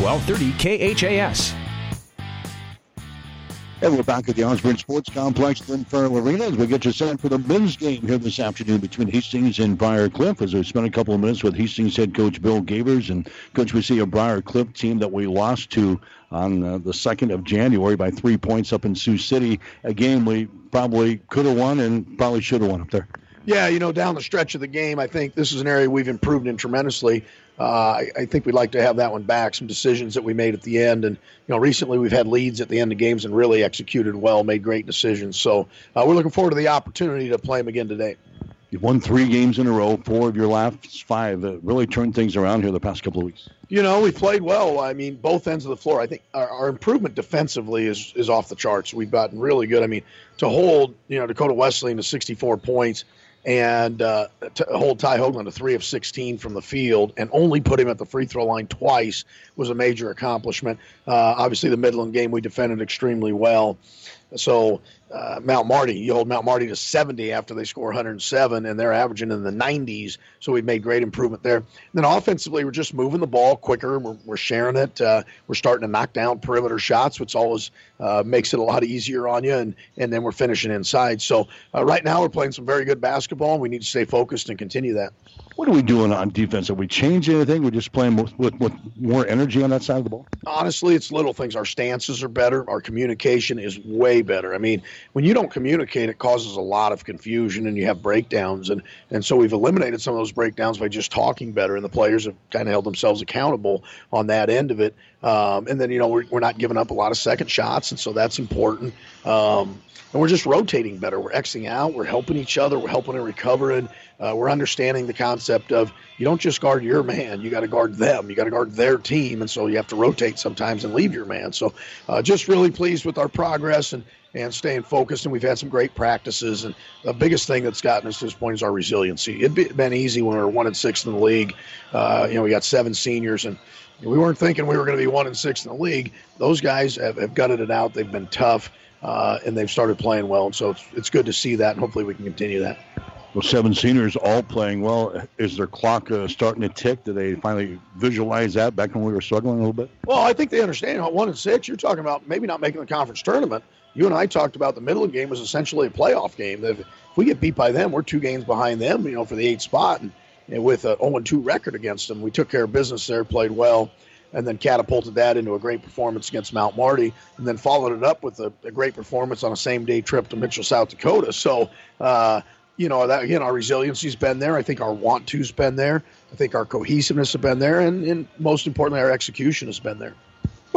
1230 KHAS. And we're back at the Osborne Sports Complex, Farrell Arena, as we get you set for the men's game here this afternoon between Hastings and Briar Cliff. As we spent a couple of minutes with Hastings head coach Bill Gavers, and coach, we see a Briar Cliff team that we lost to on uh, the 2nd of January by three points up in Sioux City. A game we probably could have won and probably should have won up there. Yeah, you know, down the stretch of the game, I think this is an area we've improved in tremendously. Uh, I, I, think we'd like to have that one back. Some decisions that we made at the end, and you know, recently we've had leads at the end of games and really executed well, made great decisions. So uh, we're looking forward to the opportunity to play them again today. You've won three games in a row, four of your last five. That really turned things around here the past couple of weeks. You know, we played well. I mean, both ends of the floor. I think our, our improvement defensively is is off the charts. We've gotten really good. I mean, to hold you know Dakota Wesleyan to 64 points and uh, to hold Ty Hoagland to three of 16 from the field and only put him at the free throw line twice was a major accomplishment. Uh, obviously, the Midland game we defended extremely well. So uh, Mount Marty, you hold Mount Marty to 70 after they score 107, and they're averaging in the 90s. So we've made great improvement there. And then offensively, we're just moving the ball quicker. We're, we're sharing it. Uh, we're starting to knock down perimeter shots, which always uh, makes it a lot easier on you. And, and then we're finishing inside. So uh, right now, we're playing some very good basketball, and we need to stay focused and continue that. What are we doing on defense? Have we changed anything? We're just playing with, with, with, more energy on that side of the ball? Honestly, it's little things. Our stances are better. Our communication is way better. I mean, when you don't communicate, it causes a lot of confusion and you have breakdowns. And, and so we've eliminated some of those breakdowns by just talking better. And the players have kind of held themselves accountable on that end of it. Um, and then, you know, we're, we're not giving up a lot of second shots. And so that's important. Um, and we're just rotating better. We're Xing out. We're helping each other. We're helping and recovering. Uh, we're understanding the concept of you don't just guard your man, you got to guard them. You got to guard their team. And so you have to rotate sometimes and leave your man. So uh, just really pleased with our progress and, and staying focused. And we've had some great practices. And the biggest thing that's gotten us to this point is our resiliency. It'd been easy when we were one and six in the league. Uh, you know, we got seven seniors and we weren't thinking we were going to be one and six in the league. Those guys have, have gutted it out. They've been tough uh, and they've started playing well. And so it's, it's good to see that, and hopefully we can continue that. Well, seven seniors all playing well. Is their clock uh, starting to tick? Do they finally visualize that back when we were struggling a little bit? Well, I think they understand. One and six, you're talking about maybe not making the conference tournament. You and I talked about the Midland game was essentially a playoff game. If, if we get beat by them, we're two games behind them, you know, for the eighth spot. And, and with an 0 2 record against them, we took care of business there, played well and then catapulted that into a great performance against Mount Marty, and then followed it up with a, a great performance on a same day trip to Mitchell, South Dakota. So, uh, you know, that again, our resiliency's been there. I think our want to's been there. I think our cohesiveness has been there, and, and most importantly, our execution has been there.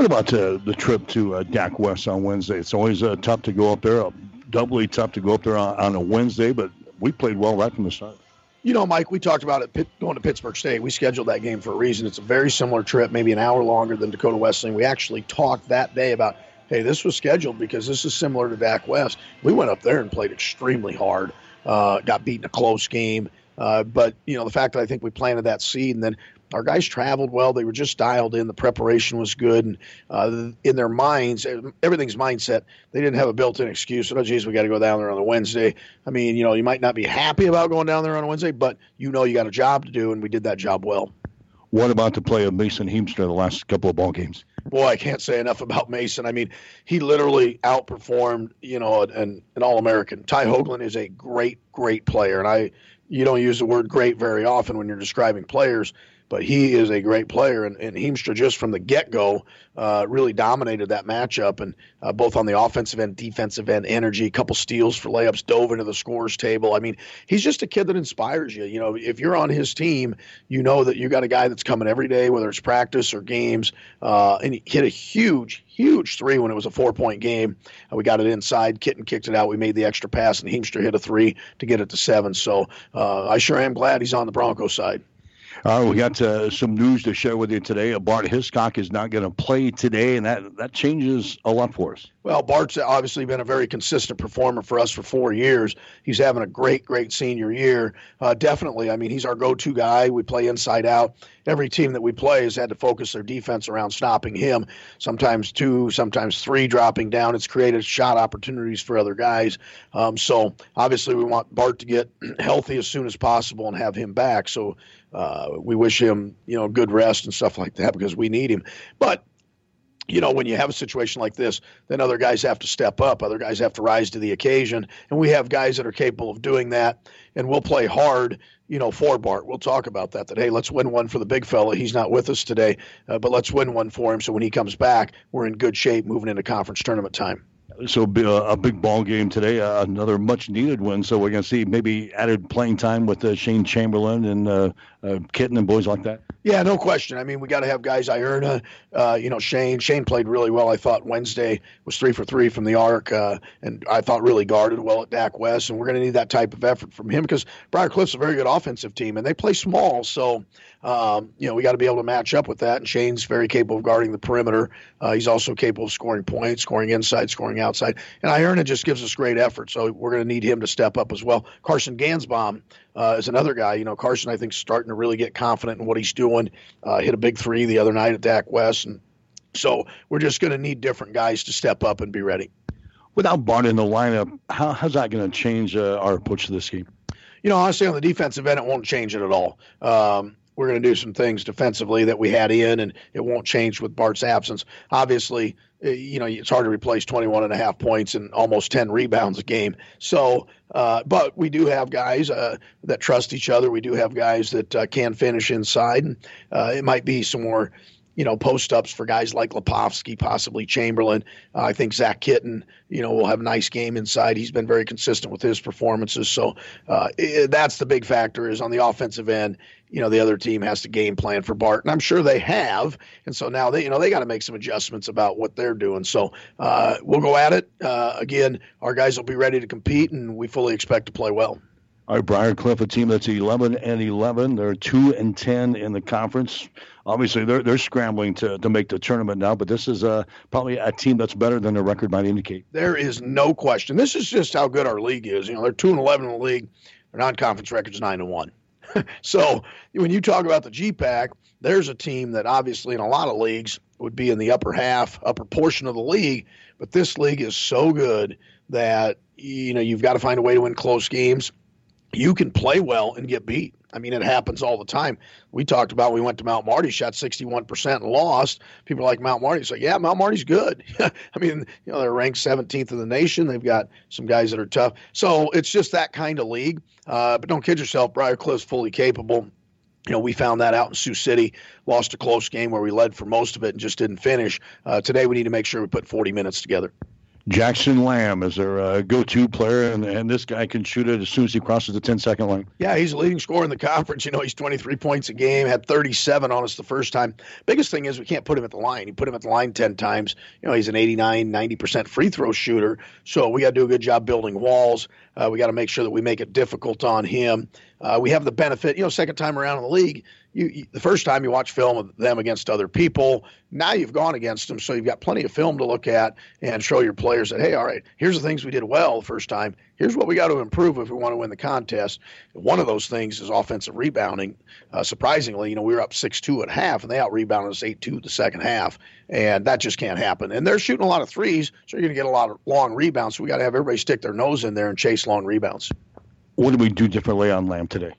What about uh, the trip to uh, DAC West on Wednesday? It's always uh, tough to go up there, doubly tough to go up there on, on a Wednesday, but we played well right from the start. You know, Mike, we talked about it going to Pittsburg State. We scheduled that game for a reason. It's a very similar trip, maybe an hour longer than Dakota Wesleyan. We actually talked that day about, hey, this was scheduled because this is similar to DAC West. We went up there and played extremely hard, uh, got beaten a close game. Uh, but you know the fact that I think we planted that seed, and then our guys traveled well. They were just dialed in. The preparation was good, and uh, in their minds, everything's mindset. They didn't have a built-in excuse. Oh, geez, we got to go down there on a Wednesday. I mean, you know, you might not be happy about going down there on a Wednesday, but you know you got a job to do, and we did that job well. What about the play of Mason Heemstra the last couple of ball games? Boy, I can't say enough about Mason. I mean, he literally outperformed, you know, an, an All-American. Ty Hoagland is a great, great player, and I, you don't use the word great very often when you're describing players but he is a great player. And, and Heemstra, just from the get go, uh, really dominated that matchup, and uh, both on the offensive end, defensive end, energy, a couple steals for layups, dove into the scores table. I mean, he's just a kid that inspires you. You know, if you're on his team, you know that you got a guy that's coming every day, whether it's practice or games, uh, and he hit a huge, huge three when it was a four point game. We got it inside. Kitten kicked it out. We made the extra pass, and Heemstra hit a three to get it to seven. So uh, I sure am glad he's on the Broncos side. Uh, we got uh, some news to share with you today. Bart Hiscock is not going to play today, and that, that changes a lot for us. Well, Bart's obviously been a very consistent performer for us for four years. He's having a great, great senior year. Uh, definitely. I mean, he's our go to guy. We play inside out. Every team that we play has had to focus their defense around stopping him. Sometimes two, sometimes three dropping down. It's created shot opportunities for other guys. Um, so obviously, we want Bart to get healthy as soon as possible and have him back. So uh, we wish him, you know, good rest and stuff like that because we need him. But you know, when you have a situation like this, then other guys have to step up. Other guys have to rise to the occasion. And we have guys that are capable of doing that. And we'll play hard, you know, for Bart. We'll talk about that, that, hey, let's win one for the big fella. He's not with us today, uh, but let's win one for him. So when he comes back, we're in good shape moving into conference tournament time. So uh, a big ball game today, uh, another much needed one. So we're going to see maybe added playing time with uh, Shane Chamberlain and uh, uh, Kitten and boys like that. Yeah, no question. I mean, we got to have guys. Ierna, uh, you know, Shane. Shane played really well. I thought Wednesday was three for three from the arc, uh, and I thought really guarded well at Dak West. And we're going to need that type of effort from him because Briar Cliff's a very good offensive team, and they play small. So, um, you know, we got to be able to match up with that. And Shane's very capable of guarding the perimeter. Uh, he's also capable of scoring points, scoring inside, scoring outside. And Ierna just gives us great effort. So we're going to need him to step up as well. Carson Gansbaum uh, is another guy. You know, Carson, I think, starting to really get confident in what he's doing. Uh, hit a big three the other night at Dak West, and so we're just going to need different guys to step up and be ready. Without Bart in the lineup, how, how's that going to change uh, our approach to this game? You know, honestly, on the defensive end, it won't change it at all. Um, we're going to do some things defensively that we had in, and it won't change with Bart's absence. Obviously, uh, you know, it's hard to replace 21 and a half points and almost 10 rebounds a game. So, uh, but we do have guys uh, that trust each other. We do have guys that uh, can finish inside. And, uh, it might be some more you know, post ups for guys like Lepovsky, possibly Chamberlain. Uh, I think Zach Kitten, you know, will have a nice game inside. He's been very consistent with his performances. So uh, it, that's the big factor is on the offensive end. You know, the other team has to game plan for Bart, and I'm sure they have. And so now they, you know, they got to make some adjustments about what they're doing. So uh, we'll go at it. Uh, again, our guys will be ready to compete, and we fully expect to play well. All right, Briar Cliff, a team that's 11 and 11. They're 2 and 10 in the conference. Obviously, they're they're scrambling to, to make the tournament now, but this is uh, probably a team that's better than their record might indicate. There is no question. This is just how good our league is. You know, they're 2 and 11 in the league. Their non-conference record's 9 and 1. so when you talk about the GPAC, there's a team that obviously in a lot of leagues would be in the upper half, upper portion of the league, but this league is so good that you know you've got to find a way to win close games you can play well and get beat. I mean, it happens all the time. We talked about we went to Mount Marty, shot 61% and lost. People like Mount Marty. So, yeah, Mount Marty's good. I mean, you know, they're ranked 17th in the nation. They've got some guys that are tough. So it's just that kind of league. Uh, but don't kid yourself. Briar Cliff's fully capable. You know, we found that out in Sioux City, lost a close game where we led for most of it and just didn't finish. Uh, today, we need to make sure we put 40 minutes together. Jackson Lamb is their uh, go-to player, and, and this guy can shoot it as soon as he crosses the 10-second line. Yeah, he's a leading scorer in the conference. You know, he's 23 points a game, had 37 on us the first time. Biggest thing is we can't put him at the line. You put him at the line 10 times. You know, he's an 89, 90% free throw shooter. So we got to do a good job building walls. Uh, we got to make sure that we make it difficult on him. Uh, we have the benefit, you know, second time around in the league, you, you, the first time you watch film of them against other people. Now you've gone against them, so you've got plenty of film to look at and show your players that hey, all right, here's the things we did well the first time. Here's what we got to improve if we want to win the contest. One of those things is offensive rebounding. Uh, surprisingly, you know, we were up six two at half, and they out rebounded us eight two the second half, and that just can't happen. And they're shooting a lot of threes, so you're going to get a lot of long rebounds. So we got to have everybody stick their nose in there and chase long rebounds. What do we do differently on Lamb today?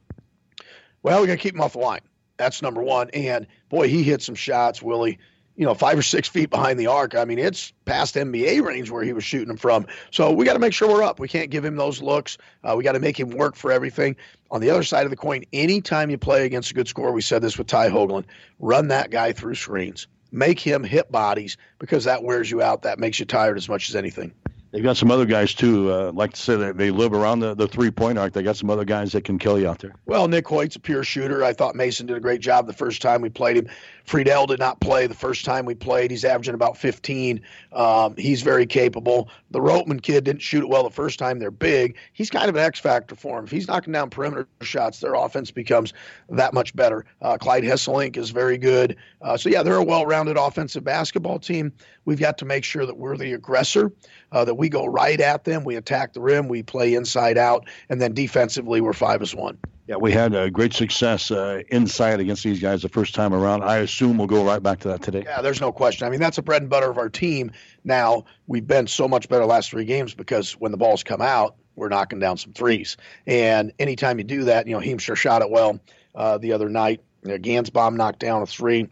Well, we got to keep him off the line. That's number one. And boy, he hit some shots, Willie. You know, five or six feet behind the arc. I mean, it's past NBA range where he was shooting them from. So we got to make sure we're up. We can't give him those looks. Uh, we got to make him work for everything. On the other side of the coin, anytime you play against a good scorer, we said this with Ty Hoagland, run that guy through screens. Make him hit bodies because that wears you out. That makes you tired as much as anything. They've got some other guys too. Uh, like to say that they live around the, the three point arc. They got some other guys that can kill you out there. Well, Nick Hoyt's a pure shooter. I thought Mason did a great job the first time we played him. Friedel did not play the first time we played. He's averaging about 15. Um, he's very capable. The Roteman kid didn't shoot it well the first time. They're big. He's kind of an X factor for him. If he's knocking down perimeter shots, their offense becomes that much better. Uh, Klein Hesselink is very good. Uh, so yeah, they're a well-rounded offensive basketball team. We've got to make sure that we're the aggressor, uh, that we go right at them, we attack the rim, we play inside out, and then defensively we're five as one. Yeah, we had a great success uh, inside against these guys the first time around. I assume we'll go right back to that today. Yeah, there's no question. I mean, that's the bread and butter of our team. Now we've been so much better last three games because when the balls come out, we're knocking down some threes. And anytime you do that, you know, Heemstra shot it well uh, the other night. You know, Gansbaum knocked down a three.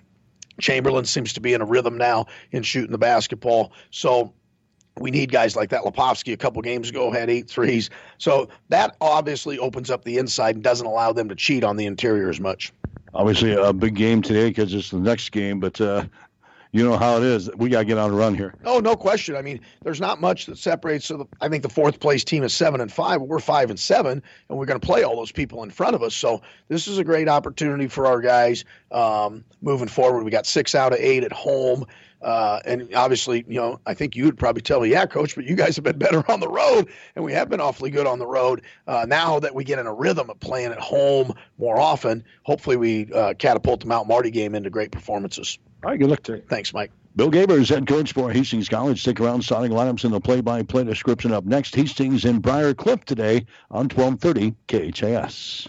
Chamberlain seems to be in a rhythm now in shooting the basketball. So we need guys like that. Lepovsky a couple games ago had eight threes. So that obviously opens up the inside and doesn't allow them to cheat on the interior as much. Obviously, a big game today because it's the next game, but uh, you know how it is. We got to get on a run here. Oh, no question. I mean, there's not much that separates. So the, I think the fourth place team is seven and five. We're five and seven, and we're going to play all those people in front of us. So this is a great opportunity for our guys um, moving forward. We got six out of eight at home. Uh, and obviously, you know, I think you would probably tell me, yeah, coach, but you guys have been better on the road, and we have been awfully good on the road. Uh, now that we get in a rhythm of playing at home more often, hopefully we uh, catapult the Mount Marty game into great performances. All right, good luck to you. Thanks, Mike. Bill Gabers, head coach for Hastings College. Stick around, starting lineups in the play-by-play description up next. Hastings in Briar Cliff today on 1230 KHAS.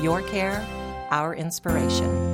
your care, our inspiration.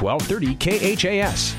1230 KHAS.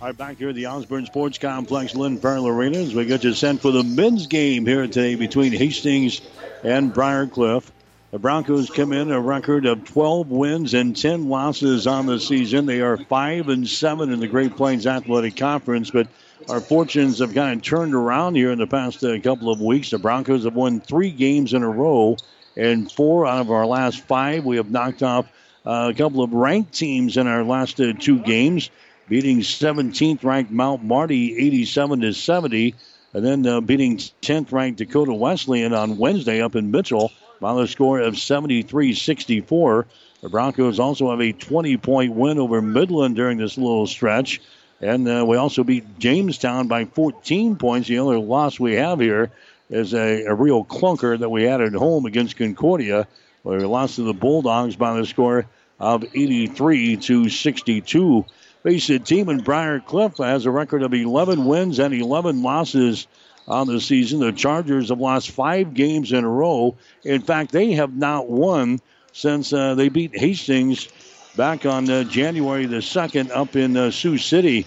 All right, back here at the Osborne Sports Complex, Lynn Farrell Arena, as we get you sent for the men's game here today between Hastings and Briar Cliff. The Broncos come in a record of 12 wins and 10 losses on the season. They are 5 and 7 in the Great Plains Athletic Conference, but our fortunes have kind of turned around here in the past uh, couple of weeks. The Broncos have won three games in a row, and four out of our last five we have knocked off a couple of ranked teams in our last uh, two games, beating 17th ranked Mount Marty 87 to 70, and then uh, beating 10th ranked Dakota Wesleyan on Wednesday up in Mitchell by the score of 73 64. The Broncos also have a 20 point win over Midland during this little stretch. And uh, we also beat Jamestown by 14 points. The only loss we have here is a, a real clunker that we had at home against Concordia we lost to the Bulldogs by the score of 83 to 62. Face it, team in Briar Cliff has a record of 11 wins and 11 losses on the season. The Chargers have lost five games in a row. In fact, they have not won since uh, they beat Hastings back on uh, January the 2nd up in uh, Sioux City.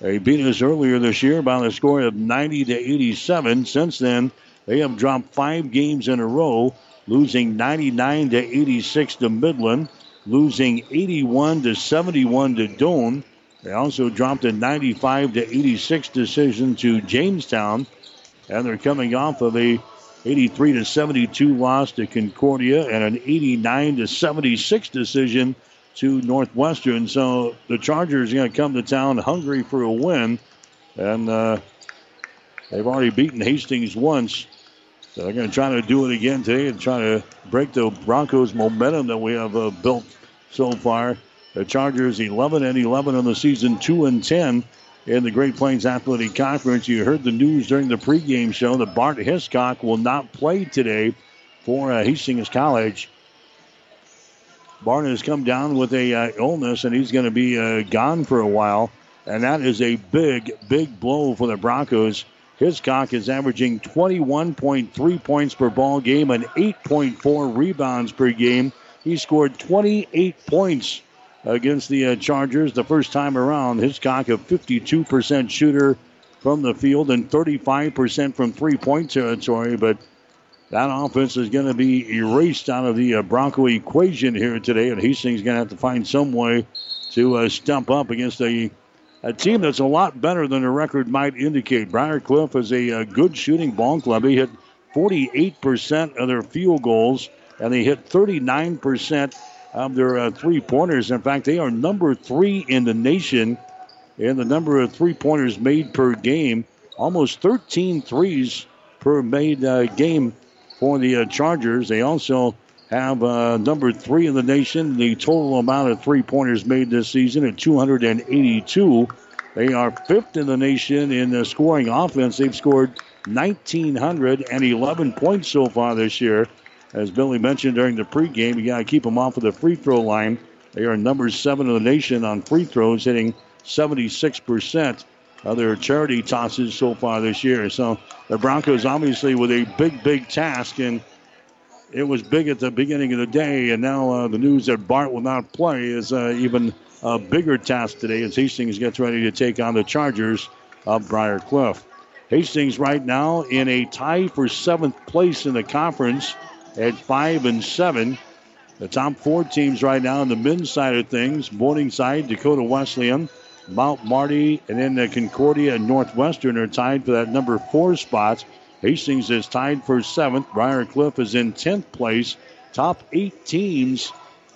They beat us earlier this year by the score of 90 to 87. Since then, they have dropped five games in a row losing 99 to 86 to Midland, losing 81 to 71 to Doane. They also dropped a 95 to 86 decision to Jamestown, and they're coming off of a 83 to 72 loss to Concordia and an 89 to 76 decision to Northwestern. So the Chargers are going to come to town hungry for a win, and uh, they've already beaten Hastings once. So they're going to try to do it again today and try to break the Broncos' momentum that we have uh, built so far. The Chargers 11 and 11 on the season, 2 and 10 in the Great Plains Athletic Conference. You heard the news during the pregame show that Bart Hiscock will not play today for uh, Hastings College. Bart has come down with a uh, illness and he's going to be uh, gone for a while, and that is a big, big blow for the Broncos. Hiscock is averaging 21.3 points per ball game and 8.4 rebounds per game He scored 28 points against the uh, Chargers the first time around. Hiscock, a 52% shooter from the field and 35% from three point territory, but that offense is going to be erased out of the uh, Bronco equation here today, and Hastings going to have to find some way to uh, stump up against a, a team that's a lot better than the record might indicate. Briar Cliff is a, a good shooting ball club. He hit 48% of their field goals, and they hit 39% of their uh, three pointers. In fact, they are number three in the nation in the number of three pointers made per game. Almost 13 threes per made uh, game for the uh, Chargers. They also have uh, number three in the nation. The total amount of three pointers made this season at 282. They are fifth in the nation in the scoring offense. They've scored 1,911 points so far this year. As Billy mentioned during the pregame, you got to keep them off of the free throw line. They are number seven in the nation on free throws, hitting 76% of their charity tosses so far this year. So the Broncos obviously with a big, big task, and it was big at the beginning of the day, and now uh, the news that Bart will not play is uh, even a bigger task today as Hastings gets ready to take on the Chargers of Briar Cliff. Hastings right now in a tie for seventh place in the conference at five and seven. The top four teams right now on the men's side of things: Morningside, Dakota Wesleyan, Mount Marty, and then the Concordia and Northwestern are tied for that number four spot. Hastings is tied for seventh. Briar Cliff is in tenth place. Top eight teams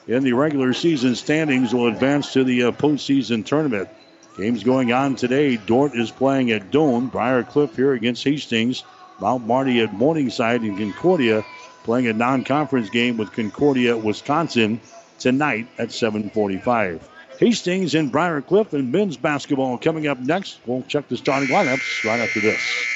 in the regular season standings will advance to the uh, postseason tournament. Games going on today. Dordt is playing at Doane. Briar Cliff here against Hastings. Mount Marty at Morningside and Concordia playing a non-conference game with Concordia, Wisconsin tonight at 745. Hastings and Briar Cliff and men's basketball coming up next. We'll check the starting lineups right after this.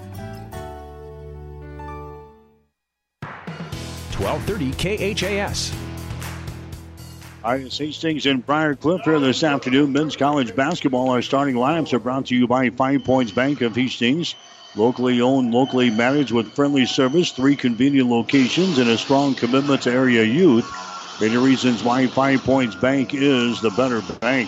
1230 KHAS. All right, Hastings and Briar Cliff here this afternoon. Men's college basketball. Our starting lineups are brought to you by Five Points Bank of Hastings. Locally owned, locally managed with friendly service, three convenient locations, and a strong commitment to area youth. Many reasons why Five Points Bank is the better bank.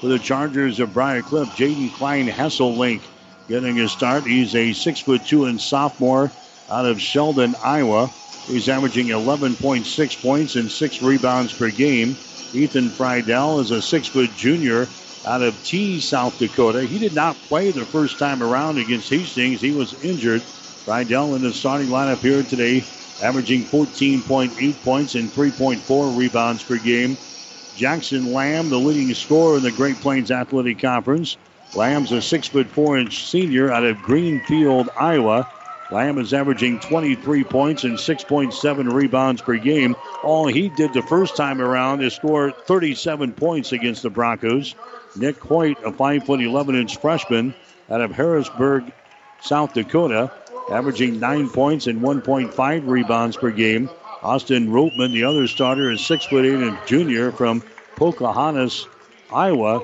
For the Chargers of Briar Cliff, Jaden Klein Hesselink getting his start. He's a six foot two and sophomore out of Sheldon, Iowa. He's averaging 11.6 points and six rebounds per game. Ethan Friedel is a six foot junior out of Tea, South Dakota. He did not play the first time around against Hastings. He was injured. Friedel in the starting lineup here today, averaging 14.8 points and 3.4 rebounds per game. Jackson Lamb, the leading scorer in the Great Plains Athletic Conference. Lamb's a six foot four inch senior out of Greenfield, Iowa. Lamb is averaging 23 points and 6.7 rebounds per game. All he did the first time around is score 37 points against the Broncos. Nick Hoyt, a 5 foot 11 inch freshman out of Harrisburg, South Dakota, averaging 9 points and 1.5 rebounds per game. Austin Ropeman, the other starter, is 6 foot 8 inch junior from Pocahontas, Iowa.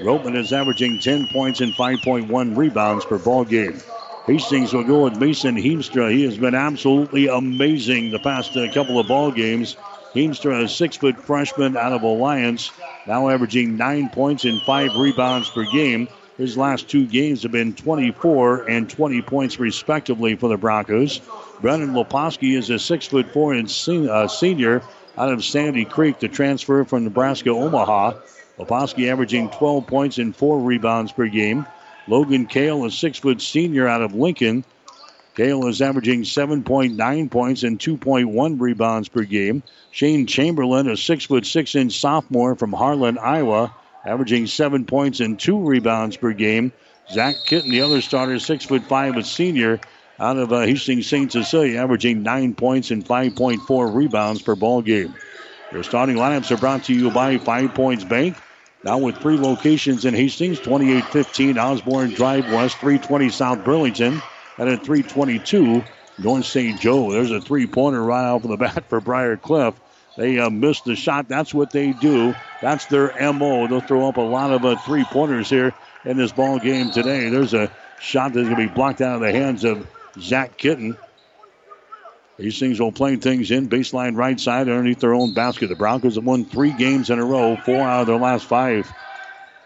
Ropeman is averaging 10 points and 5.1 rebounds per ball game. Hastings will go with Mason Heemstra. He has been absolutely amazing the past uh, couple of ball games. Heemstra, a six-foot freshman out of Alliance, now averaging nine points and five rebounds per game. His last two games have been 24 and 20 points respectively for the Broncos. Brennan Leposki is a six foot four and sen- uh, senior out of Sandy Creek, the transfer from Nebraska Omaha. Leposki averaging 12 points and four rebounds per game. Logan Kale, a six foot senior out of Lincoln. Kale is averaging 7.9 points and 2.1 rebounds per game. Shane Chamberlain, a six foot six inch sophomore from Harlan, Iowa, averaging seven points and two rebounds per game. Zach Kitten, the other starter, six foot five, a senior out of uh, Hastings St. Cecilia, averaging nine points and 5.4 rebounds per ball game. Your starting lineups are brought to you by Five Points Bank. Now with three locations in Hastings, 2815 Osborne Drive West, 320 South Burlington, and at 322 North St. Joe. There's a three-pointer right off of the bat for Briar Cliff. They uh, missed the shot. That's what they do. That's their MO. They'll throw up a lot of uh, three-pointers here in this ball game today. There's a shot that's going to be blocked out of the hands of Zach Kitten. These things will play things in baseline right side underneath their own basket. The Broncos have won three games in a row, four out of their last five.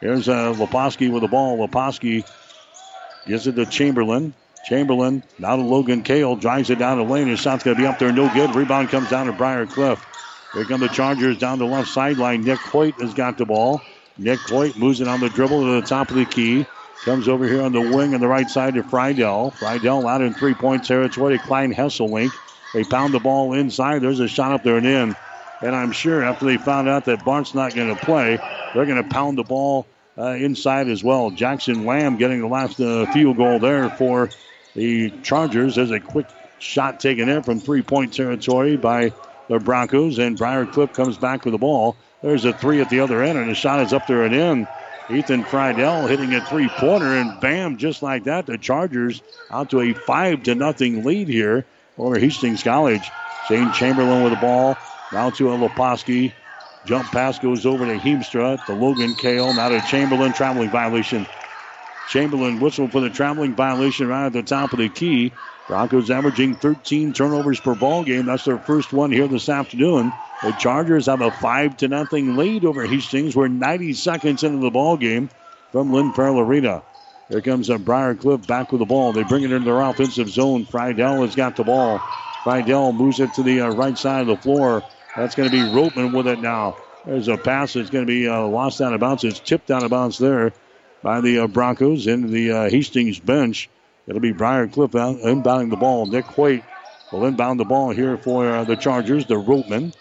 Here's uh, Leposki with the ball. Leposki gives it to Chamberlain. Chamberlain now to Logan Kale. Drives it down the lane. His shot's going to be up there. No good. Rebound comes down to Briar Cliff. Here come the Chargers down the left sideline. Nick Hoyt has got the ball. Nick Hoyt moves it on the dribble to the top of the key. Comes over here on the wing on the right side to Friedel. Friedel out in three point territory to Klein Hesselink. They pound the ball inside. There's a shot up there and in. And I'm sure after they found out that Bart's not going to play, they're going to pound the ball uh, inside as well. Jackson Lamb getting the last uh, field goal there for the Chargers. There's a quick shot taken in from three point territory by the Broncos. And Briar Cliff comes back with the ball. There's a three at the other end, and the shot is up there and in. Ethan Friedel hitting a three pointer, and bam, just like that, the Chargers out to a five to nothing lead here over Hastings College. Shane Chamberlain with the ball. Now to a Leposki. Jump pass goes over to Heemstra. To Logan Kale. Now to Chamberlain. Traveling violation. Chamberlain whistle for the traveling violation right at the top of the key. Broncos averaging 13 turnovers per ball game. That's their first one here this afternoon. The Chargers have a five to nothing lead over Hastings. We're 90 seconds into the ball game from Lynn Farrell Arena. Here comes a Briar Cliff back with the ball. They bring it into their offensive zone. Friedel has got the ball. Friedel moves it to the uh, right side of the floor. That's going to be Ropeman with it now. There's a pass that's going to be uh, lost out of bounds. It's tipped out of bounds there by the uh, Broncos into the uh, Hastings bench. It'll be Briar Cliff out, inbounding the ball. Nick Hoyt will inbound the ball here for uh, the Chargers. The Ropeman.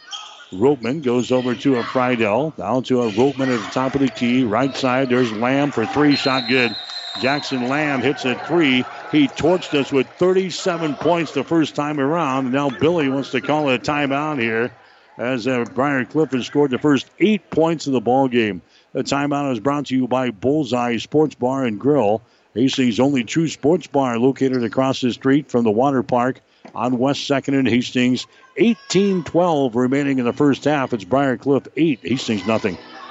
Ropeman goes over to a Friedel. Down to a Ropeman at the top of the key. Right side, there's Lamb for three. Shot good. Jackson Lamb hits a three. He torched us with 37 points the first time around. Now Billy wants to call a timeout here as uh, Briar Cliff has scored the first eight points of the ball game. The timeout is brought to you by Bullseye Sports Bar and Grill. Hastings' only true sports bar located across the street from the water park on West 2nd and Hastings. 18 12 remaining in the first half. It's Briar Cliff 8, Hastings nothing.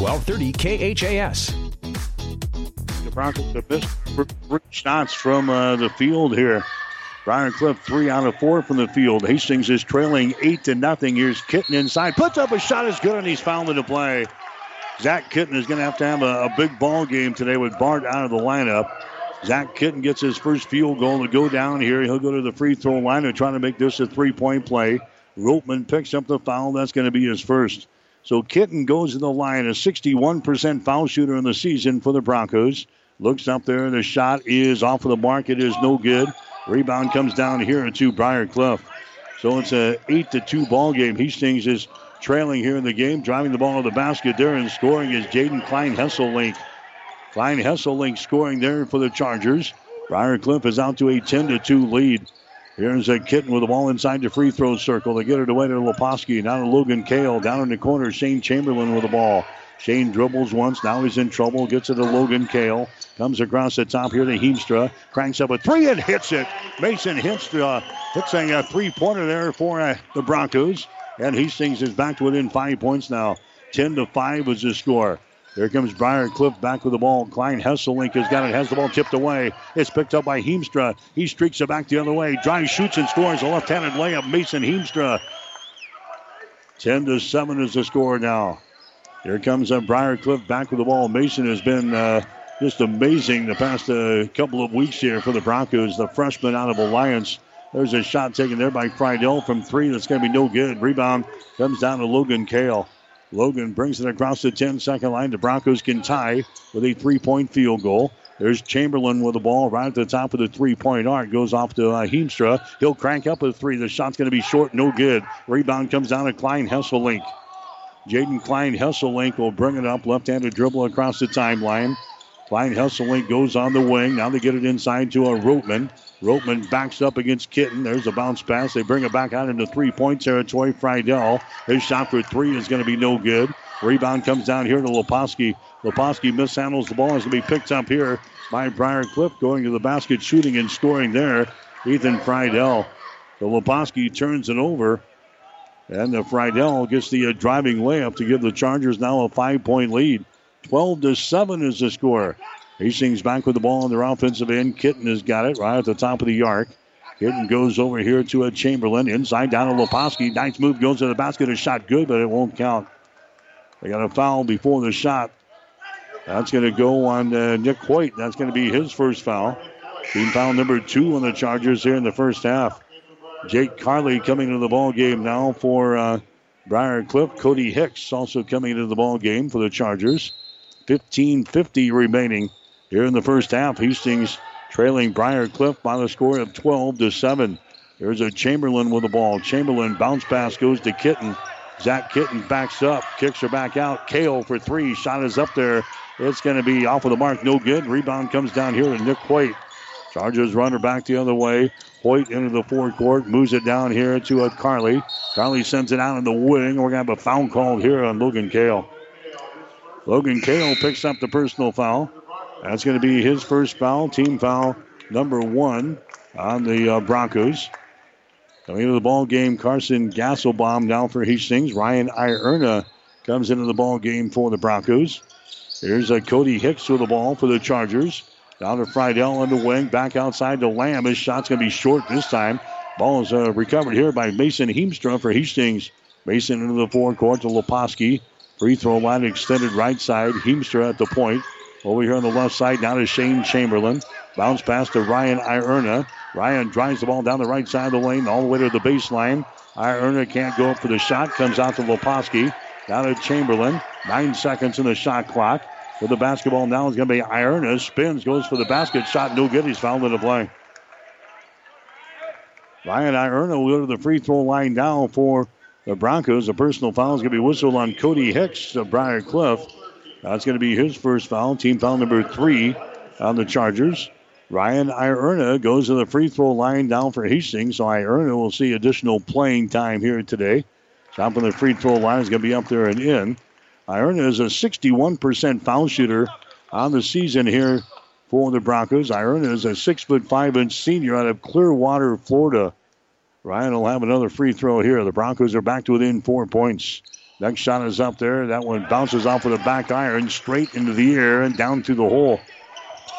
1230 KHAS. The Broncos have missed three shots from uh, the field here. Briar Cliff three out of four from the field. Hastings is trailing eight to nothing. Here's Kitten inside, puts up a shot is good, and he's fouled into play. Zach Kitten is going to have to have a, a, big ball game today with Bart out of the lineup. Zach Kitten gets his first field goal to go down here. He'll go to the free throw line and try to make this a three point play. Ropeman picks up the foul. That's going to be his first. So Kitten goes to the line, a 61% foul shooter in the season for the Broncos. Looks up there. The shot is off of the mark. It is no good. Rebound comes down here to Briar Cliff. So it's a 8 to 2 ball game. Hastings is trailing here in the game, driving the ball to the basket there and scoring is Jaden Klein Hesselink. Klein Hesselink scoring there for the Chargers. Briar Cliff is out to a 10 to 2 lead. Here's a kitten with the ball inside the free throw circle. They get it away to Leposki. Now to Logan Kale. Down in the corner, Shane Chamberlain with the ball. Shane dribbles once. Now he's in trouble. Gets it to Logan Kale. Comes across the top here to Heemstra. Cranks up a three and hits it. Mason Heemstra hits a uh, three pointer there for uh, the Broncos. And Hastings is back to within five points now. 10 to 5 is the score. Here comes Briar Cliff back with the ball. Klein Hesselink has got it, has the ball tipped away. It's picked up by Heemstra. He streaks it back the other way. Drives, shoots, and scores a left handed layup. Mason Heemstra. 10 to 7 is the score now. Here comes uh, Briar Cliff back with the ball. Mason has been uh, just amazing the past uh, couple of weeks here for the Broncos. The freshman out of Alliance. There's a shot taken there by Friedel from three. That's going to be no good. Rebound comes down to Logan Kale. Logan brings it across the 10 second line. The Broncos can tie with a three point field goal. There's Chamberlain with the ball right at the top of the three point arc. Goes off to uh, Heemstra. He'll crank up a three. The shot's going to be short, no good. Rebound comes down to Klein Hesselink. Jaden Klein Hesselink will bring it up. Left handed dribble across the timeline. Klein Hesselink goes on the wing. Now they get it inside to a Roteman. Roteman backs up against Kitten. There's a bounce pass. They bring it back out into three point territory. Friedel. His shot for three is going to be no good. Rebound comes down here to Leposki. Leposki mishandles the ball. It's going to be picked up here by Briar Cliff going to the basket, shooting and scoring there. Ethan Friedel. The Leposki turns it over. And the Friedel gets the uh, driving layup to give the Chargers now a five point lead. 12 to 7 is the score. Hastings back with the ball on their offensive end. Kitten has got it right at the top of the arc. Kitten goes over here to a Chamberlain. Inside down to Leposki. Nice move goes to the basket. A shot good, but it won't count. They got a foul before the shot. That's going to go on uh, Nick Hoyt. That's going to be his first foul. Team foul number two on the Chargers here in the first half. Jake Carley coming to the ball game now for uh, Briar Cliff. Cody Hicks also coming into the ball game for the Chargers. 15:50 remaining here in the first half. Hastings trailing Briar Cliff by the score of 12 to 7. There's a Chamberlain with the ball. Chamberlain bounce pass goes to Kitten. Zach Kitten backs up, kicks her back out. Kale for three. Shot is up there. It's going to be off of the mark. No good. Rebound comes down here to Nick Hoyt. Chargers runner back the other way. Hoyt into the forecourt, moves it down here to a Carley. Carley sends it out in the wing. We're going to have a foul called here on Logan Kale. Logan Kale picks up the personal foul. That's going to be his first foul, team foul number one on the uh, Broncos. Coming into the ball game, Carson Gansbaum down for Hastings. Ryan Ierna comes into the ball game for the Broncos. Here's a Cody Hicks with the ball for the Chargers. Down to Friedel on the wing, back outside to Lamb. His shot's going to be short this time. Ball is uh, recovered here by Mason Heemstra for Hastings. Mason into the forecourt to Leposki. Free throw line extended right side. Heemstra at the point. Over here on the left side, down to Shane Chamberlain. Bounce pass to Ryan Ierna. Ryan drives the ball down the right side of the lane, all the way to the baseline. Ierna can't go up for the shot. Comes out to Leposki. Down to Chamberlain. Nine seconds in the shot clock. With the basketball now is going to be Ierna. Spins, goes for the basket. Shot no good. He's fouled in the play. Ryan Ierna will go to the free throw line now for the Broncos. A personal foul is going to be whistled on Cody Hicks of Briar Cliff. That's going to be his first foul. Team foul number three on the Chargers. Ryan Ierna goes to the free throw line down for Hastings, so Ierna will see additional playing time here today. Top of the free throw line is going to be up there and in. Ierna is a 61% foul shooter on the season here for the Broncos. Ierna is a six foot five inch senior out of Clearwater, Florida. Ryan will have another free throw here. The Broncos are back to within four points. Next shot is up there. That one bounces off of the back iron straight into the air and down to the hole.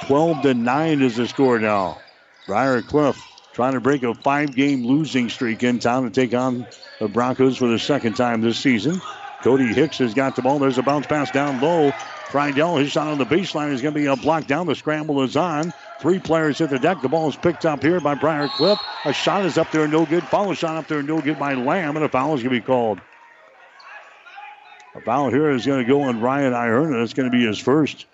12 to 9 is the score now. Briar Cliff trying to break a five game losing streak in town to take on the Broncos for the second time this season. Cody Hicks has got the ball. There's a bounce pass down low. Friedel, his shot on the baseline is going to be a block down. The scramble is on. Three players hit the deck. The ball is picked up here by Briar Cliff. A shot is up there, no good. Follow shot up there, no good by Lamb, and a foul is going to be called. A foul here is going to go on Ryan Ierna. It's going to be his first.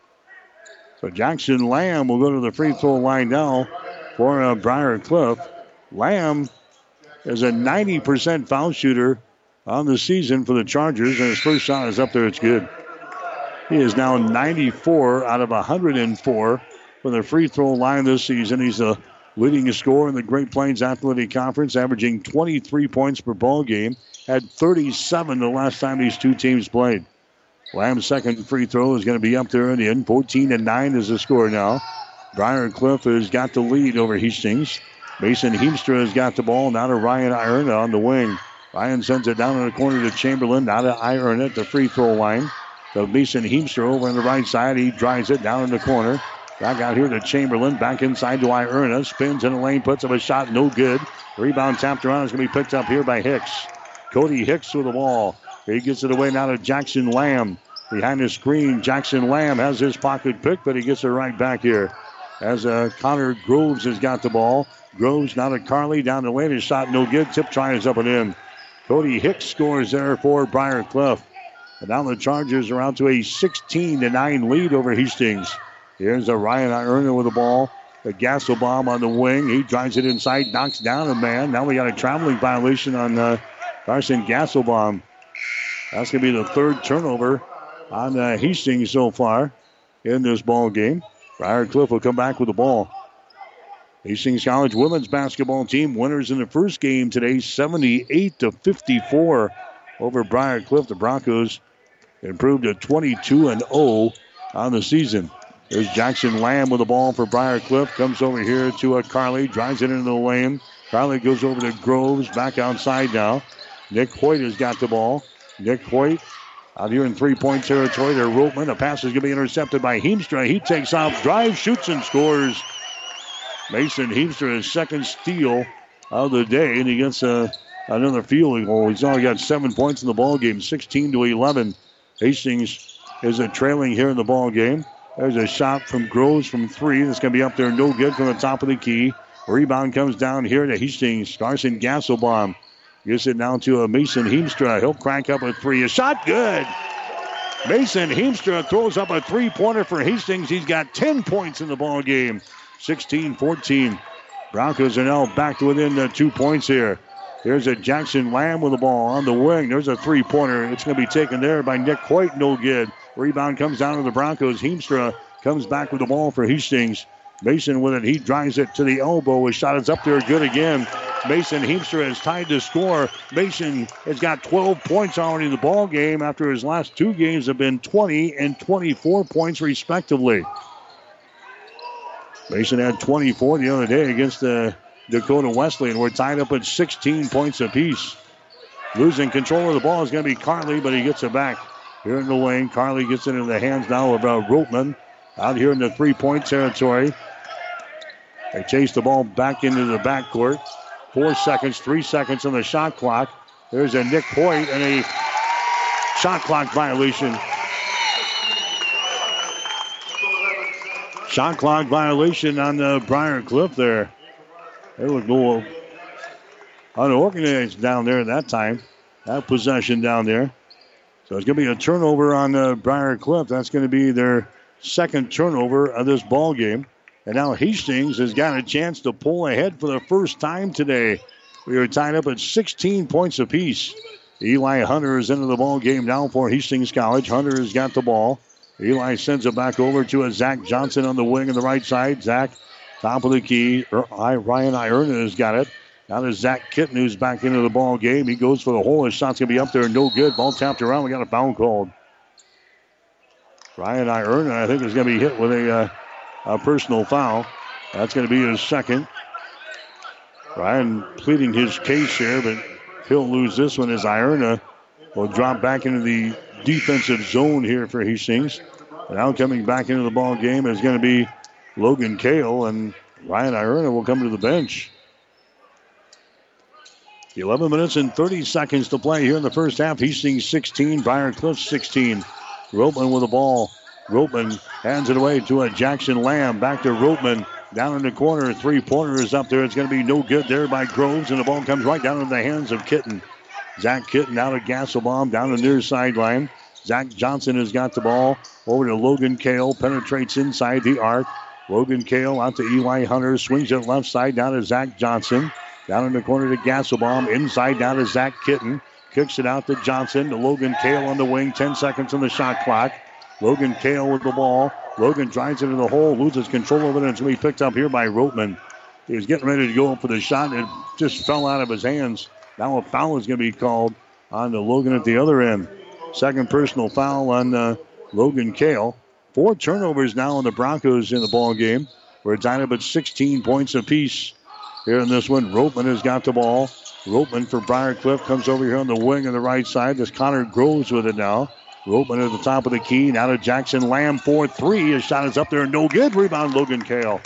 So Jackson Lamb will go to the free throw line now for uh, Briar Cliff. Lamb is a 90% foul shooter on the season for the Chargers, and his first shot is up there. It's good. He is now 94 out of 104 for the free throw line this season. He's the leading scorer in the Great Plains Athletic Conference, averaging 23 points per ball game. Had 37 the last time these two teams played. Lamb's second free throw is going to be up there in the end. 14 and 9 is the score now. Briar Cliff has got the lead over Hastings. Mason Heemstra has got the ball. Now to Ryan Ierna on the wing. Ryan sends it down in the corner to Chamberlain. Now to Ierna at the free throw line. So Mason Heemstra over on the right side. He drives it down in the corner. Back out here to Chamberlain. Back inside to Ierna. Spins in the lane. Puts up a shot. No good. Rebound tapped around. It's going to be picked up here by Hicks. Cody Hicks with the ball. He gets it away now to Jackson Lamb. Behind the screen, Jackson Lamb has his pocket pick, but he gets it right back here. As uh, Connor Groves has got the ball. Groves now to Carley down the lane. His shot no good. Tip try is up and in. Cody Hicks scores there for Briar Cliff. And now the Chargers are out to a 16 to 9 lead over Hastings. Here's a Ryan Ierna with the ball. A Gansbaum on the wing. He drives it inside, knocks down a man. Now we got a traveling violation on uh, Carson Gansbaum. That's going to be the third turnover on uh, Hastings so far in this ball game. Briar Cliff will come back with the ball. Hastings College women's basketball team winners in the first game today, 78 to 54 over Briar Cliff. The Broncos improved to 22 and 0 on the season. There's Jackson Lamb with the ball for Briar Cliff. Comes over here to a Carley, drives it into the lane. Carley goes over to Groves, back outside now. Nick Hoyt has got the ball. Nick Hoyt out here in three-point territory. There, Ropeman. A pass is going to be intercepted by Heemstra. He takes off, drives, shoots, and scores. Mason Heemstra, his second steal of the day, and he gets uh, another field goal. He's only got seven points in the ball game, 16 to 11. Hastings is a trailing here in the ball game. There's a shot from Groves from three. That's going to be up there, no good from the top of the key. Rebound comes down here to Hastings. Carson Gansbaum gives it down to a Mason Heemstra. He'll crank up a three. A shot good. Mason Heemstra throws up a three-pointer for Hastings. He's got 10 points in the ball game. 16-14. Broncos are now back to within two points here. There's a Jackson Lamb with the ball on the wing. There's a three-pointer. It's going to be taken there by Nick Hoyt. No good. Rebound comes down to the Broncos. Heemstra comes back with the ball for Hastings. Mason with it. He drives it to the elbow. His shot is up there good again. Mason Heemstra is tied to score. Mason has got 12 points already in the ball game after his last two games have been 20 and 24 points respectively. Mason had 24 the other day against the Dakota Wesleyan, and we're tied up at 16 points apiece. Losing control of the ball is going to be Carley, but he gets it back. Here in the lane, Carley gets it into the hands now of uh, Ropeman out here in the three-point territory. They chase the ball back into the backcourt. Four seconds, three seconds on the shot clock. There's a Nick Hoyt and a shot clock violation. Shot clock violation on the Briar Cliff there. They look go unorganized down there at that time. That possession down there. So it's going to be a turnover on uh, Briar Cliff. That's going to be their second turnover of this ball game. And now Hastings has got a chance to pull ahead for the first time today. We are tied up at 16 points apiece. Eli Hunter is into the ball game now for Hastings College. Hunter has got the ball. Eli sends it back over to a Zach Johnson on the wing on the right side. Zach, top of the key. Ryan Ierna has got it. Now there's Zach Kitten who's back into the ball game. He goes for the hole. His shot's going to be up there. No good. Ball tapped around. We got a foul called. Ryan Ierna, I think, is going to be hit with a, uh, a personal foul. That's going to be his second. Ryan pleading his case here, but he'll lose this one as Ierna will drop back into the defensive zone here for Hastings. Now coming back into the ball game is going to be Logan Kale, and Ryan Ierna will come to the bench. 11 minutes and 30 seconds to play here in the first half. Hastings 16, Briar Cliff 16. Ropeman with the ball. Ropeman hands it away to a Jackson Lamb. Back to Ropeman. Down in the corner. Three pointer is up there. It's going to be no good there by Groves, and the ball comes right down into the hands of Kitten. Zach Kitten out of Gansbaum down the near sideline. Zach Johnson has got the ball over to Logan Kale. Penetrates inside the arc. Logan Kale out to Eli Hunter. Swings it left side down to Zach Johnson. Down in the corner to Gansbaum. Inside down to Zach Kitten. Kicks it out to Johnson. To Logan Kale on the wing. 10 seconds on the shot clock. Logan Kale with the ball. Logan drives into the hole. Loses control of it. And it's going to be picked up here by Ropeman. He was getting ready to go for the shot. And it just fell out of his hands. Now a foul is going to be called on the Logan at the other end. Second personal foul on uh, Logan Kale. Four turnovers now on the Broncos in the ball game. We're up at 16 points apiece here in this one. Ropeman has got the ball. Ropeman for Briar Cliff comes over here on the wing on the right side. There's Connor Groves with it now. Ropeman at the top of the key. Now to Jackson Lamb 4 3. His shot is up there. No good. Rebound Logan Kale.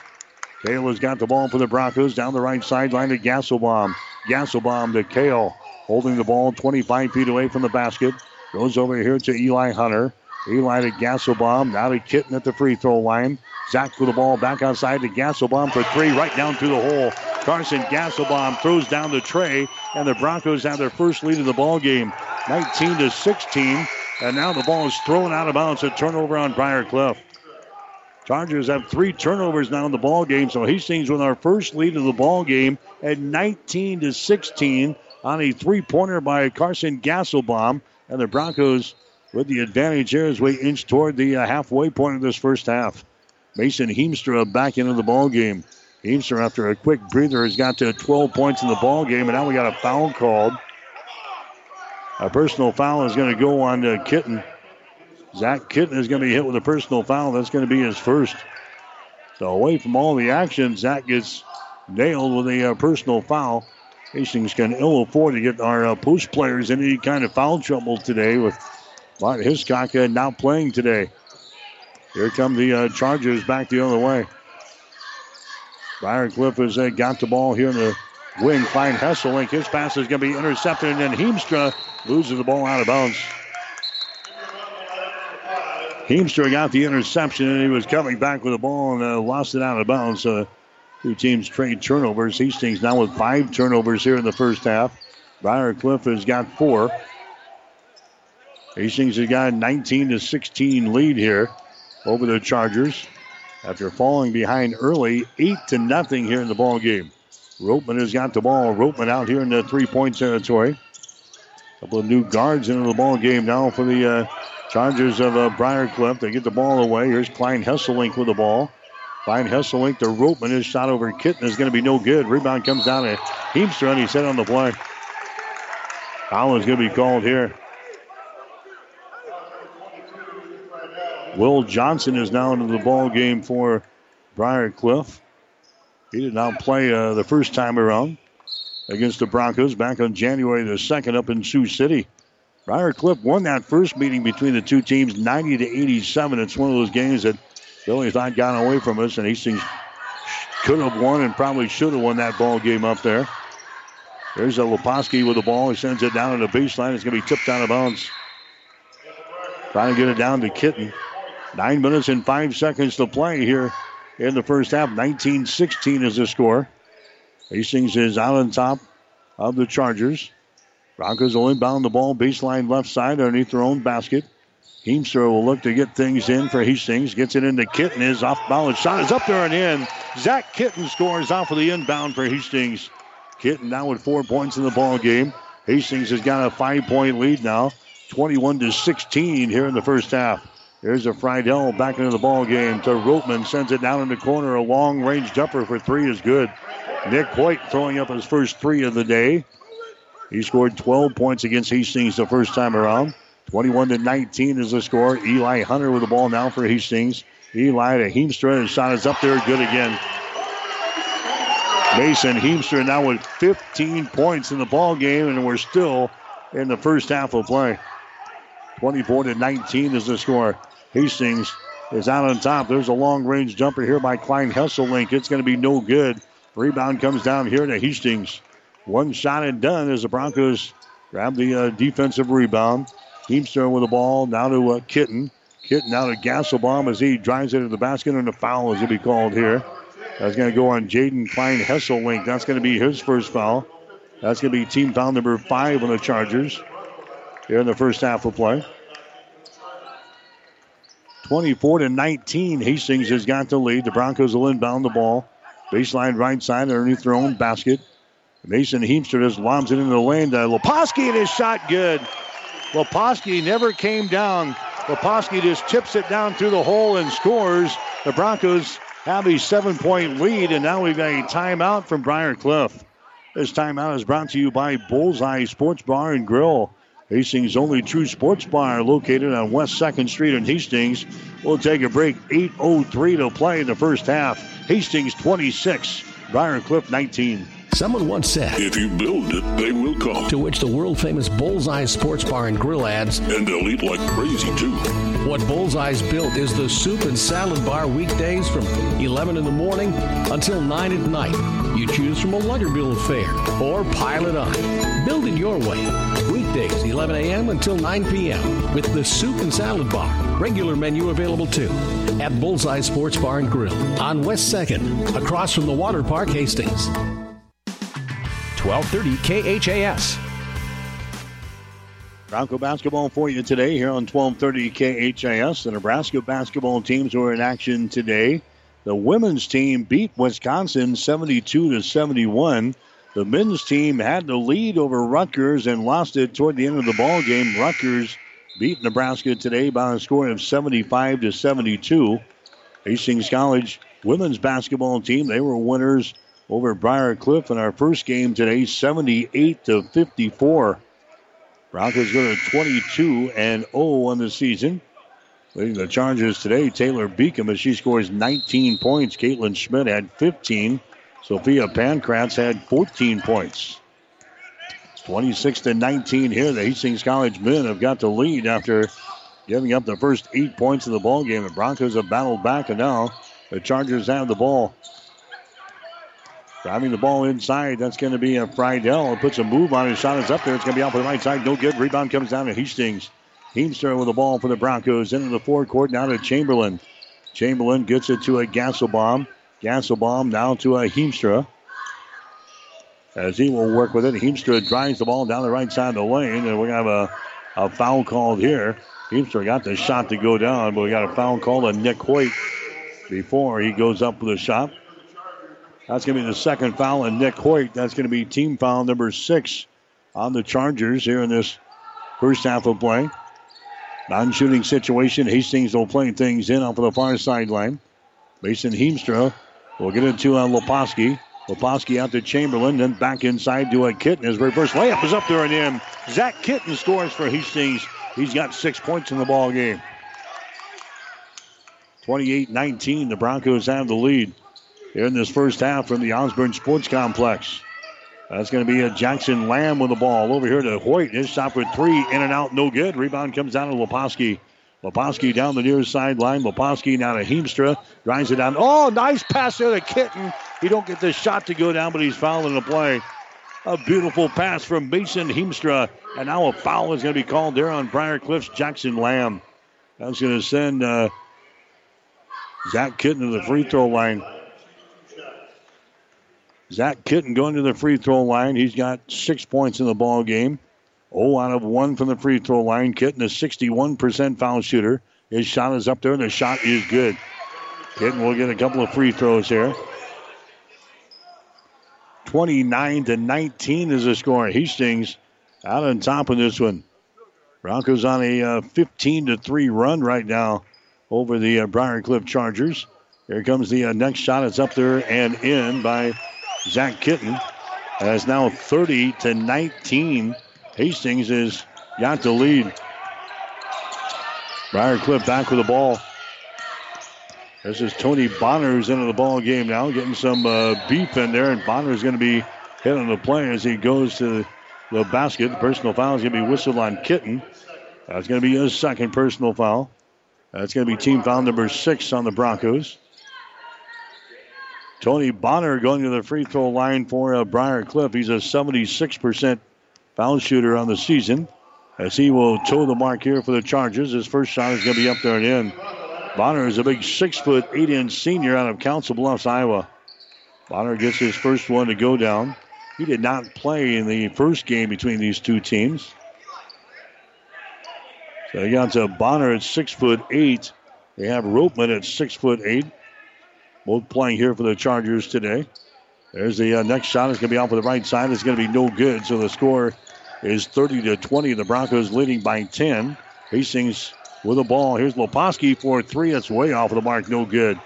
Kale has got the ball for the Broncos down the right sideline to Gansbaum. Gansbaum to Kale. Holding the ball 25 feet away from the basket. Goes over here to Eli Hunter. Eli to Gansbaum. Now to Kitten at the free throw line. Zach with the ball back outside to Gansbaum for three, right down through the hole. Carson Gansbaum throws down the tray, and the Broncos have their first lead of the ball game, 19 to 16. And now the ball is thrown out of bounds. A turnover on Briar Cliff. Chargers have three turnovers now in the ball game, so Hastings with our first lead of the ball game at 19 to 16 on a three-pointer by Carson Gansbaum, and the Broncos with the advantage here as we inch toward the uh, halfway point of this first half. Mason Heemstra back into the ball game. Heemstra, after a quick breather, has got to 12 points in the ball game, and now we got a foul called. A personal foul is going to go on to Kitten. Zach Kitten is going to be hit with a personal foul. That's going to be his first. So away from all the action, Zach gets nailed with a uh, personal foul. Hastings can ill afford to get our uh, post players in any kind of foul trouble today with Bart Hiscock not playing today. Here come the uh, Chargers back the other way. Cliff has uh, got the ball here in the wing. Klein Hesselink. His pass is going to be intercepted, and then Heemstra loses the ball out of bounds. Heemstra got the interception, and he was coming back with the ball and uh, lost it out of bounds. Uh, two teams trade turnovers. Hastings now with five turnovers here in the first half. Cliff has got four. Hastings has got a 19 to 16 lead here over the Chargers after falling behind early, eight to nothing here in the ball game. Ropeman has got the ball. Ropeman out here in the three-point territory. A couple of new guards into the ball game now for the uh, Chargers of uh, Cliff. They get the ball away. Here's Klein Hesselink with the ball. Klein Hesselink to Ropeman. His shot over Kitten is going to be no good. Rebound comes down to Heemstra, and he's hit on the play. Foul is going to be called here. Will Johnson is now into the ball game for Briar Cliff. He did not play uh, the first time around against the Broncos back on January the 2nd up in Sioux City. Briar Cliff won that first meeting between the two teams 90 to 87. It's one of those games that Billy's not gotten away from us, and Hastings could have won and probably should have won that ball game up there. There's a Leposki with the ball. He sends it down to the baseline. It's going to be tipped out of bounds. Trying to get it down to Kitten. Nine minutes and five seconds to play here in the first half. 19 16 is the score. Hastings is out on top of the Chargers. Broncos will inbound the ball baseline left side underneath their own basket. Heemstra will look to get things in for Hastings. Gets it into Kitten. His off balance shot is up there and in. Zach Kitten scores off of the inbound for Hastings. Kitten now with four points in the ball game. Hastings has got a five point lead now, 21 to 16 here in the first half. Here's a Friedel back into the ball game to Ropeman. Sends it down in the corner. A long range jumper for three is good. Nick Hoyt throwing up his first three of the day. He scored 12 points against Hastings the first time around. 21 to 19 is the score. Eli Hunter with the ball now for Hastings. Eli to Heemstra. His shot is up there. Good again. Mason Heemstra now with 15 points in the ball game, and we're still in the first half of play. 24 to 19 is the score. Hastings is out on top. There's a long range jumper here by Klein Hesselink. It's going to be no good. Rebound comes down here to Hastings. One shot and done as the Broncos grab the uh, defensive rebound. Heemstra with the ball now to uh, Kitten. Kitten now to Gansbaum as he drives it into the basket, and a foul is going to be called here. That's going to go on Jaden Klein Hesselink. That's going to be his first foul. That's going to be team foul number five on the Chargers here in the first half of play. 24 to 19. Hastings has got the lead. The Broncos will inbound the ball. Baseline right side underneath their own basket. Mason Heemstra just lobs it into the lane to Leposki, and his shot good. Leposki never came down. Leposki just tips it down through the hole and scores. The Broncos have a seven point lead, and now we've got a timeout from Briar Cliff. This timeout is brought to you by Bullseye Sports Bar and Grill. Hastings' only true sports bar located on West 2nd Street in Hastings. We'll take a break. 8.03 to play in the first half. Hastings 26, Briarcliff 19. Someone once said, If you build it, they will come. To which the world famous Bullseye Sports Bar and Grill adds, And they'll eat like crazy, too. What Bullseye's built is the soup and salad bar weekdays from 11 in the morning until 9 at night. You choose from a Luger Bill fare or pile it on. Build it your way. Weekdays, 11 a.m. until 9 p.m. with the soup and salad bar. Regular menu available too at Bullseye Sports Bar and Grill on West 2nd, across from the Water Park, Hastings. 1230 KHAS. Bronco basketball for you today here on 1230 KHAS. The Nebraska basketball teams were in action today. The women's team beat Wisconsin 72 to 71. The men's team had the lead over Rutgers and lost it toward the end of the ball game. Rutgers beat Nebraska today by a score of 75 to 72. Hastings College women's basketball team, they were winners over Briar Cliff in our first game today, 78 to 54. Broncos go to 22 and 0 on the season. Leading the Chargers today, Taylor Beacom, as she scores 19 points. Caitlin Schmidt had 15. Sophia Pankratz had 14 points. 26 to 19 here. The Hastings College men have got the lead after giving up the first eight points of the ball game. The Broncos have battled back, and now the Chargers have the ball. Driving the ball inside, that's going to be a Friedel. Puts a move on his shot is up there. It's going to be for the right side. No good. Rebound comes down to Hastings. Heemstra with the ball for the Broncos into the forecourt. Now to Chamberlain. Chamberlain gets it to a Gansbaum. Gansbaum now to a Heemstra. As he will work with it, Heemstra drives the ball down the right side of the lane, and we're going to have a, a foul called here. Heemstra got the shot to go down, but we got a foul called on Nick Hoyt before he goes up with a shot. That's going to be the second foul on Nick Hoyt. That's going to be team foul number six on the Chargers here in this first half of play. Non shooting situation. Hastings will play things in off of the far sideline. Mason Heemstra will get into to uh, Leposki. Leposki out to Chamberlain, then back inside to a Kitten. His reverse layup is up there and in. Zach Kitten scores for Hastings. He's got six points in the ball game. 28-19, the Broncos have the lead here in this first half from the Osborne Sports Complex. That's going to be a Jackson Lamb with the ball over here to Hoyt. His shot for three, in and out, no good. Rebound comes down to Leposki. Leposki down the near sideline. Leposki now to Heemstra. Drives it down. Oh, nice pass there to Kitten. He don't get the shot to go down, but he's fouling the play. A beautiful pass from Mason Heemstra. And now a foul is going to be called there on Briar Cliff's Jackson Lamb. That's going to send uh, Zach Kitten to the free throw line. Zach Kitten going to the free throw line. He's got six points in the ball game. Oh, out of one from the free throw line. Kitten, a 61% foul shooter. His shot is up there, and the shot is good. Kitten will get a couple of free throws here. 29 to 19 is the score. Hastings out on top of this one. Broncos on a uh, 15 to 3 run right now over the uh, Briarcliff Chargers. Here comes the uh, next shot. It's up there and in by Zach Kitten. And it's now 30 to 19. Hastings has got the lead. Briarcliff back with the ball. This is Tony Bonner who's into the ball game now, getting some uh, beef in there, and Bonner is going to be hitting the play as he goes to the basket. The personal foul is going to be whistled on Kitten. That's going to be his second personal foul. That's going to be team foul number six on the Broncos. Tony Bonner going to the free throw line for uh, Briar Cliff. He's a 76% foul shooter on the season. As he will toe the mark here for the Chargers. His first shot is going to be up there and in. Bonner is a big six foot eight inch senior out of Council Bluffs, Iowa. Bonner gets his first one to go down. He did not play in the first game between these two teams. So you got to Bonner at six foot eight. They have Ropeman at six foot eight. Both playing here for the Chargers today. There's the uh, next shot. It's going to be off of the right side. It's going to be no good. So the score is 30 to 20. The Broncos leading by 10. Hastings with the ball. Here's Leposki for three. That's way off of the mark. No good.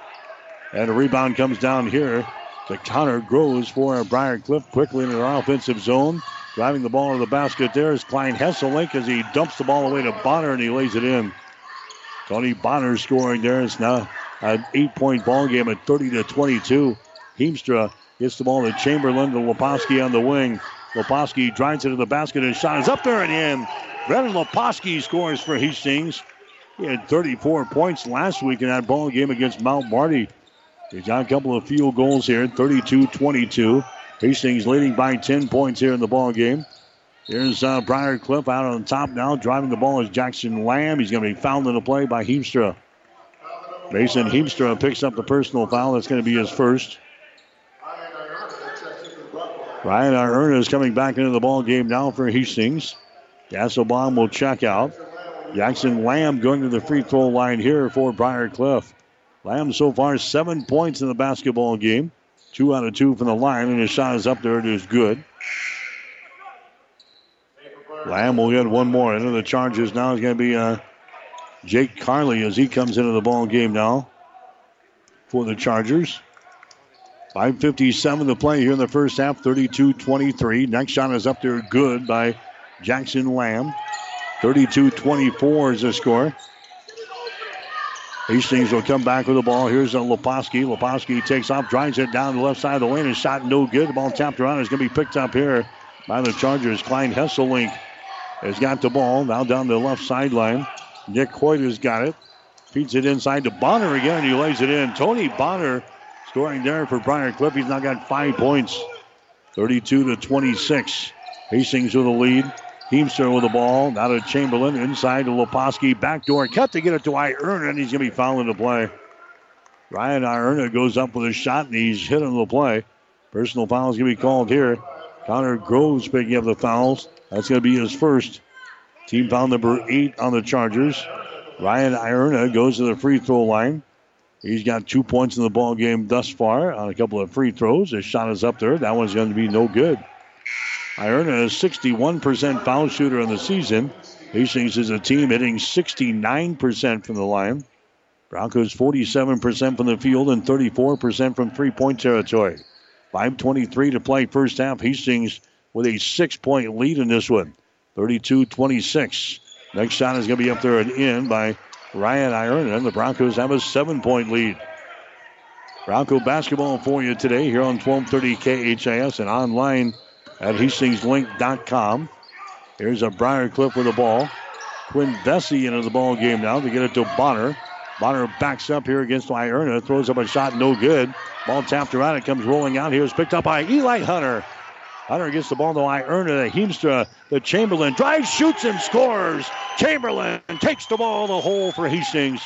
And a rebound comes down here. The Connor Groves for Briar Cliff quickly in their offensive zone. Driving the ball to the basket there is Klein Hesselink as he dumps the ball away to Bonner and he lays it in. Tony Bonner scoring there. It's now an eight-point ball game at 30 to 22. Heemstra gets the ball to Chamberlain to Leposki on the wing. Leposki drives it to the basket and shot is up there and in. Brennan Leposki scores for Hastings. He had 34 points last week in that ball game against Mount Marty. He's got a couple of field goals here, 32-22. Hastings leading by 10 points here in the ball game. Here's uh, Briar Cliff out on top now. Driving the ball is Jackson Lamb. He's going to be fouled in the play by Heemstra. Mason Heemstra picks up the personal foul. That's going to be his first. Ryan Ierna is coming back into the ball game now for Hastings. Gansbaum will check out. Jackson Lamb going to the free throw line here for Briar Cliff. Lamb so far seven points in the basketball game. Two out of two from the line, and his shot is up there. It is good. Lamb will get one more. Into the charges now is going to be uh, Jake Carley as he comes into the ball game now for the Chargers. 5.57 to play here in the first half, 32 23. Next shot is up there, good by Jackson Lamb. 32 24 is the score. Hastings will come back with the ball. Here's a Leposki. Leposki takes off, drives it down the left side of the lane. His shot no good. The ball tapped around. It's going to be picked up here by the Chargers. Klein Hesselink has got the ball now down the left sideline. Nick Hoyt has got it. Feeds it inside to Bonner again, and he lays it in. Tony Bonner scoring there for Briar Cliff. He's now got five points. 32 to 26. Hastings with the lead. Heemstra with the ball. Now to Chamberlain. Inside to Leposki. Backdoor cut to get it to Ierna, and he's going to be fouling the play. Ryan Ierna goes up with a shot, and he's hit the play. Personal foul is going to be called here. Connor Groves picking up the fouls. That's going to be his first. Team foul number eight on the Chargers. Ryan Ierna goes to the free throw line. He's got two points in the ball game thus far on a couple of free throws. His shot is up there. That one's going to be no good. Ierna is 61% foul shooter in the season. Hastings is a team hitting 69% from the line. Broncos 47% from the field and 34% from three point territory. 5.23 to play first half. Hastings with a six point lead in this one 32 26. Next shot is going to be up there and in by Ryan Ierna, And the Broncos have a seven point lead. Bronco basketball for you today here on 1230 KHAS and online at hastingslink.com. Here's a Briar Cliff with the ball. Quinn Vesey into the ball game now to get it to Bonner. Bonner backs up here against Ierna, throws up a shot, no good. Ball tapped around, it comes rolling out here. It's picked up by Eli Hunter. Hunter gets the ball to Ierna, Heemstra, the Chamberlain drives, shoots, and scores. Chamberlain takes the ball the hole for Hastings.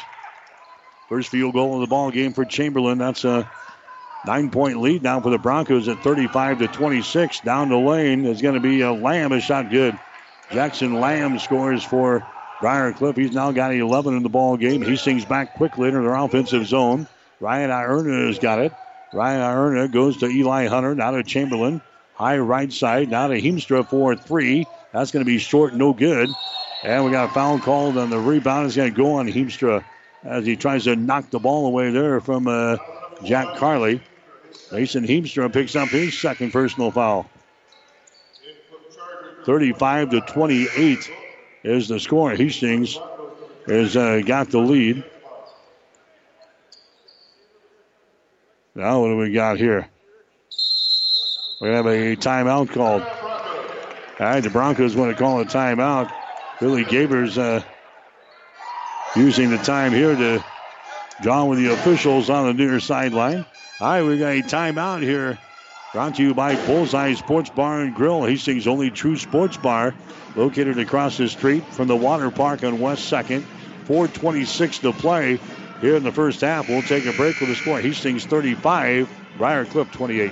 First field goal of the ball game for Chamberlain. That's a nine-point lead now for the Broncos at 35 to 26. Down the lane is going to be a Lamb. A shot good. Jackson Lamb scores for Briar Cliff. He's now got 11 in the ball game. Hastings back quickly into their offensive zone. Ryan Ierna has got it. Ryan Ierna goes to Eli Hunter, now to Chamberlain. High right side, now to Heemstra for three. That's going to be short, no good. And we got a foul called on the rebound. It's going to go on Heemstra as he tries to knock the ball away there from uh, Jack Carley. Mason Heemstra picks up his second personal foul. 35 to 28 is the score. Hastings has uh, got the lead. Now, what do we got here? We have a timeout called. All right, the Broncos want to call a timeout. Billy Gabers uh, using the time here to draw with the officials on the near sideline. All right, we got a timeout here. Brought to you by Bullseye Sports Bar and Grill, Hastings' only true sports bar, located across the street from the water park on West 2nd. 426 to play here in the first half. We'll take a break with the score. Hastings 35, Briar Cliff 28.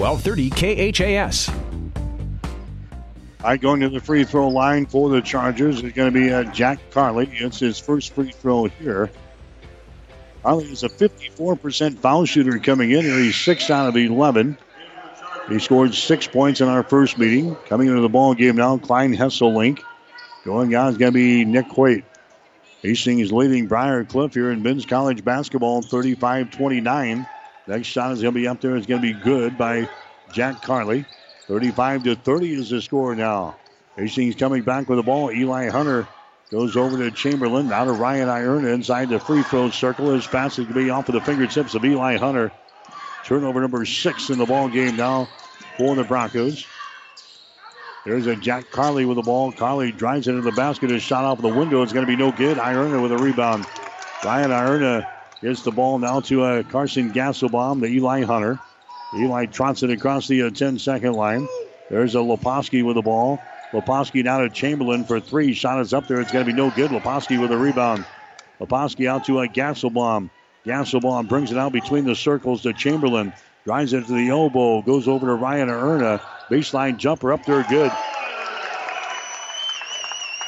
1230 KHAS. Right, going to the free throw line for the Chargers is going to be uh, Jack Carley. It's his first free throw here. Carley is a 54% foul shooter coming in here. He's 6 out of 11. He scored six points in our first meeting. Coming into the ball game now, Klein Hesselink. Going out is going to be Nick Hoyt. Hastings leading Briar Cliff here in men's college basketball 35 29. Next shot is going to be up there. It's going to be good by Jack Carley. 35 to 30 is the score now. Hastings coming back with the ball. Eli Hunter goes over to Chamberlain. Now to Ryan Ierna inside the free throw circle. Pass is going to be off of the fingertips of Eli Hunter. Turnover number six in the ball game now for the Broncos. There's a Jack Carley with the ball. Carley drives it into the basket. His shot off the window. It's going to be no good. Ierna with a rebound. Ryan Ierna gets the ball now to uh, Carson Gansbaum the Eli Hunter. Eli trots it across the uh, 10 second line. There's a Leposki with the ball. Leposki now to Chamberlain for three. Shot is up there. It's going to be no good. Leposki with a rebound. Leposki out to a uh, Gansbaum. Gansbaum brings it out between the circles to Chamberlain. Drives it to the elbow. Goes over to Ryan Ierna. Baseline jumper up there, good.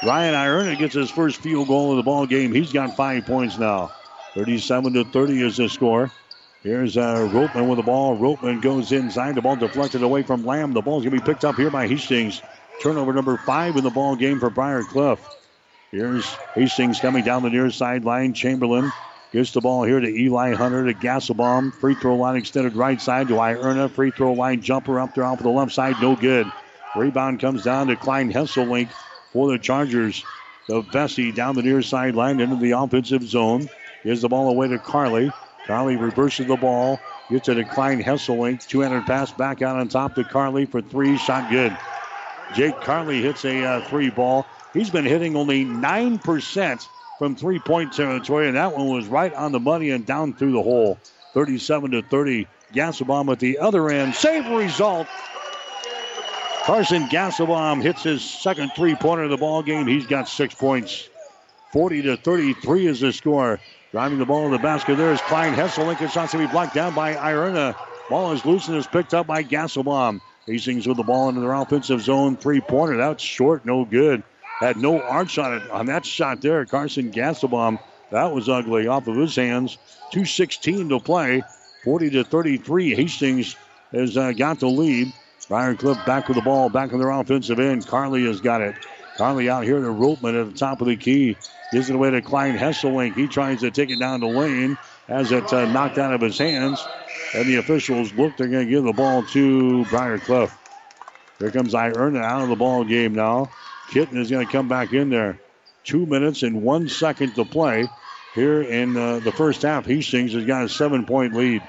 Ryan Ierna gets his first field goal of the ball game. He's got five points now. 37 to 30 is the score. Here's uh, Ropeman with the ball. Ropeman goes inside. The ball deflected away from Lamb. The ball's going to be picked up here by Hastings. Turnover number five in the ball game for Briar Cliff. Here's Hastings coming down the near sideline. Chamberlain gives the ball here to Eli Hunter to Gansbaum. Free throw line extended right side to Ierna. Free throw line jumper up there off the left side. No good. Rebound comes down to Klein Hesselink for the Chargers. The Vesey down the near sideline into the offensive zone. Gives the ball away to Carley. Carley reverses the ball. Gets it to Klein Hesselink. Two-handed pass back out on top to Carley for three. Shot good. Jake Carley hits a uh, three ball. He's been hitting only 9% from three-point territory, and that one was right on the money and down through the hole. 37 to 30. Gansbaum at the other end. Save result. Carson Gansbaum hits his second three-pointer of the ball game. He's got six points. 40 to 33 is the score. Driving the ball to the basket there is Klein Hesselink. His shot's to be blocked down by Ierna. Ball is loose and is picked up by Gansbaum. Hastings with the ball into their offensive zone. Three pointer. That's short, no good. Had no arch on it on that shot there. Carson Gansbaum. That was ugly off of his hands. 2.16 to play. 40 to 33. Hastings has uh, got the lead. Briar Cliff back with the ball, back on their offensive end. Carley has got it. Carley out here to Ropeman at the top of the key. Gives it away to Klein Hesselink. He tries to take it down the lane. Has it uh, knocked out of his hands. And the officials look. They're going to give the ball to Briar Cliff. Here comes Ierna out of the ball game now. Kitten is going to come back in there. Two minutes and one second to play here in uh, the first half. Hastings has got a seven point lead,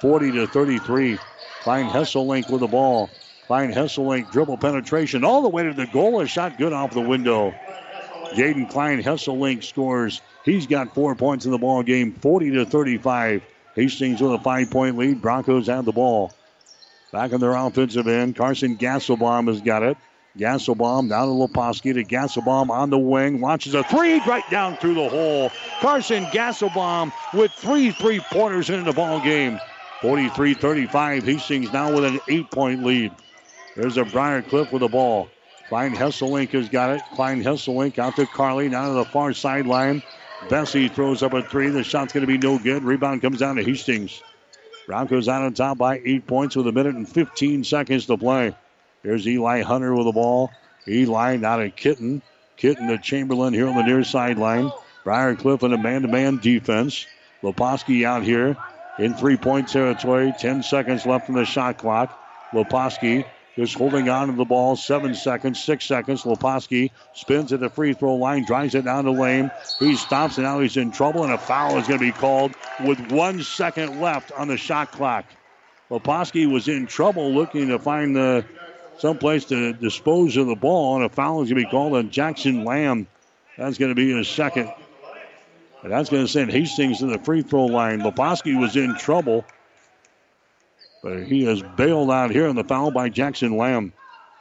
40 to 33. Klein Hesselink with the ball. Klein Hesselink dribble penetration all the way to the goal. A shot good off the window. Jaden Klein Hesselink scores. He's got four points in the ball game, 40 to 35. Hastings with a five point lead. Broncos have the ball. Back on their offensive end, Carson Gansbaum has got it. Gansbaum down to Leposki to Gansbaum on the wing. Launches a three right down through the hole. Carson Gansbaum with three three pointers in the ball game. 43 35. Hastings now with an eight point lead. There's a Briar Cliff with the ball. Klein Hesselink has got it. Klein Hesselink out to Carley, down to the far sideline. Vesey throws up a three. The shot's going to be no good. Rebound comes down to Hastings. Broncos out on top by eight points with a minute and 15 seconds to play. Here's Eli Hunter with the ball. Eli now to Kitten. Kitten to Chamberlain here on the near sideline. Briar Cliff in a man to man defense. Leposki out here in three point territory. 10 seconds left in the shot clock. Leposki just holding on to the ball. Seven seconds, six seconds. Leposki spins at the free throw line, drives it down the lane. He stops, and now he's in trouble, and a foul is going to be called with one second left on the shot clock. Leposki was in trouble looking to find the someplace to dispose of the ball, and a foul is going to be called on Jackson Lamb. That's going to be his second. And that's going to send Hastings to the free throw line. Leposki was in trouble, but he is bailed out here on the foul by Jackson Lamb.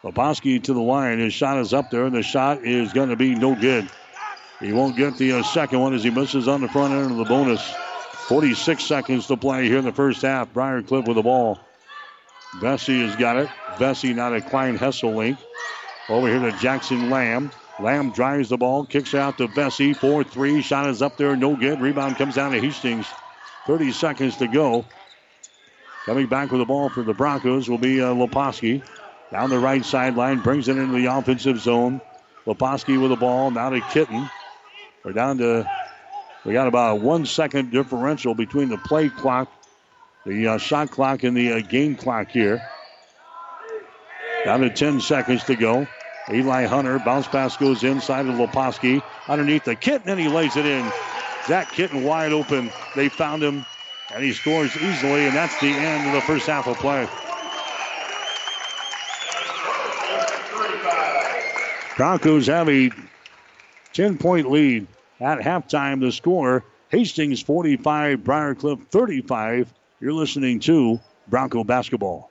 Leposki to the line. His shot is up there, and the shot is going to be no good. He won't get the uh, second one as he misses on the front end of the bonus. 46 seconds to play here in the first half. Briar Cliff with the ball. Vesey has got it. Vesey now to Klein Hesselink. Over here to Jackson Lamb. Lamb drives the ball, kicks out to Vesey. 4 3. Shot is up there, no good. Rebound comes down to Hastings. 30 seconds to go. Coming back with the ball for the Broncos will be uh. Down the right sideline, brings it into the offensive zone. Leposki with the ball, now to Kitten. We're down to, we got about a one second differential between the play clock, the uh, shot clock, and the uh, game clock here. Down to 10 seconds to go. Eli Hunter, bounce pass goes inside of Leposki. Underneath the Kitten, and he lays it in. Zach Kitten wide open. They found him, and he scores easily, and that's the end of the first half of play. Broncos have a 10 point lead at halftime. The score Hastings 45, Briarcliff 35. You're listening to Bronco Basketball.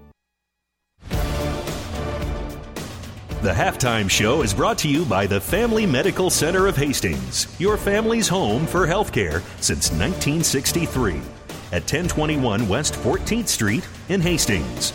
The halftime show is brought to you by the Family Medical Center of Hastings, your family's home for healthcare since 1963 at 1021 West 14th Street in Hastings.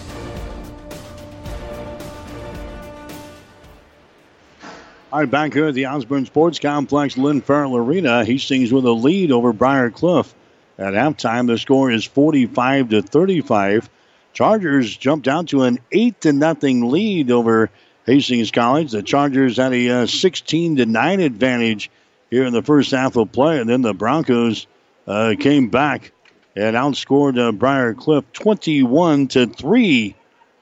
All right, back here at the Osborne Sports Complex, Lynn Farrell Arena, Hastings with a lead over Briar Cliff. At halftime, the score is 45 to 35. Chargers jumped down to an 8 to nothing lead over Hastings College. The Chargers had a uh, 16 to 9 advantage here in the first half of play, and then the Broncos uh, came back and outscored uh, Briar Cliff 21 to 3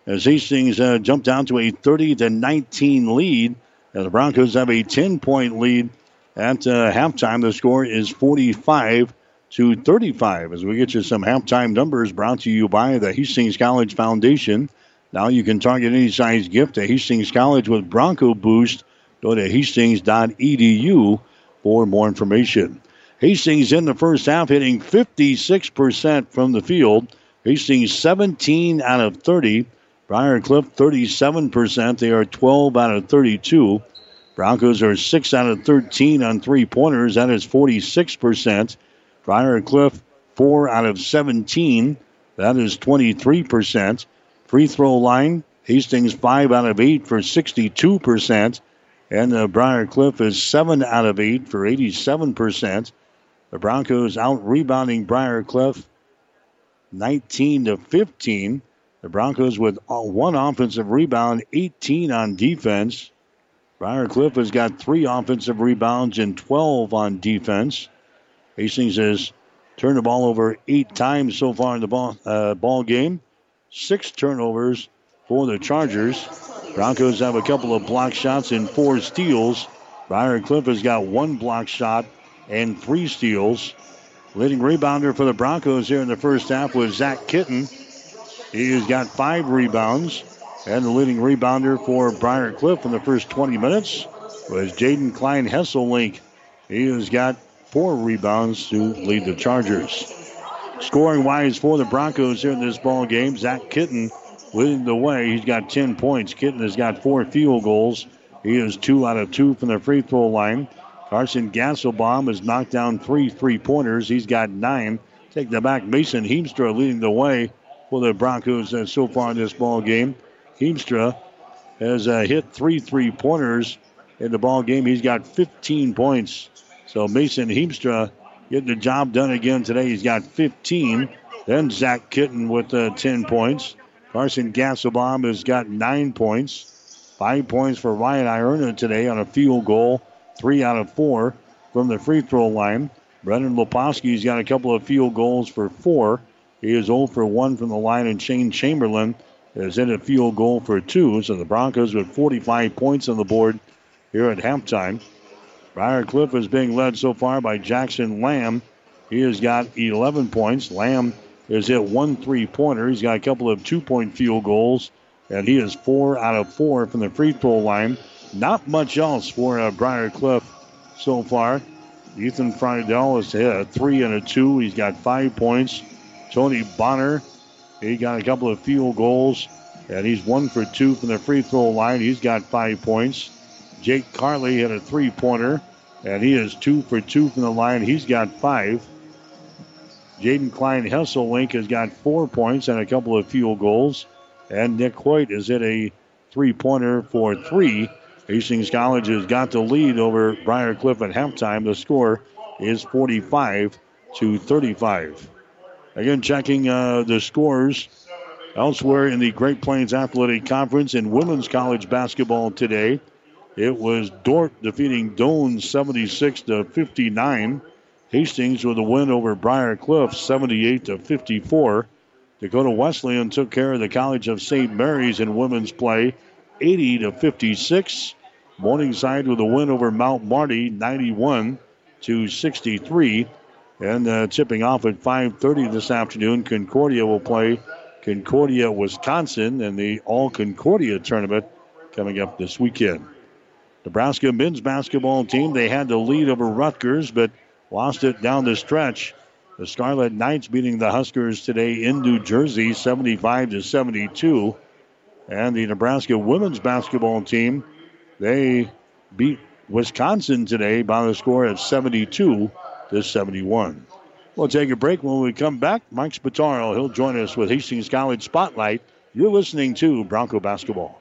as Hastings uh, jumped down to a 30 to 19 lead. And the Broncos have a 10 point lead at uh, halftime. The score is 45 to 35. As we get you some halftime numbers brought to you by the Hastings College Foundation. Now you can target any size gift at Hastings College with Bronco Boost. Go to hastings.edu for more information. Hastings in the first half hitting 56% from the field. Hastings 17 out of 30. Briar Cliff 37%. They are 12 out of 32. Broncos are 6 out of 13 on three pointers. That is 46%. Briar Cliff 4 out of 17. That is 23%. Free throw line, Hastings 5 out of 8 for 62%. And uh, Briar Cliff is 7 out of 8 for 87%. The Broncos out rebounding Briar Cliff 19 to 15. The Broncos with one offensive rebound, 18 on defense. Briar Cliff has got three offensive rebounds and 12 on defense. Hastings has turned the ball over eight times so far in the ball, uh, ball game. Six turnovers for the Chargers. Broncos have a couple of block shots and four steals. Briar Cliff has got one block shot and three steals. Leading rebounder for the Broncos here in the first half was Zach Kitten. He has got five rebounds. And the leading rebounder for Briar Cliff in the first 20 minutes was Jaden Klein Hesselink. He has got four rebounds to lead the Chargers. Scoring wise for the Broncos here in this ball game, Zach Kitten leading the way. He's got 10 points. Kitten has got four field goals. He is two out of two from the free throw line. Carson Gansbaum has knocked down three three pointers. He's got nine. Take the back. Mason Heemstra leading the way for the Broncos uh, so far in this ball game. Heemstra has uh, hit three three pointers in the ball game. He's got 15 points. So Mason Heemstra getting the job done again today. He's got 15. Then Zach Kitten with uh, 10 points. Carson Gansbaum has got nine points. Five points for Ryan Ierna today on a field goal. Three out of four from the free throw line. Brendan Leposki's got a couple of field goals for four. He is 0 for 1 from the line, and Shane Chamberlain is in a field goal for two. So the Broncos with 45 points on the board here at halftime. Briar Cliff is being led so far by Jackson Lamb. He has got 11 points. Lamb has hit one three pointer. He's got a couple of two point field goals, and he is four out of four from the free throw line. Not much else for uh, Briar Cliff so far. Ethan Friedel has hit a three and a two. He's got five points. Tony Bonner, he got a couple of field goals, and he's one for two from the free throw line. He's got five points. Jake Carley hit a three pointer, and he is two for two from the line. He's got five. Jaden Klein Hesselink has got four points and a couple of field goals. And Nick Hoyt is at a three pointer for three. Hastings College has got the lead over Briar Cliff at halftime. The score is 45 to 35. Again, checking uh, the scores elsewhere in the Great Plains Athletic Conference in women's college basketball today. It was Dordt defeating Doane 76 to 59. Hastings with a win over Briar Cliff 78 to 54. Dakota Wesleyan took care of the College of St. Mary's in women's play 80 to 56. Morningside with a win over Mount Marty 91 to 63. And uh, tipping off at 5:30 this afternoon, Concordia will play Concordia, Wisconsin, in the All Concordia tournament coming up this weekend. Nebraska men's basketball team they had the lead over Rutgers, but lost it down the stretch. The Scarlet Knights beating the Huskers today in New Jersey, 75 to 72. And the Nebraska women's basketball team, they beat Wisconsin today by the score of 72 to 71. We'll take a break when we come back. Mike Spataro, he'll join us with Hastings College Spotlight. You're listening to Bronco Basketball.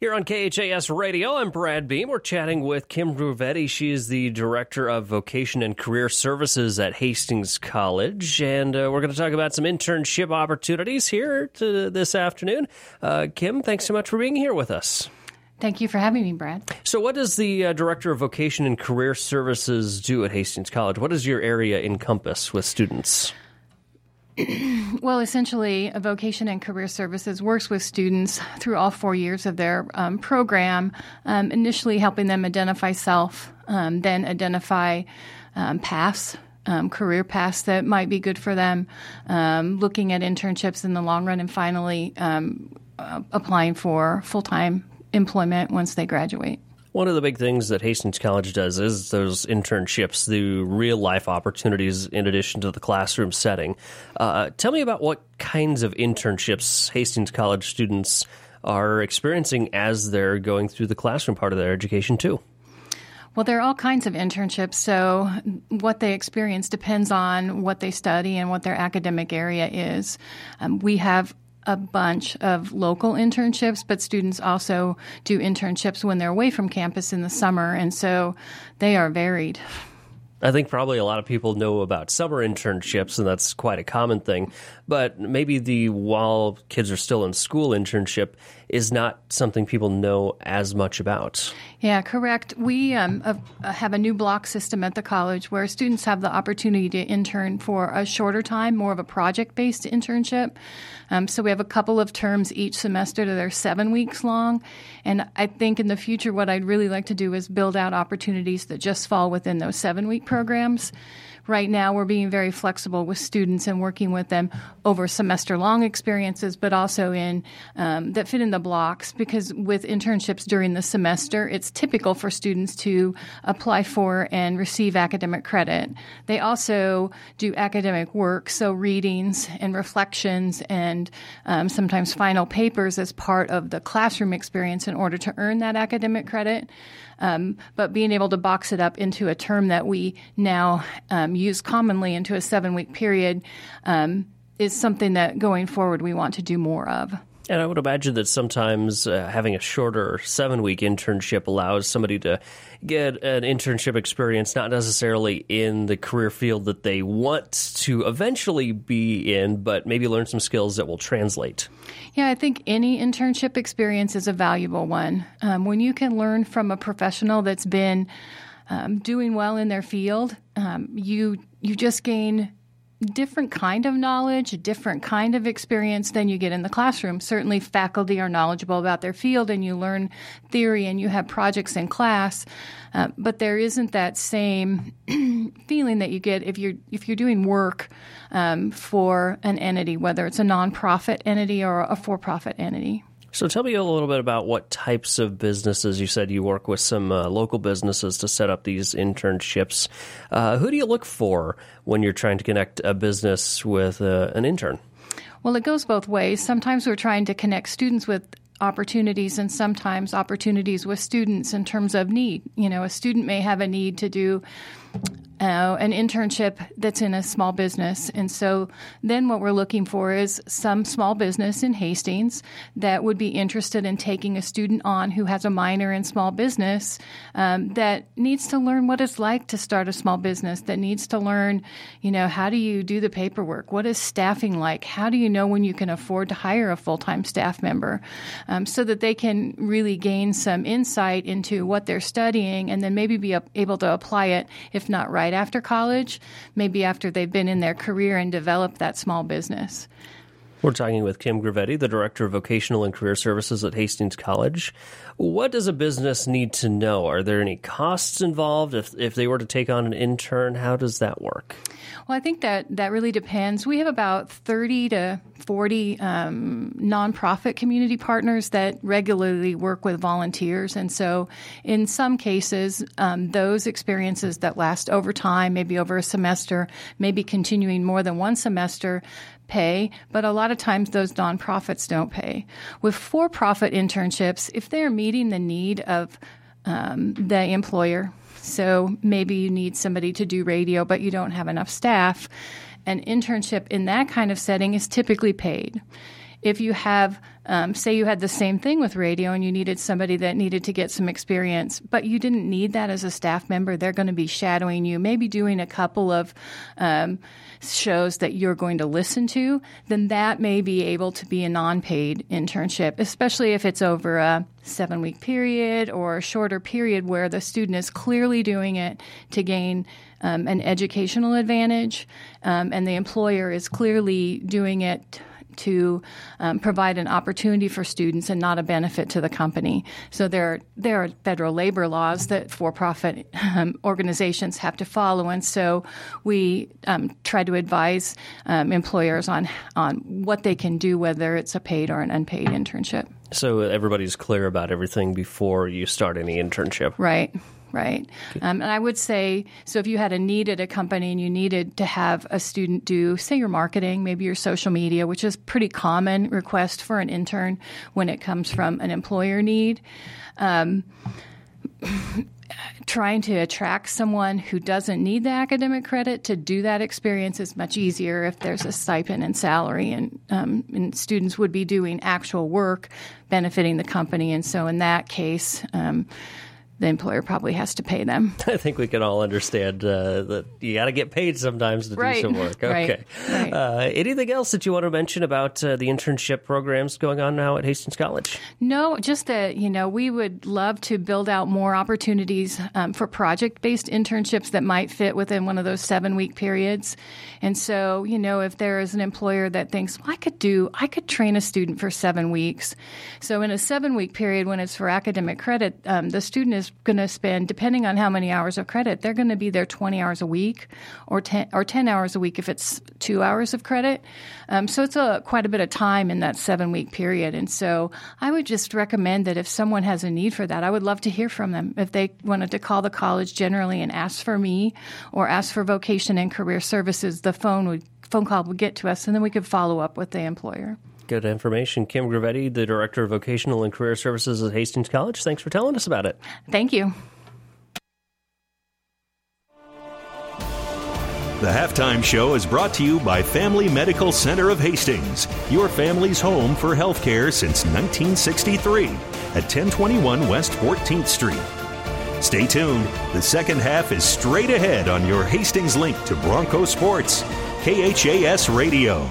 Here on KHAS Radio, I'm Brad Beam. We're chatting with Kim Ruvetti. She is the Director of Vocation and Career Services at Hastings College. And uh, we're going to talk about some internship opportunities here to, this afternoon. Uh, Kim, thanks so much for being here with us. Thank you for having me, Brad. So, what does the uh, Director of Vocation and Career Services do at Hastings College? What does your area encompass with students? Well, essentially, Vocation and Career Services works with students through all four years of their um, program, um, initially helping them identify self, um, then identify um, paths. Um, career paths that might be good for them, um, looking at internships in the long run, and finally uh, applying for full time employment once they graduate. One of the big things that Hastings College does is those internships, the real life opportunities in addition to the classroom setting. Uh, tell me about what kinds of internships Hastings College students are experiencing as they're going through the classroom part of their education, too. Well, there are all kinds of internships. So, what they experience depends on what they study and what their academic area is. Um, we have a bunch of local internships, but students also do internships when they're away from campus in the summer, and so they are varied. I think probably a lot of people know about summer internships, and that's quite a common thing. But maybe the while kids are still in school internship is not something people know as much about. Yeah, correct. We um, have a new block system at the college where students have the opportunity to intern for a shorter time, more of a project based internship. Um, so we have a couple of terms each semester that are seven weeks long. And I think in the future, what I'd really like to do is build out opportunities that just fall within those seven week programs right now we're being very flexible with students and working with them over semester long experiences, but also in um, that fit in the blocks because with internships during the semester, it's typical for students to apply for and receive academic credit. They also do academic work, so readings and reflections and um, sometimes final papers as part of the classroom experience in order to earn that academic credit. Um, but being able to box it up into a term that we now um, use commonly into a seven week period um, is something that going forward we want to do more of. And I would imagine that sometimes uh, having a shorter seven week internship allows somebody to get an internship experience, not necessarily in the career field that they want to eventually be in, but maybe learn some skills that will translate. Yeah, I think any internship experience is a valuable one. Um, when you can learn from a professional that's been um, doing well in their field, um, you you just gain different kind of knowledge, a different kind of experience than you get in the classroom. Certainly, faculty are knowledgeable about their field, and you learn theory, and you have projects in class. Uh, but there isn't that same feeling that you get if you're if you're doing work um, for an entity, whether it's a nonprofit entity or a for-profit entity. So tell me a little bit about what types of businesses. You said you work with some uh, local businesses to set up these internships. Uh, who do you look for when you're trying to connect a business with uh, an intern? Well, it goes both ways. Sometimes we're trying to connect students with opportunities and sometimes opportunities with students in terms of need. You know, a student may have a need to do uh, an internship that's in a small business. And so then what we're looking for is some small business in Hastings that would be interested in taking a student on who has a minor in small business um, that needs to learn what it's like to start a small business, that needs to learn, you know, how do you do the paperwork? What is staffing like? How do you know when you can afford to hire a full time staff member? Um, so that they can really gain some insight into what they're studying and then maybe be able to apply it, if not right right after college, maybe after they've been in their career and developed that small business. We're talking with Kim Gravetti, the Director of Vocational and Career Services at Hastings College. What does a business need to know? Are there any costs involved? If, if they were to take on an intern, how does that work? Well, I think that that really depends. We have about 30 to 40 um, nonprofit community partners that regularly work with volunteers. And so, in some cases, um, those experiences that last over time, maybe over a semester, maybe continuing more than one semester, pay, but a lot of times those nonprofits don't pay. With for profit internships, if they're meeting the need of um, the employer, so maybe you need somebody to do radio, but you don't have enough staff. An internship in that kind of setting is typically paid. If you have, um, say, you had the same thing with radio and you needed somebody that needed to get some experience, but you didn't need that as a staff member, they're going to be shadowing you, maybe doing a couple of um, shows that you're going to listen to, then that may be able to be a non paid internship, especially if it's over a seven week period or a shorter period where the student is clearly doing it to gain um, an educational advantage um, and the employer is clearly doing it to um, provide an opportunity for students and not a benefit to the company. So there, there are federal labor laws that for-profit um, organizations have to follow, and so we um, try to advise um, employers on on what they can do, whether it's a paid or an unpaid internship. So everybody's clear about everything before you start any internship, right? Right? Um, and I would say so if you had a need at a company and you needed to have a student do, say, your marketing, maybe your social media, which is pretty common request for an intern when it comes from an employer need. Um, trying to attract someone who doesn't need the academic credit to do that experience is much easier if there's a stipend and salary, and, um, and students would be doing actual work benefiting the company. And so, in that case, um, the employer probably has to pay them. I think we can all understand uh, that you got to get paid sometimes to right. do some work. Right. Okay. Right. Uh, anything else that you want to mention about uh, the internship programs going on now at Hastings College? No, just that, you know, we would love to build out more opportunities um, for project based internships that might fit within one of those seven week periods. And so, you know, if there is an employer that thinks, well, I could do, I could train a student for seven weeks. So in a seven week period, when it's for academic credit, um, the student is going to spend, depending on how many hours of credit, they're going to be there 20 hours a week or 10, or 10 hours a week if it's two hours of credit. Um, so it's a, quite a bit of time in that seven week period. And so I would just recommend that if someone has a need for that, I would love to hear from them. If they wanted to call the college generally and ask for me or ask for vocation and career services, the phone would phone call would get to us and then we could follow up with the employer. Good information. Kim Gravetti, the Director of Vocational and Career Services at Hastings College. Thanks for telling us about it. Thank you. The halftime show is brought to you by Family Medical Center of Hastings, your family's home for healthcare since 1963 at 1021 West 14th Street. Stay tuned. The second half is straight ahead on your Hastings link to Bronco Sports, KHAS Radio.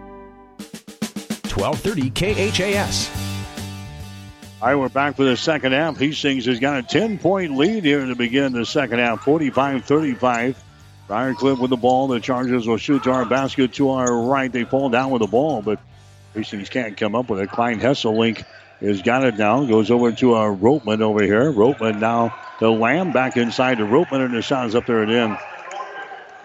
1230 KHAS. All right, we're back for the second half. Hastings has got a 10 point lead here to begin the second half, 45 35. Briar Cliff with the ball. The Chargers will shoot to our basket to our right. They fall down with the ball, but Hastings can't come up with it. Klein Hesselink has got it now. Goes over to our Ropeman over here. Ropeman now to Lamb back inside to Ropeman, and the shot is up there and in.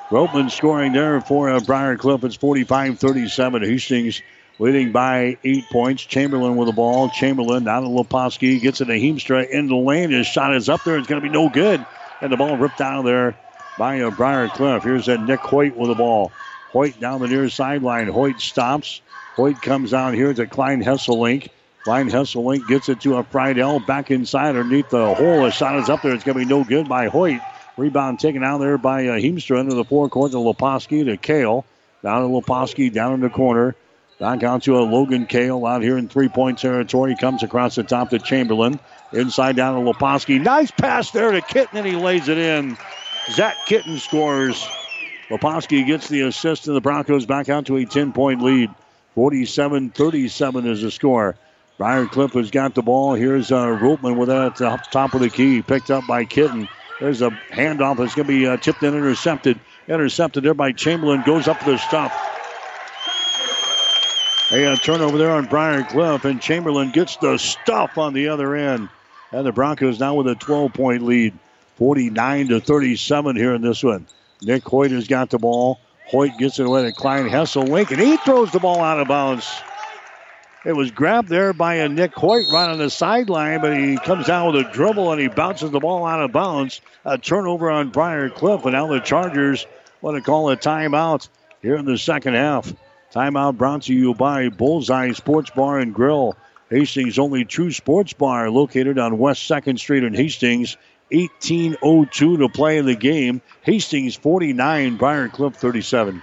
Ropeman scoring there for uh, Briar Cliff. It's 45 37. Hastings leading by eight points. Chamberlain with the ball. Chamberlain down to Leposki. Gets it to Heemstra in the lane. His shot is up there. It's going to be no good. And the ball ripped out of there by uh, Briar Cliff. Here's that Nick Hoyt with the ball. Hoyt down the near sideline. Hoyt stops. Hoyt comes down here to Klein Hesselink. Klein Hesselink gets it to a Friedel back inside underneath the hole. A shot is up there. It's going to be no good by Hoyt. Rebound taken out there by uh, Heemstra into the forecourt to Leposki to Kale. Down to Leposki, down in the corner. Back out to a Logan Kale out here in three point territory. Comes across the top to Chamberlain. Inside down to Leposki. Nice pass there to Kitten, and he lays it in. Zach Kitten scores. Leposki gets the assist, and the Broncos back out to a 10 point lead. 47 37 is the score. Briar Cliff has got the ball. Here's uh, Ropeman with it at the top of the key. Picked up by Kitten. There's a handoff that's going to be uh, tipped and intercepted. Intercepted there by Chamberlain. Goes up to the stuff. A turnover there on Briar Cliff, and Chamberlain gets the stuff on the other end. And the Broncos now with a 12 point lead. 49 to 37 here in this one. Nick Hoyt has got the ball. Hoyt gets it away to Klein Hesselink, and he throws the ball out of bounds. It was grabbed there by a Nick Hoyt right on the sideline, but he comes down with a dribble and he bounces the ball out of bounds. A turnover on Briar Cliff, and now the Chargers want to call a timeout here in the second half. Timeout brought to you by Bullseye Sports Bar and Grill. Hastings' only true sports bar located on West 2nd Street in Hastings. 1802 to play in the game. Hastings 49, Briar Cliff 37.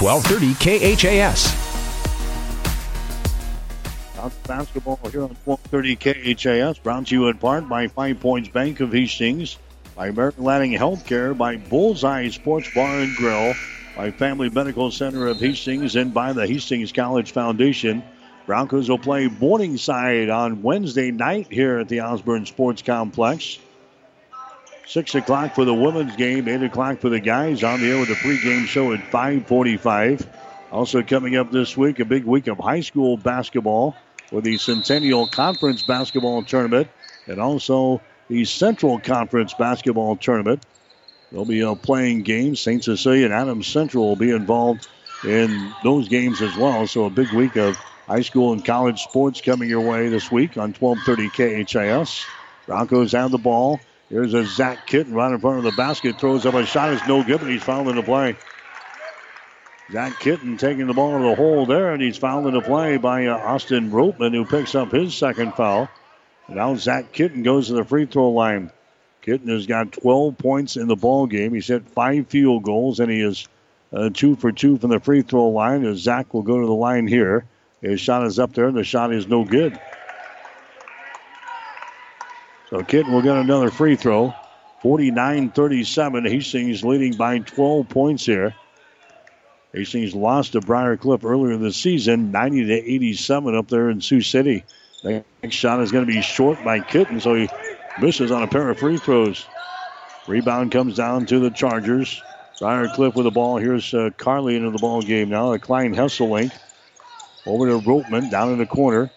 1230 KHAS. basketball here on 1230 KHAS. Brought to you in part by Five Points Bank of Hastings, by American Landing Healthcare, by Bullseye Sports Bar and Grill, by Family Medical Center of Hastings, and by the Hastings College Foundation. Broncos will play Morningside on Wednesday night here at the Osborne Sports Complex. 6 o'clock for the women's game, 8 o'clock for the guys. On the air with the pregame show at 545. Also coming up this week, a big week of high school basketball with the Centennial Conference Basketball Tournament and also the Central Conference Basketball Tournament. They'll be uh, playing games. St. Cecilia and Adams Central will be involved in those games as well. So a big week of high school and college sports coming your way this week on 1230 KHAS. Broncos have the ball. Here's a Zach Kitten right in front of the basket. Throws up a shot. It's no good, but he's fouled in the play. Zach Kitten taking the ball to the hole there, and he's fouled in the play by uh, Austin Ropeman, who picks up his second foul. Now Zach Kitten goes to the free throw line. Kitten has got 12 points in the ball game. He's hit five field goals, and he is uh, two for two from the free throw line. As Zach will go to the line here. His shot is up there, and the shot is no good. So Kitten will get another free throw. 49 37. Hastings leading by 12 points here. Hastings lost to Briar Cliff earlier this season, 90 to 87 up there in Sioux City. The next shot is going to be short by Kitten, so he misses on a pair of free throws. Rebound comes down to the Chargers. Briar Cliff with the ball. Here's uh, Carley into the ball game now. A Klein Hesselink over to Ropeman down in the corner.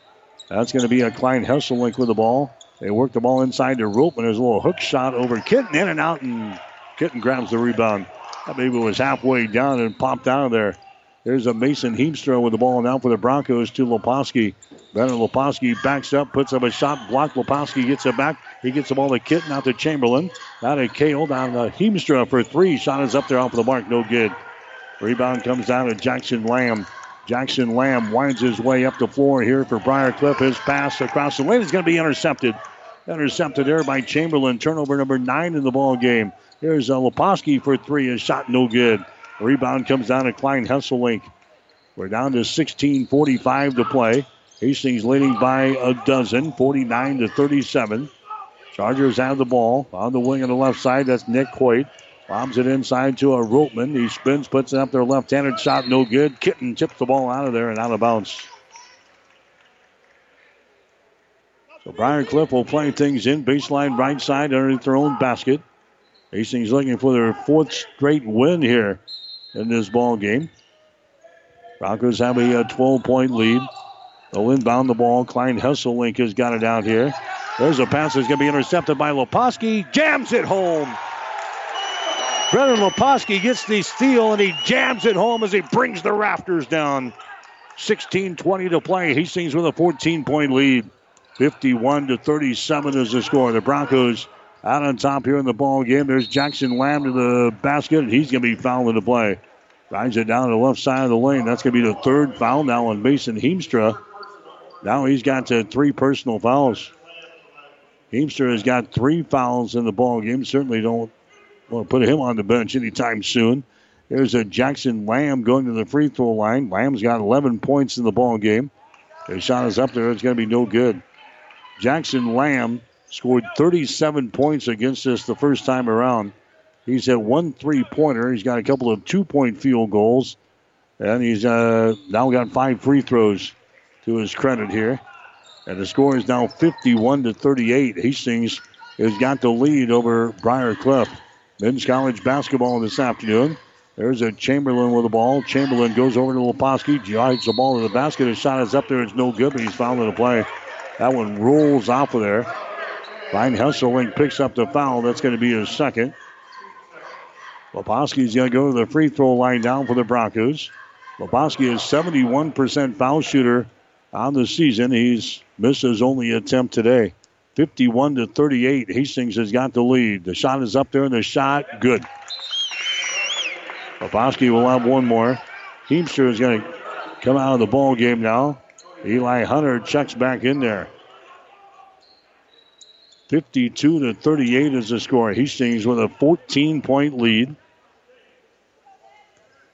That's going to be a Klein Hesselink with the ball. They work the ball inside the rope, and There's a little hook shot over Kitten in and out, and Kitten grabs the rebound. That baby was halfway down and popped out of there. There's a Mason Heemstra with the ball now for the Broncos to Leposki. Brennan Leposki backs up, puts up a shot, block. Leposki gets it back. He gets the ball to Kitten out to Chamberlain. Now to Kale down to Heemstra for three. Shot is up there off the mark, no good. Rebound comes down to Jackson Lamb. Jackson Lamb winds his way up the floor here for Briar Cliff. His pass across the lane is going to be intercepted. Intercepted there by Chamberlain. Turnover number nine in the ball game. Here's uh, Leposki for three. His shot no good. Rebound comes down to Klein Hesselink. We're down to 16:45 to play. Hastings leading by a dozen, 49 to 37. Chargers have the ball on the wing on the left side. That's Nick Hoyt. Bombs it inside to a Ropeman. He spins, puts it up there left-handed shot, no good. Kitten tips the ball out of there and out of bounds. So Briar Cliff will play things in baseline right side underneath their own basket. Hastings looking for their fourth straight win here in this ball game. Broncos have a 12 point lead. They'll inbound the ball. Klein Hesselink has got it out here. There's a pass that's going to be intercepted by Leposki. Jams it home. Brennan Leposki gets the steal and he jams it home as he brings the rafters down. 16 20 to play. Hastings with a 14 point lead. 51 to 37 is the score. The Broncos out on top here in the ball game. There's Jackson Lamb to the basket, and he's going to be fouled in the play. Drives it down to the left side of the lane. That's going to be the third foul now on Mason Heemstra. Now he's got to three personal fouls. Heemstra has got three fouls in the ball game. Certainly don't to put him on the bench anytime soon. There's a Jackson Lamb going to the free throw line. Lamb's got 11 points in the ball game. His shot is up there. It's going to be no good. Jackson Lamb scored 37 points against us the first time around. He's had one three pointer. He's got a couple of two point field goals. And he's uh, now got five free throws to his credit here. And the score is now 51 to 38. Hastings has got the lead over Briar Cliff. Men's college basketball this afternoon. There's a Chamberlain with the ball. Chamberlain goes over to Leposki, drives the ball to the basket. His shot is up there. It's no good, but he's fouled in the play. That one rolls off of there. Ryan Hesselink picks up the foul. That's going to be his second. Leposki's going to go to the free throw line down for the Broncos. Leposki is 71% foul shooter on the season. He's missed his only attempt today. 51 to 38. Hastings has got the lead. The shot is up there, and the shot good. Leposki will have one more. Heemstra is going to come out of the ball game now. Eli Hunter checks back in there. 52 to 38 is the score. Hastings with a 14 point lead.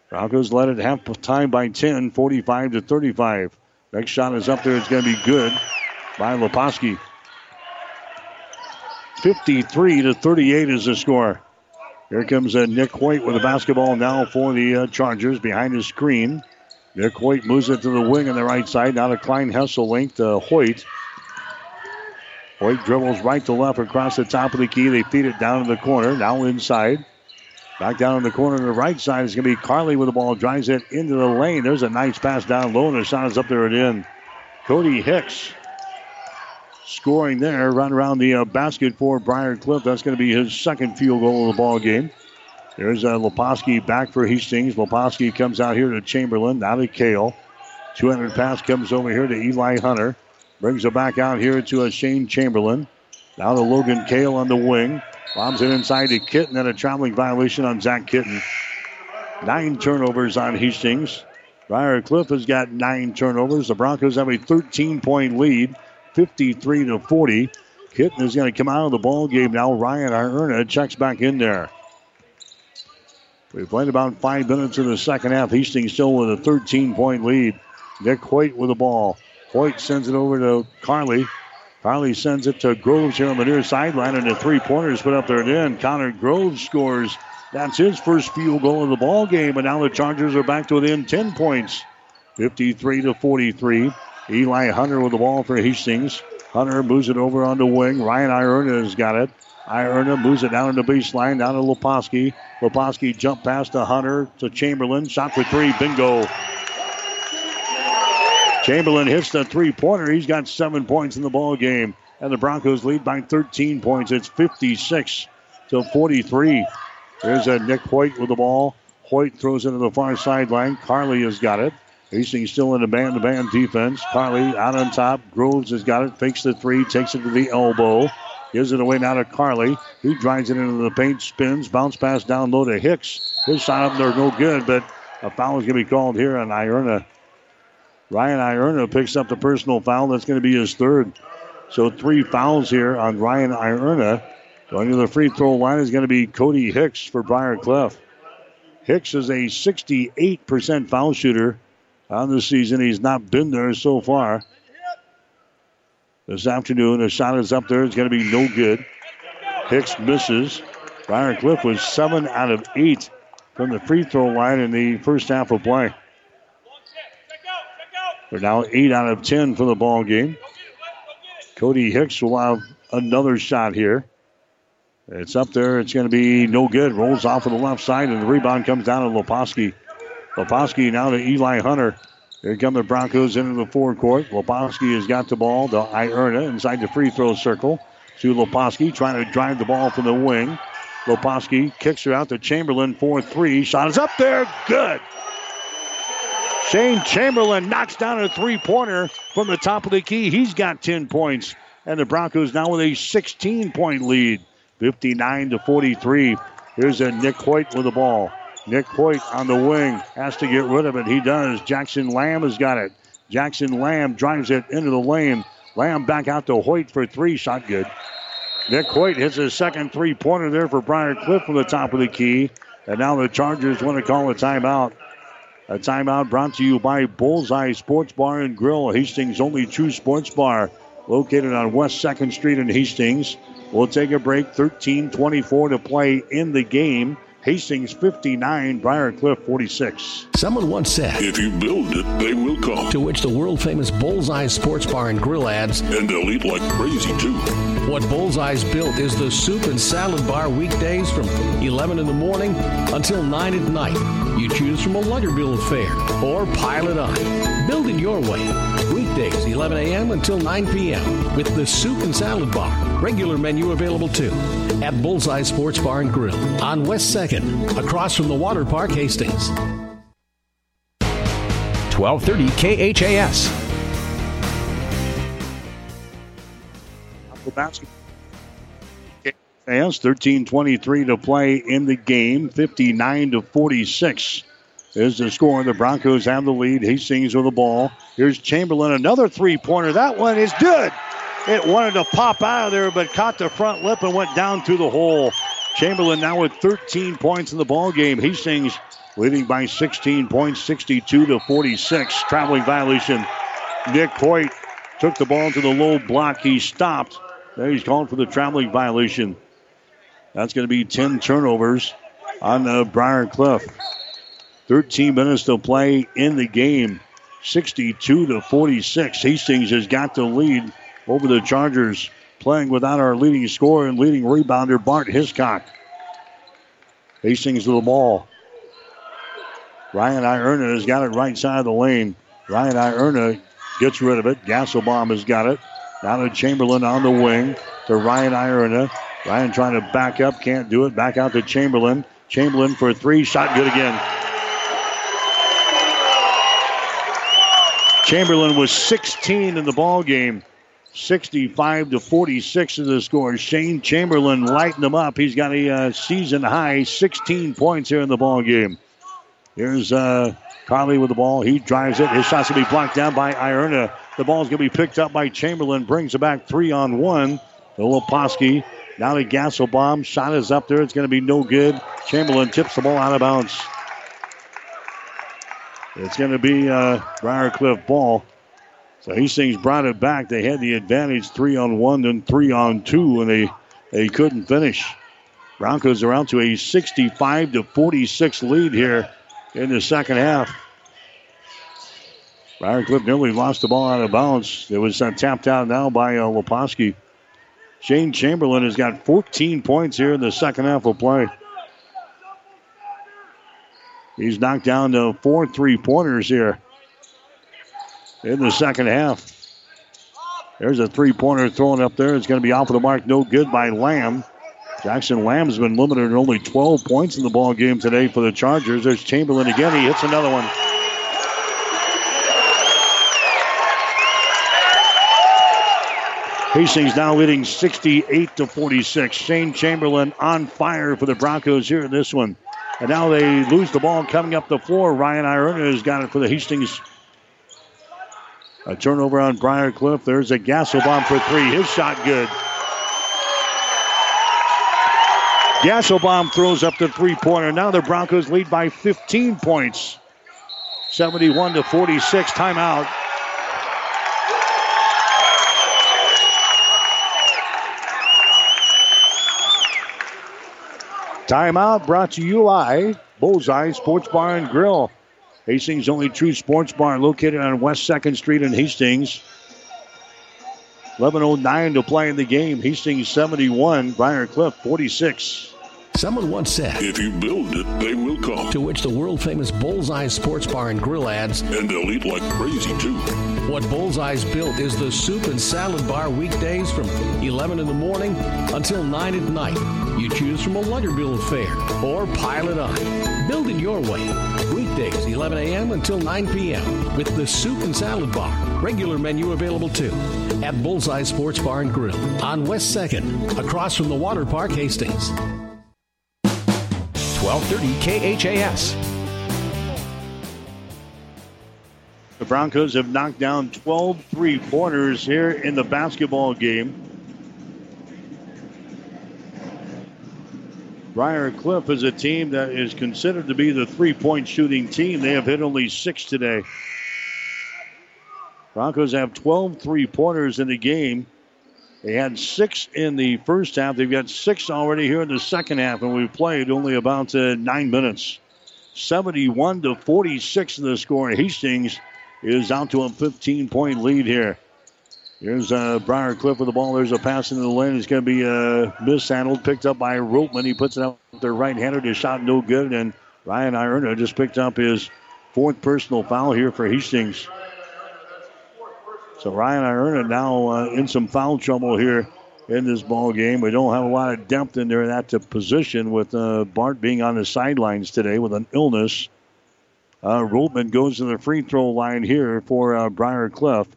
Broncos led at half time by 10, 45 to 35. Next shot is up there. It's going to be good by Leposki. 53 to 38 is the score. Here comes uh, Nick Hoyt with the basketball now for the uh, Chargers behind his screen. Nick Hoyt moves it to the wing on the right side. Now to Klein Hesselink to Hoyt. Hoyt dribbles right to left across the top of the key. They feed it down in the corner. Now inside. Back down in the corner to the right side is going to be Carley with the ball. Drives it into the lane. There's a nice pass down low, and the shot is up there and in. Cody Hicks scoring there, right around the uh, basket for Briar Cliff. That's going to be his second field goal of the ball game. There's uh, back for Hastings. Leposki comes out here to Chamberlain, now to Kale. 200 pass comes over here to Eli Hunter. Brings it back out here to a Shane Chamberlain. Now to Logan Kale on the wing. Bombs it inside to Kitten and a traveling violation on Zach Kitten. Nine turnovers on Hastings. Briar Cliff has got nine turnovers. The Broncos have a 13 point lead, 53 to 40. Kitten is going to come out of the ball game now. Ryan Ierna checks back in there. We played about five minutes in the second half. Hastings still with a 13 point lead. Nick Hoyt with the ball. Hoyt sends it over to Carley. Carley sends it to Groves here on the near sideline, and the three pointers put up there and in. Connor Groves scores. That's his first field goal of the ball game, and now the Chargers are back to within 10 points. 53 to 43. Eli Hunter with the ball for Hastings. Hunter moves it over on the wing. Ryan Ierna has got it. Ierna moves it down in the baseline, down to Leposki. Leposki jump past to Hunter to Chamberlain. Shot for three. Bingo. Chamberlain hits the three pointer. He's got seven points in the ball game. And the Broncos lead by 13 points. It's 56 to 43. There's a Nick Hoyt with the ball. Hoyt throws it to the far sideline. Carley has got it. Hastings still in the band to band defense. Carley out on top. Groves has got it. Fakes the three. Takes it to the elbow. Gives it away now to Carley. He drives it into the paint. Spins. Bounce pass down low to Hicks. His shot up there no good, but a foul is going to be called here on Ierna. Ryan Ierna picks up the personal foul. That's going to be his third. So three fouls here on Ryan Ierna. Going to the free throw line is going to be Cody Hicks for Briar Cliff. Hicks is a 68% foul shooter on the season. He's not been there so far. This afternoon, the shot is up there. It's going to be no good. Hicks misses. Briar Cliff was seven out of eight from the free throw line in the first half of play. They're now eight out of ten for the ball game. Cody Hicks will have another shot here. It's up there. It's going to be no good. Rolls off of the left side, and the rebound comes down to Leposki. Leposki now to Eli Hunter. Here come the Broncos into the forecourt. Leposki has got the ball to Ierna inside the free throw circle. To Leposki trying to drive the ball from the wing. Leposki kicks her out to Chamberlain for three. Shot is up there. Good. Shane Chamberlain knocks down a three pointer from the top of the key. He's got 10 points. And the Broncos now with a 16 point lead, 59 to 43. Here's a Nick Hoyt with the ball. Nick Hoyt on the wing has to get rid of it. He does. Jackson Lamb has got it. Jackson Lamb drives it into the lane. Lamb back out to Hoyt for three. Shot good. Nick Hoyt hits his second three pointer there for Briar Cliff from the top of the key. And now the Chargers want to call a timeout. A timeout brought to you by Bullseye Sports Bar and Grill, Hastings' only true sports bar, located on West 2nd Street in Hastings. We'll take a break. 13 24 to play in the game. Hastings 59, Briar Cliff 46. Someone once said, If you build it, they will come. To which the world famous Bullseye Sports Bar and Grill adds, And they'll eat like crazy, too. What Bullseye's built is the soup and salad bar weekdays from 11 in the morning until 9 at night. You choose from a lighter bill of fare or pile it on. Build it your way. Weekdays, 11 a.m. until 9 p.m. with the soup and salad bar. Regular menu available too at Bullseye Sports Bar and Grill on West 2nd, across from the Water Park, Hastings. 1230 KHAS. Fans, 13-23 to play in the game, 59 to 46 is the score. The Broncos have the lead. Hastings with the ball. Here's Chamberlain, another three-pointer. That one is good. It wanted to pop out of there, but caught the front lip and went down through the hole. Chamberlain now with 13 points in the ball game. Hastings leading by 16 points, 62 to 46. Traveling violation. Nick Hoyt took the ball to the low block. He stopped. There he's called for the traveling violation. That's going to be 10 turnovers on uh, Briar Cliff. 13 minutes to play in the game. 62 to 46. Hastings has got the lead over the Chargers, playing without our leading scorer and leading rebounder, Bart Hiscock. Hastings to the ball. Ryan Ierna has got it right side of the lane. Ryan Ierna gets rid of it. Gasselbaum has got it. Now to Chamberlain on the wing to Ryan Ierna. Ryan trying to back up, can't do it. Back out to Chamberlain. Chamberlain for three, shot good again. Chamberlain was 16 in the ball game. 65 to 46 is the score. Shane Chamberlain lighting them up. He's got a uh, season high 16 points here in the ball game. Here's uh, Carley with the ball. He drives it. His shot's going to be blocked down by Ierna. The ball's going to be picked up by Chamberlain. Brings it back three on one. The Leposki. Now the to Gasselbaum. Shot is up there. It's going to be no good. Chamberlain tips the ball out of bounds. It's going to be uh, Briar Cliff ball. So Hastings brought it back. They had the advantage three on one, then three on two, and they, they couldn't finish. Broncos are out to a 65 to 46 lead here in the second half. Briar Cliff nearly lost the ball out of bounds. It was uh, tapped out now by uh. Shane Chamberlain has got 14 points here in the second half of play. He's knocked down to four three pointers here in the second half. There's a three pointer thrown up there. It's going to be off of the mark. No good by Lamb. Jackson Lamb's been limited to only 12 points in the ball game today for the Chargers. There's Chamberlain again. He hits another one. Hastings now leading 68 to 46. Shane Chamberlain on fire for the Broncos here in this one. And now they lose the ball coming up the floor. Ryan Ierna has got it for the Hastings. A turnover on Briar Cliff. There's a Gasselbaum for three. His shot good. Gasselbaum throws up the three pointer. Now the Broncos lead by 15 points. 71 to 46. Timeout. Timeout brought to you by Bullseye Sports Bar and Grill. Hastings' only true sports bar located on West 2nd Street in Hastings. 11.09 to play in the game. Hastings 71, Briar Cliff 46. Someone once said, If you build it, they will come. To which the world famous Bullseye Sports Bar and Grill adds, And they'll eat like crazy, too. What Bullseye's built is the soup and salad bar weekdays from 11 in the morning until 9 at night. You choose from a lighter bill of fare or pile it on. Build it your way. Weekdays, 11 a.m. until 9 p.m. with the soup and salad bar. Regular menu available too at Bullseye Sports Bar and Grill on West 2nd, across from the Water Park, Hastings. 1230 KHAS. The Broncos have knocked down 12 three pointers here in the basketball game. Briar Cliff is a team that is considered to be the three point shooting team. They have hit only six today. Broncos have 12 three pointers in the game. They had six in the first half. They've got six already here in the second half, and we've played only about uh, nine minutes. 71 to 46 in the score. Hastings is out to a 15 point lead here. Here's uh, Briar Cliff with the ball. There's a pass into the lane. It's going to be uh, mishandled, picked up by Ropeman. He puts it out with their right hander. His shot no good. And Ryan Ierna just picked up his fourth personal foul here for Hastings. So Ryan Ierna now uh, in some foul trouble here in this ball game. We don't have a lot of depth in there in that position with uh, Bart being on the sidelines today with an illness. Uh, Ropeman goes to the free throw line here for uh, Briar Cliff.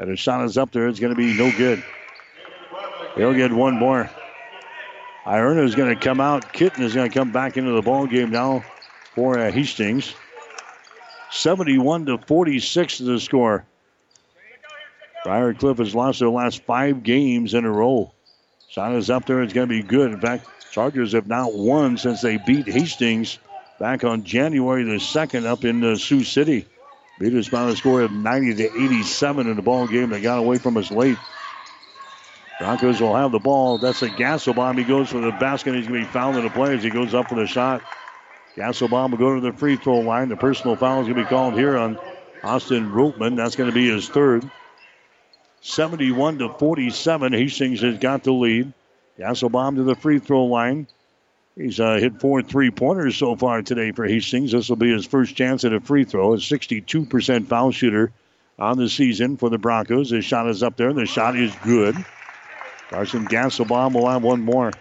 And his shot is up there. It's going to be no good. They'll get one more. Ierna is going to come out. Kitten is going to come back into the ball game now for uh, Hastings. 71 to 46 is the score. Briar Cliff has lost their last five games in a row. Shot is up there. It's going to be good. In fact, Chargers have not won since they beat Hastings back on January the 2nd up in uh, Sioux City. Beat us by a score of 90 to 87 in the ball game. They got away from us late. Broncos will have the ball. That's a Gasselbaum. He goes for the basket. He's going to be fouled in the play as he goes up for the shot. Gasselbaum will go to the free throw line. The personal foul is going to be called here on Austin Rootman. That's going to be his third. 71 to 47. Hastings has got the lead. Gasselbaum to the free throw line. He's uh, hit four three pointers so far today for Hastings. This will be his first chance at a free throw. A 62% foul shooter on the season for the Broncos. His shot is up there. The shot is good. Carson Gasselbaum will have one more.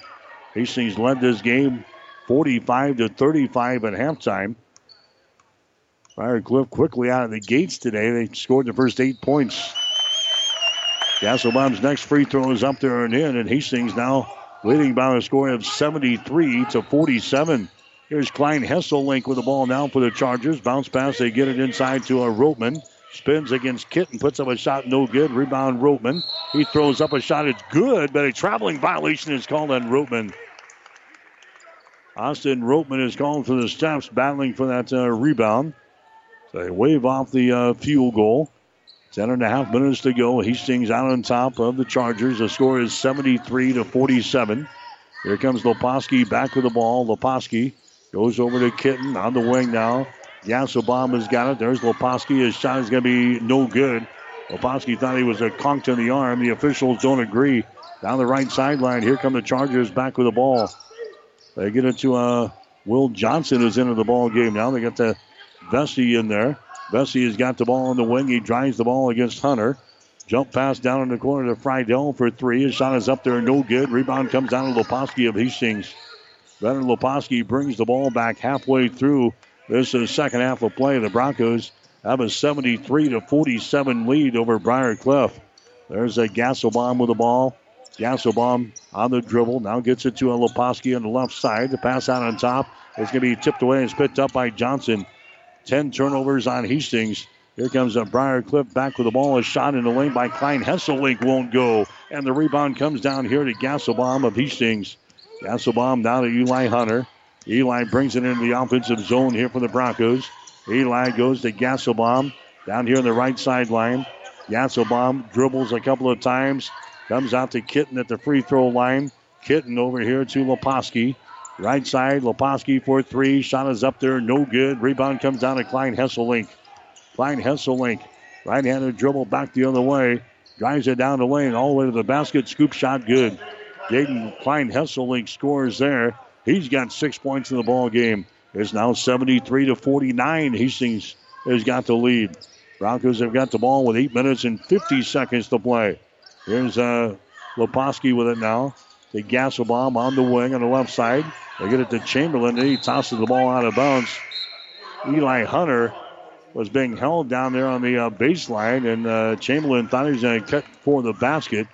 Hastings led this game 45 to 35 at halftime. Cliff quickly out of the gates today. They scored the first eight points. Gasselbaum's next free throw is up there and in, and Hastings now leading by a score of 73 to 47. Here's Klein Hesselink with the ball now for the Chargers. Bounce pass, they get it inside to a Roteman. Spins against Kitten, puts up a shot, no good. Rebound, Roteman. He throws up a shot, it's good, but a traveling violation is called on Roteman. Austin Roteman is called for the steps, battling for that uh, rebound. They wave off the uh, field goal. Ten and a half minutes to go. Hastings out on top of the Chargers. The score is 73 to 47. Here comes Leposki back with the ball. Leposki goes over to Kitten on the wing now. Gansbaum has got it. There's Leposki. His shot is going to be no good. Leposki thought he was a conked in the arm. The officials don't agree. Down the right sideline. Here come the Chargers back with the ball. They get it to uh, Will Johnson is into the ball game now. They got the Vesey in there. Vesey has got the ball on the wing. He drives the ball against Hunter. Jump pass down in the corner to Friedel for three. His shot is up there, no good. Rebound comes down to Leposki of Hastings. Brennan Leposki brings the ball back halfway through this is second half of play. The Broncos have a 73 to 47 lead over Briar Cliff. There's a Gansbaum with the ball. Gansbaum on the dribble. Now gets it to a on the left side. The pass out on top is going to be tipped away and it's picked up by Johnson. 10 turnovers on Hastings. Here comes a Briar Cliff back with the ball. A shot in the lane by Klein Hesselink won't go. And the rebound comes down here to Gansbaum of Hastings. Gansbaum down to Eli Hunter. Eli brings it into the offensive zone here for the Broncos. Eli goes to Gansbaum down here on the right sideline. Gansbaum dribbles a couple of times. Comes out to Kitten at the free throw line. Kitten over here to Leposki. Right side, Leposki for three. Shot is up there, no good. Rebound comes down to Klein Hesselink. Klein Hesselink, right-handed dribble back the other way. Drives it down the lane, all the way to the basket. Scoop shot, good. Jaden Klein Hesselink scores there. He's got six points in the ball game. It's now 73 to 49. Hastings has got the lead. Broncos have got the ball with eight minutes and 50 seconds to play. Here's uh, Leposki with it now. The Gansbaum on the wing on the left side. They get it to Chamberlain, and he tosses the ball out of bounds. Eli Hunter was being held down there on the uh, baseline, and uh, Chamberlain thought he was going to cut for the basket.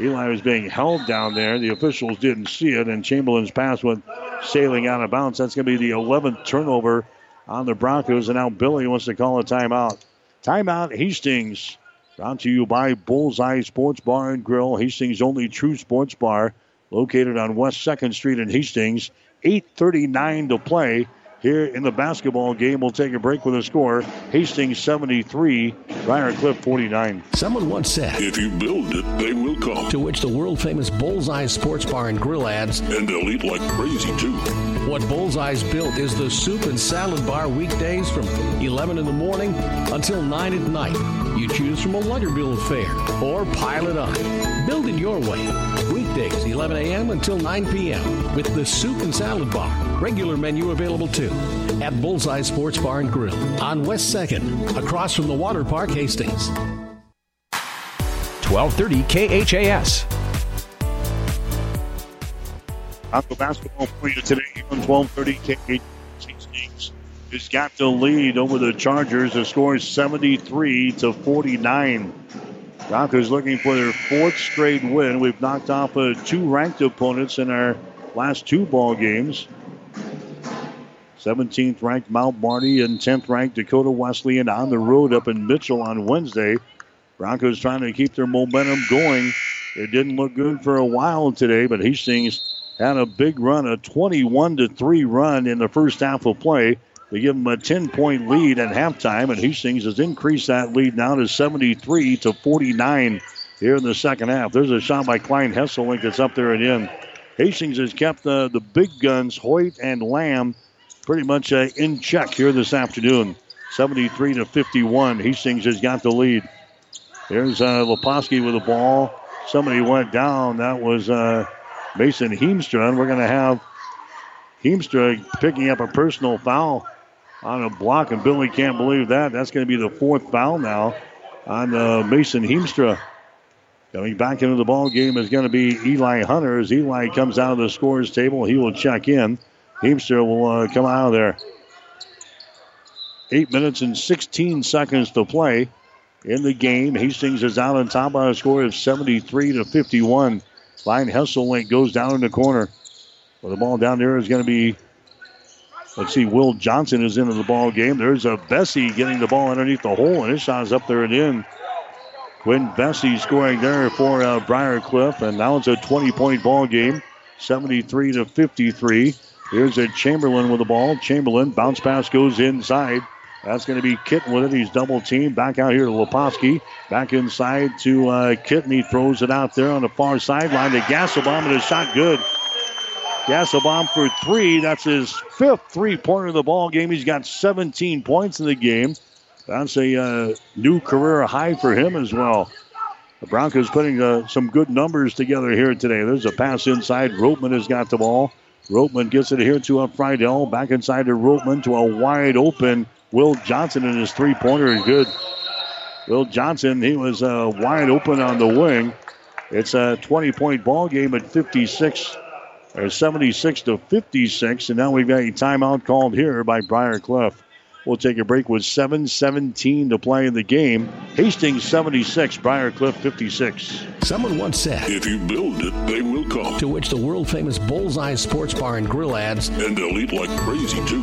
Eli was being held down there. The officials didn't see it, and Chamberlain's pass went sailing out of bounds. That's going to be the 11th turnover on the Broncos, and now Billy wants to call a timeout. Timeout, Hastings. Brought to you by Bullseye Sports Bar and Grill, Hastings' only true sports bar, located on West 2nd Street in Hastings. 8.39 to play here in the basketball game. We'll take a break with a score. Hastings 73, Briar Cliff 49. Someone once said, If you build it, they will come. To which the world famous Bullseye Sports Bar and Grill adds, And they'll eat like crazy, too. What Bullseye's built is the soup and salad bar weekdays from 11 in the morning until 9 at night. You choose from a Luggerbill affair or pile it on. Build it your way. Weekdays, 11 a.m. until 9 p.m. with the soup and salad bar. Regular menu available too at Bullseye Sports Bar and Grill on West 2nd, across from the Water Park, Hastings. 1230 KHAS. Bronco basketball for you today on 1230 KHAS. Has got the lead over the Chargers. The score is 73 to 49. Broncos looking for their fourth straight win. We've knocked off uh, two ranked opponents in our last two ball games. 17th ranked Mount Marty and 10th ranked Dakota Wesleyan on the road up in Mitchell on Wednesday. Broncos trying to keep their momentum going. It didn't look good for a while today, but Hastings had a big run, a 21 to 3 run in the first half of play. They give them a 10 point lead at halftime, and Hastings has increased that lead now to 73 to 49 here in the second half. There's a shot by Klein Hesselink that's up there and in. Hastings has kept the, the big guns, Hoyt and Lamb, pretty much uh, in check here this afternoon. 73 to 51. Hastings has got the lead. There's uh, with the ball. Somebody went down. That was uh, Mason Heemstra. And we're going to have Heemstra picking up a personal foul on a block. And Billy can't believe that. That's going to be the fourth foul now on uh, Mason Heemstra. Coming back into the ball game is going to be Eli Hunter. As Eli comes out of the scores table, he will check in. Heemstra will uh, come out of there. Eight minutes and 16 seconds to play in the game. Hastings is out on top by a score of 73 to 51. Klein Hesselink goes down in the corner. Well, the ball down there is going to be, let's see, Will Johnson is into the ball game. There's a Vesey getting the ball underneath the hole, and his shot is up there and in. Quinn Vesey scoring there for uh, Briar Cliff, and now it's a 20 point ball game, 73 to 53. Here's a Chamberlain with the ball. Chamberlain bounce pass goes inside. That's going to be Kitten with it. He's double teamed. Back out here to Leposki. Back inside to uh, Kitten. He throws it out there on the far sideline to Gansbaum, and his shot good. Gansbaum for three. That's his fifth three pointer of the ball game. He's got 17 points in the game. That's a uh, new career high for him as well. The Broncos putting uh, some good numbers together here today. There's a pass inside. Ropeman has got the ball. Ropeman gets it here to a Friedel. Back inside to Ropeman to a wide open Will Johnson and his three pointer is good. Will Johnson, he was uh, wide open on the wing. It's a 20 point ball game at 56 or 76 to 56. And now we've got a timeout called here by Briar Cliff. We'll take a break with 7.17 to play in the game. Hastings 76, Briar Cliff 56. Someone once said, If you build it, they will come. To which the world famous Bullseye Sports Bar and Grill adds, And they'll eat like crazy, too.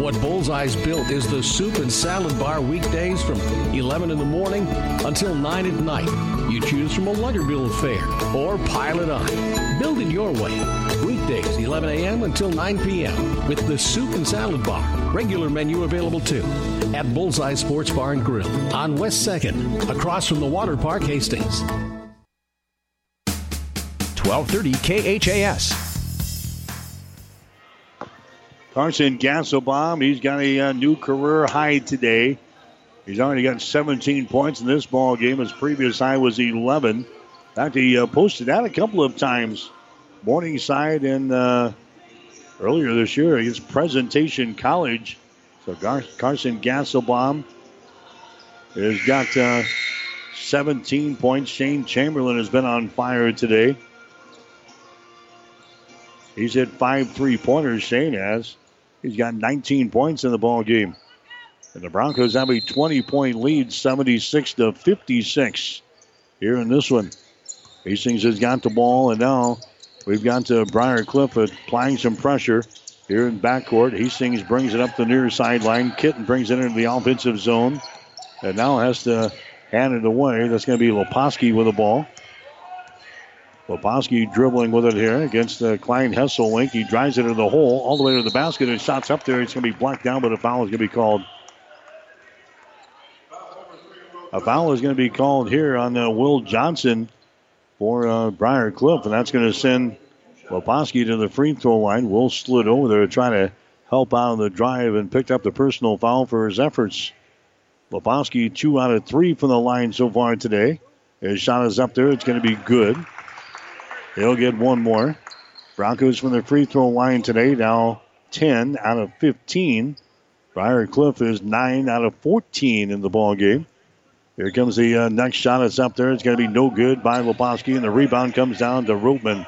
What Bullseye's built is the soup and salad bar weekdays from 11 in the morning until 9 at night. You choose from a Luggerville fare or pile it on. Build it your way. Weekdays, 11 a.m. until 9 p.m. with the soup and salad bar. Regular menu available too at Bullseye Sports Bar and Grill on West 2nd, across from the Water Park, Hastings. 1230 KHAS. Carson Gansbaum, he's got a uh, new career high today. He's already got 17 points in this ball game. His previous high was 11. In fact, he uh, posted that a couple of times. Morningside and uh, earlier this year against Presentation College. So Gar- Carson Gansbaum has got uh, 17 points. Shane Chamberlain has been on fire today. He's hit five three pointers. Shane has. He's got 19 points in the ball game. And the Broncos have a 20 point lead, 76 to 56 here in this one. Hastings has got the ball, and now we've got to Briar Cliff applying some pressure here in backcourt. Hastings brings it up the near sideline. Kitten brings it into the offensive zone, and now has to hand it away. That's going to be Leposki with the ball. Leposki dribbling with it here against uh, Klein Hesselink. He drives it into the hole all the way to the basket and shots up there. It's going to be blocked down, but a foul is going to be called. A foul is going to be called here on uh, Will Johnson for uh, Briar Cliff, and that's going to send Leposki to the free throw line. Will slid over there to try to help out on the drive and picked up the personal foul for his efforts. Leposki, two out of three from the line so far today. His shot is up there. It's going to be good. He'll get one more. Broncos from the free throw line today, now 10 out of 15. Briar Cliff is 9 out of 14 in the ball game. Here comes the uh, next shot. It's up there. It's going to be no good by Leposki, and the rebound comes down to Ropeman.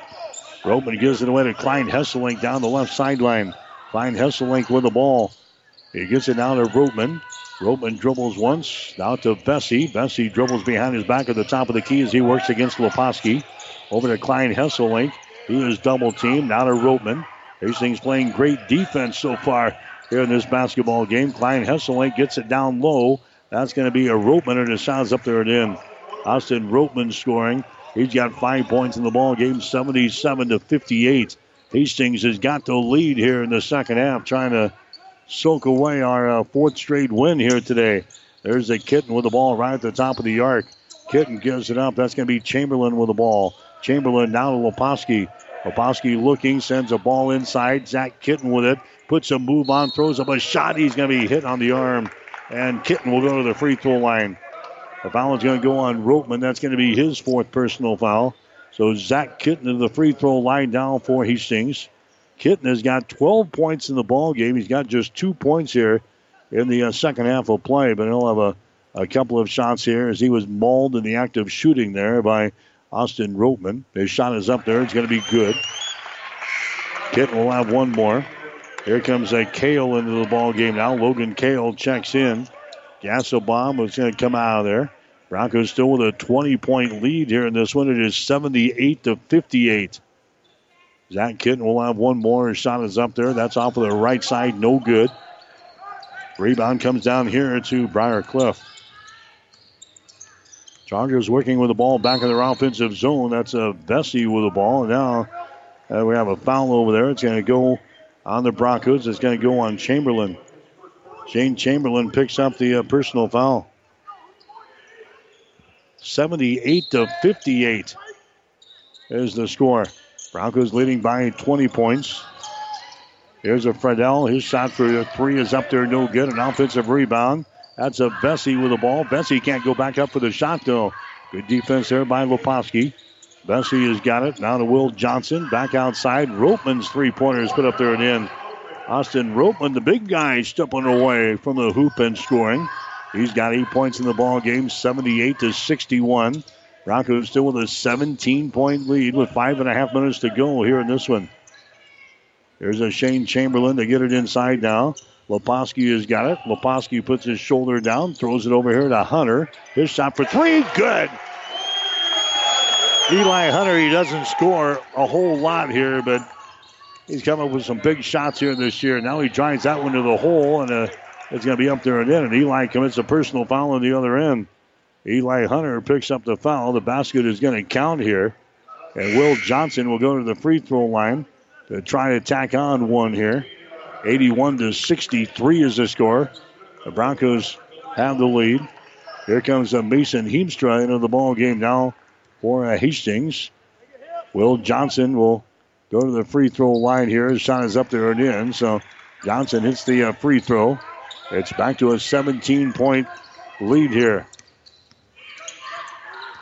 Ropeman gives it away to Klein Hesselink down the left sideline. Klein Hesselink with the ball. He gets it down to Ropeman. Ropeman dribbles once. Now to Vesey. Vesey dribbles behind his back at the top of the key as he works against Leposki. Over to Klein Hesselink. He is double teamed. Now to Ropeman. Hastings playing great defense so far here in this basketball game. Klein Hesselink gets it down low. That's going to be a Ropeman, and it sounds up there and in. Austin Ropeman scoring. He's got five points in the ball game, 77 to 58. Hastings has got the lead here in the second half, trying to soak away our uh, fourth straight win here today. There's a kitten with the ball right at the top of the arc. Kitten gives it up. That's going to be Chamberlain with the ball. Chamberlain now to Leposki. Leposki looking, sends a ball inside. Zach Kitten with it. puts a move on, throws up a shot. He's going to be hit on the arm, and Kitten will go to the free throw line. The foul is going to go on Ropeman. That's going to be his fourth personal foul. So Zach Kitten to the free throw line down for Hastings. Kitten has got 12 points in the ball game. He's got just two points here in the uh, second half of play, but he'll have a, a couple of shots here as he was mauled in the act of shooting there by Austin Ropeman. His shot is up there. It's going to be good. Kitten will have one more. Here comes a Kale into the ball game now. Logan Kale checks in. Gansbaum is going to come out of there. Broncos still with a 20 point lead here in this one. It is 78 to 58. Zach Kitten will have one more. Shot is up there. That's off of the right side. No good. Rebound comes down here to Briar Cliff. Chargers working with the ball back in their offensive zone. That's a Vesey with the ball. Now uh, we have a foul over there. It's going to go on the Broncos. It's going to go on Chamberlain. Shane Chamberlain picks up the uh, personal foul. 78 to 58 is the score. Broncos leading by 20 points. Here's a Friedel. His shot for three is up there, no good. An offensive rebound. That's a Vesey with the ball. Vesey can't go back up for the shot, though. Good defense there by Leposki. Vesey has got it. Now to Will Johnson. Back outside. Ropeman's three pointers put up there and in. Austin Ropeman, the big guy, stepping away from the hoop and scoring. He's got eight points in the ball game, 78 to 61. Broncos still with a 17 point lead with five and a half minutes to go here in this one. There's a Shane Chamberlain to get it inside now. Leposki has got it. Leposki puts his shoulder down, throws it over here to Hunter. His shot for three, good. Eli Hunter, he doesn't score a whole lot here, but he's come up with some big shots here this year. Now he drives that one to the hole, and uh, it's going to be up there and in. And Eli commits a personal foul on the other end. Eli Hunter picks up the foul. The basket is going to count here. And Will Johnson will go to the free throw line to try to tack on one here. 81 to 63 is the score. The Broncos have the lead. Here comes a Mason Heemstra into the ball game now for uh, Hastings. Will Johnson will go to the free throw line here. His shot is up there and in. So Johnson hits the uh, free throw. It's back to a 17 point lead here.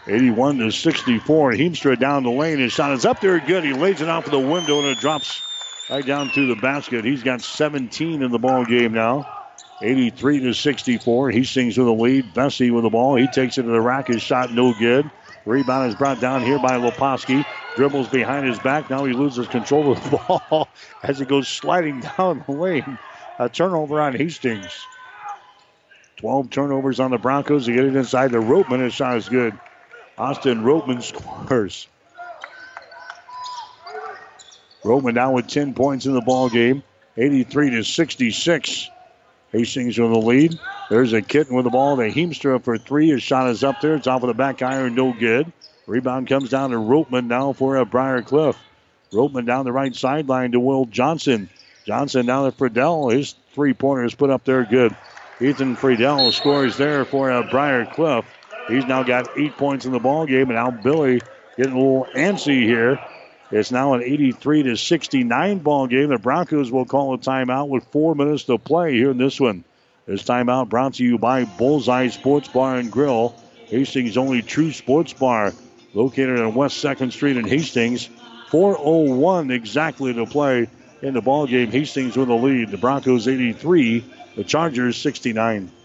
81 to 64. Heemstra down the lane. His shot is up there good. He lays it off the window and it drops right down through the basket. He's got 17 in the ball game now. 83 to 64. Hastings with the lead. Vesey with the ball. He takes it to the rack. His shot no good. Rebound is brought down here by Leposki. Dribbles behind his back. Now he loses control of the ball as he goes sliding down the lane. A turnover on Hastings. 12 turnovers on the Broncos to get it inside the Ropeman. His shot is good. Austin Ropeman scores. Ropeman now with 10 points in the ball game. 83 to 66. Hastings with the lead. There's a kitten with the ball to Heemstra for three. His shot is up there. It's off of the back iron, no good. Rebound comes down to Ropeman now for a Briar Cliff. Ropeman down the right sideline to Will Johnson. Johnson down to Friedel. His three pointers put up there good. Ethan Friedel scores there for a Briar Cliff. He's now got eight points in the ball game, and now Billy getting a little antsy here. It's now an 83 to 69 ball game. The Broncos will call a timeout with four minutes to play here in this one. This timeout brought to you by Bullseye Sports Bar and Grill, Hastings' only true sports bar, located on West 2nd Street in Hastings. 4:01 exactly to play in the ball game. Hastings with the lead. The Broncos 83, the Chargers 69.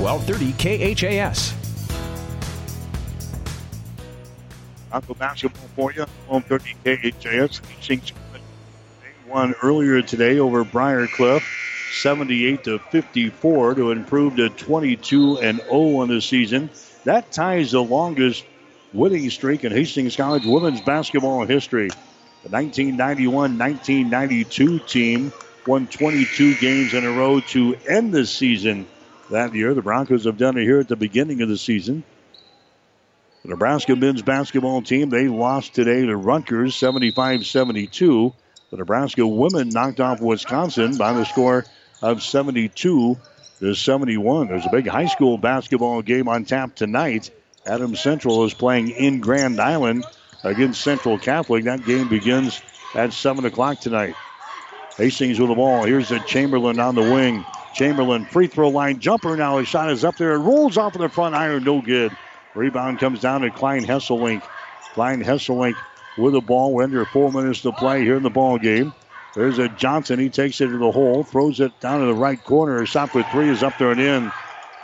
1230 KHAS. I Bronco basketball for you. 1230 KHAS. Hastings won earlier today over Briar Cliff. 78 to 54 to improve to 22 and 0 on the season. That ties the longest winning streak in Hastings College women's basketball history. The 1991 1992 team won 22 games in a row to end the season that year. The Broncos have done it here at the beginning of the season. The Nebraska men's basketball team, they lost today to Rutgers 75 72. The Nebraska women knocked off Wisconsin by the score of 72 to 71. There's a big high school basketball game on tap tonight. Adams Central is playing in Grand Island against Central Catholic. That game begins at 7 o'clock tonight. Hastings with the ball. Here's a Chamberlain on the wing. Chamberlain, free throw line jumper now. His shot is up there. It rolls off of the front iron. No good. Rebound comes down to Klein Hesselink. Klein Hesselink with the ball. We're under four minutes to play here in the ball game. There's a Johnson. He takes it to the hole, throws it down to the right corner. A shot for three is up there and in.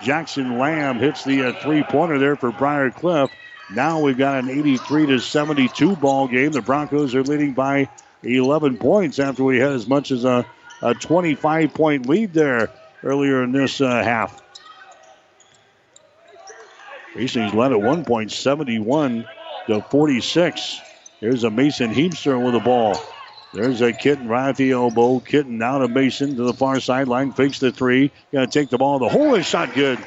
Jackson Lamb hits the uh, three pointer there for Briar Cliff. Now we've got an 83 to 72 ball game. The Broncos are leading by 11 points after we had as much as a, a 25 point lead there earlier in this uh, half. Hastings led at one point, 71 to 46. Here's a Mason Heemstra with the ball. There's a Kitten right at the elbow. Kitten now to Mason to the far sideline. Fakes the three. To take the ball. The hole is shot good.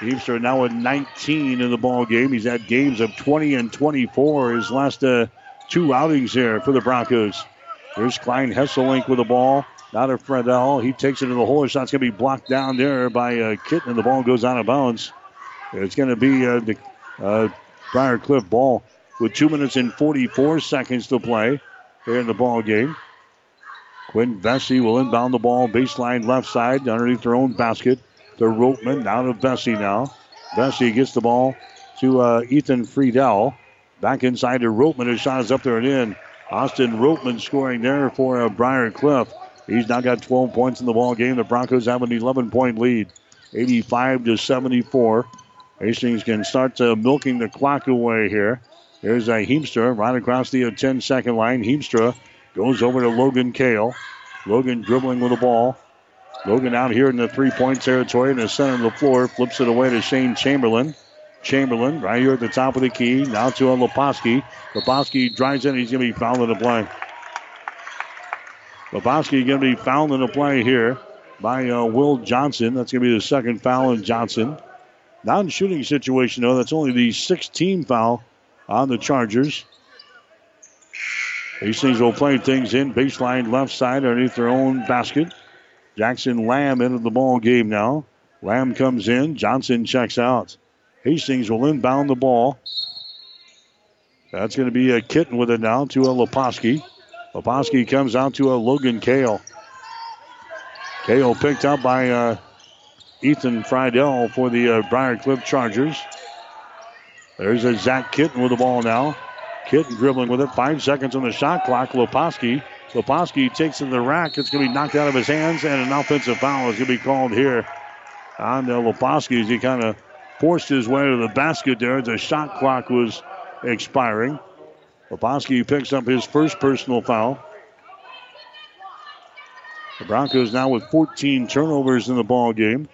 Heemstra now with 19 in the ball game. He's had games of 20 and 24 his last uh, two outings here for the Broncos. There's Klein Hesselink with the ball. Out of Friedel. He takes it to the hole. The shot's going to be blocked down there by uh, Kitten, and the ball goes out of bounds. It's going to be uh, the uh, Briar Cliff ball with two minutes and 44 seconds to play here in the ball game. Quinn Vesey will inbound the ball baseline left side underneath their own basket to Ropeman. Now to Vesey now. Vesey gets the ball to uh, Ethan Friedel. Back inside to Ropeman. His shot is up there and in. Austin Ropeman scoring there for uh, Briar Cliff. He's now got 12 points in the ball game. The Broncos have an 11 point lead, 85 to 74. Hastings can start uh, milking the clock away here. There's a Heemstra right across the 10 second line. Heemstra goes over to Logan Kale. Logan dribbling with the ball. Logan out here in the three point territory in the center of the floor. Flips it away to Shane Chamberlain. Chamberlain right here at the top of the key. Now to a Leposki. Leposki drives in. He's going to be fouled in the play. Leposki going to be fouled in the play here by uh, Will Johnson. That's going to be the second foul in Johnson. Non shooting situation, though. That's only the 16th foul on the Chargers. Hastings will play things in baseline left side underneath their own basket. Jackson Lamb into the ball game now. Lamb comes in. Johnson checks out. Hastings will inbound the ball. That's going to be a kitten with it now to a Leposki. Leposki comes out to a Logan Kale. Kale picked up by uh, Ethan Friedel for the uh, Briar Cliff Chargers. There's a Zach Kitten with the ball now. Kitten dribbling with it. Five seconds on the shot clock. Leposki. Leposki takes to the rack. It's going to be knocked out of his hands, and an offensive foul is going to be called here on uh, Leposki as he kind of forced his way to the basket there. The shot clock was expiring. Leposki picks up his first personal foul. The Broncos now with 14 turnovers in the ball game.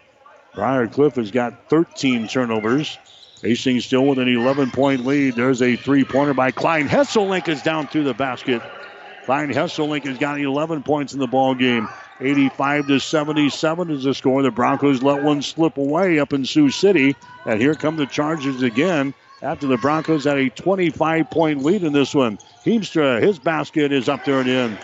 Briar Cliff has got 13 turnovers. Hastings still with an 11 point lead. There's a three pointer by Klein. Hesselink is down through the basket. Klein Hesselink has got 11 points in the ball game. 85 to 77 is the score. The Broncos let one slip away up in Sioux City. And here come the Chargers again after the Broncos had a 25 point lead in this one. Heemstra, his basket is up there and in.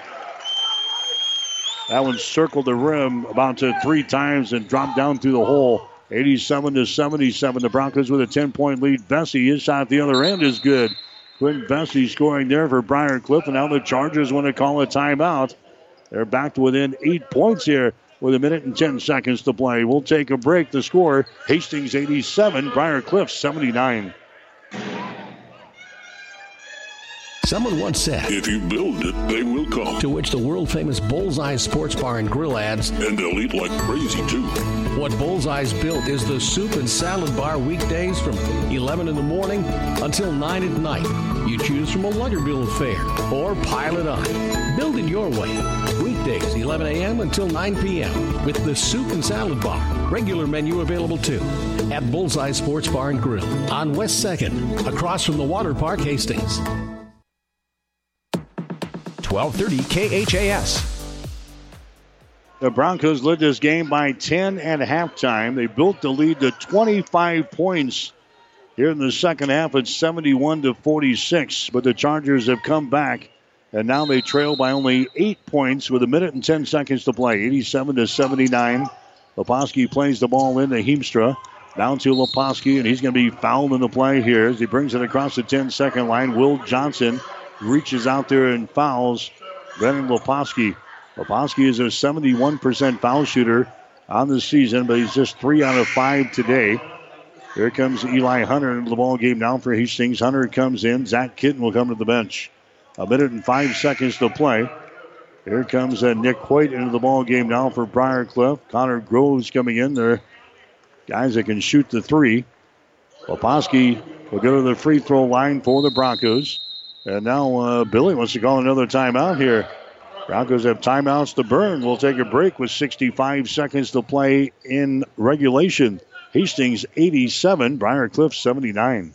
That one circled the rim about three times and dropped down through the hole. 87 to 77. The Broncos with a 10 point lead. Vesey, his shot at the other end is good. Quinn Vesey scoring there for Briar Cliff, and now the Chargers want to call a timeout. They're back to within eight points here with a minute and 10 seconds to play. We'll take a break. The score Hastings 87, Briar Cliff 79. Someone once said, If you build it, they will come. To which the world famous Bullseye Sports Bar and Grill adds, And they'll eat like crazy, too. What Bullseye's built is the soup and salad bar weekdays from 11 in the morning until 9 at night. You choose from a Luggerbill fare or pile it on. Build it your way. Weekdays, 11 a.m. until 9 p.m. with the soup and salad bar. Regular menu available too at Bullseye Sports Bar and Grill on West 2nd, across from the Water Park Hastings. 1230 KHAS. The Broncos led this game by 10 at halftime. They built the lead to 25 points here in the second half. It's 71 to 46, but the Chargers have come back, and now they trail by only eight points with a minute and 10 seconds to play. 87 to 79. Leposki plays the ball into Heemstra. Down to Leposki, and he's going to be fouled in the play here as he brings it across the 10 second line. Will Johnson reaches out there and fouls Brennan Leposki. Leposki is a 71% foul shooter on the season, but he's just three out of five today. Here comes Eli Hunter into the ball game now for Hastings. Hunter comes in. Zach Kitten will come to the bench. A minute and five seconds to play. Here comes uh, Nick Hoyt into the ball game now for Briar Cliff. Connor Groves coming in there. Guys that can shoot the three. Leposki will go to the free throw line for the Broncos. And now uh, Billy wants to call another timeout here. Broncos have timeouts to burn. We'll take a break with 65 seconds to play in regulation. Hastings 87, Briar Cliff 79.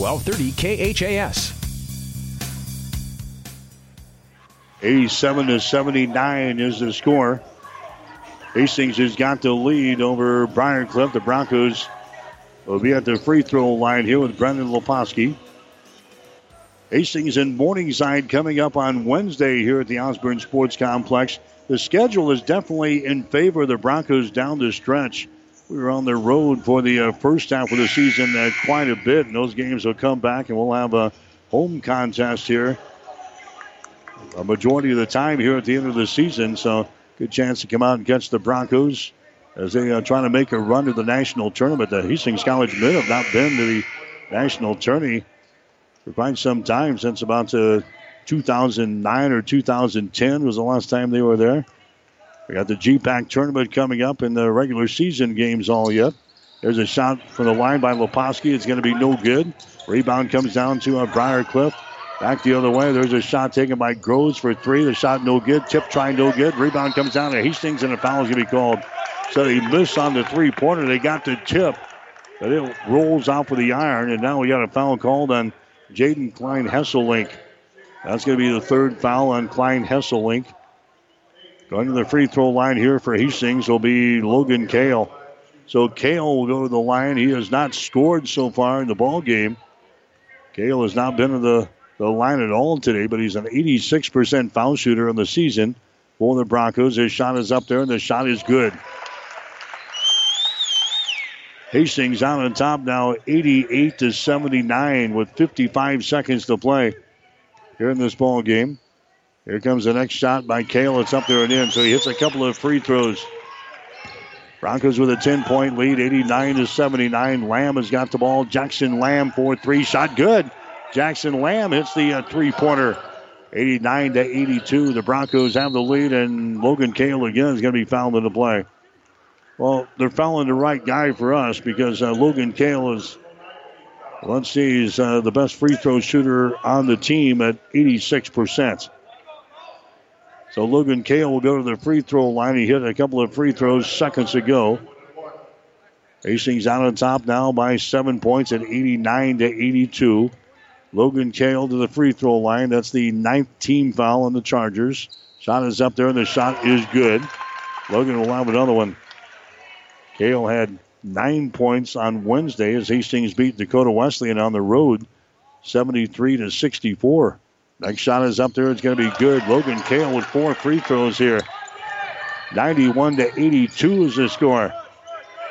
1230 KHAS. 87 to 79 is the score. Hastings has got the lead over Briar Cliff. The Broncos will be at the free throw line here with Brendan Leposki. Hastings and Morningside coming up on Wednesday here at the Osborne Sports Complex. The schedule is definitely in favor of the Broncos down the stretch. We were on the road for the uh, first half of the season uh, quite a bit, and those games will come back, and we'll have a home contest here a majority of the time here at the end of the season. So, good chance to come out and catch the Broncos as they are trying to make a run to the national tournament. The Hastings College men have not been to the national tourney for quite some time since about uh, 2009 or 2010 was the last time they were there. We got the GPAC tournament coming up in the regular season games all yet. There's a shot from the line by Leposki. It's going to be no good. Rebound comes down to uh, Briar Cliff. Back the other way. There's a shot taken by Groves for three. The shot no good. Tip try no good. Rebound comes down to Hastings and a foul is going to be called. So he missed on the three pointer. They got the tip. But it rolls out for the iron. And now we got a foul called on Jaden Klein Hesselink. That's going to be the third foul on Klein Hesselink. Going to the free throw line here for Hastings will be Logan Kale. So Kale will go to the line. He has not scored so far in the ball game. Kale has not been to the, the line at all today, but he's an 86% foul shooter in the season for the Broncos. His shot is up there, and the shot is good. Hastings out on top now, 88 to 79, with 55 seconds to play here in this ball game. Here comes the next shot by Kale. It's up there and in, so he hits a couple of free throws. Broncos with a 10 point lead, 89 to 79. Lamb has got the ball. Jackson Lamb for three. Shot good. Jackson Lamb hits the uh, three pointer. 89 to 82. The Broncos have the lead, and Logan Kale again is going to be fouled in the play. Well, they're fouling the right guy for us because uh, Logan Kale is, let's see, he's uh, the best free throw shooter on the team at 86%. So Logan Kale will go to the free throw line. He hit a couple of free throws seconds ago. Hastings out on top now by seven points at 89 to 82. Logan Kale to the free throw line. That's the ninth team foul on the Chargers. Shot is up there, and the shot is good. Logan will have another one. Kale had nine points on Wednesday as Hastings beat Dakota Wesleyan on the road, 73 to 64. Next shot is up there. It's going to be good. Logan Kale with four free throws here. 91 to 82 is the score.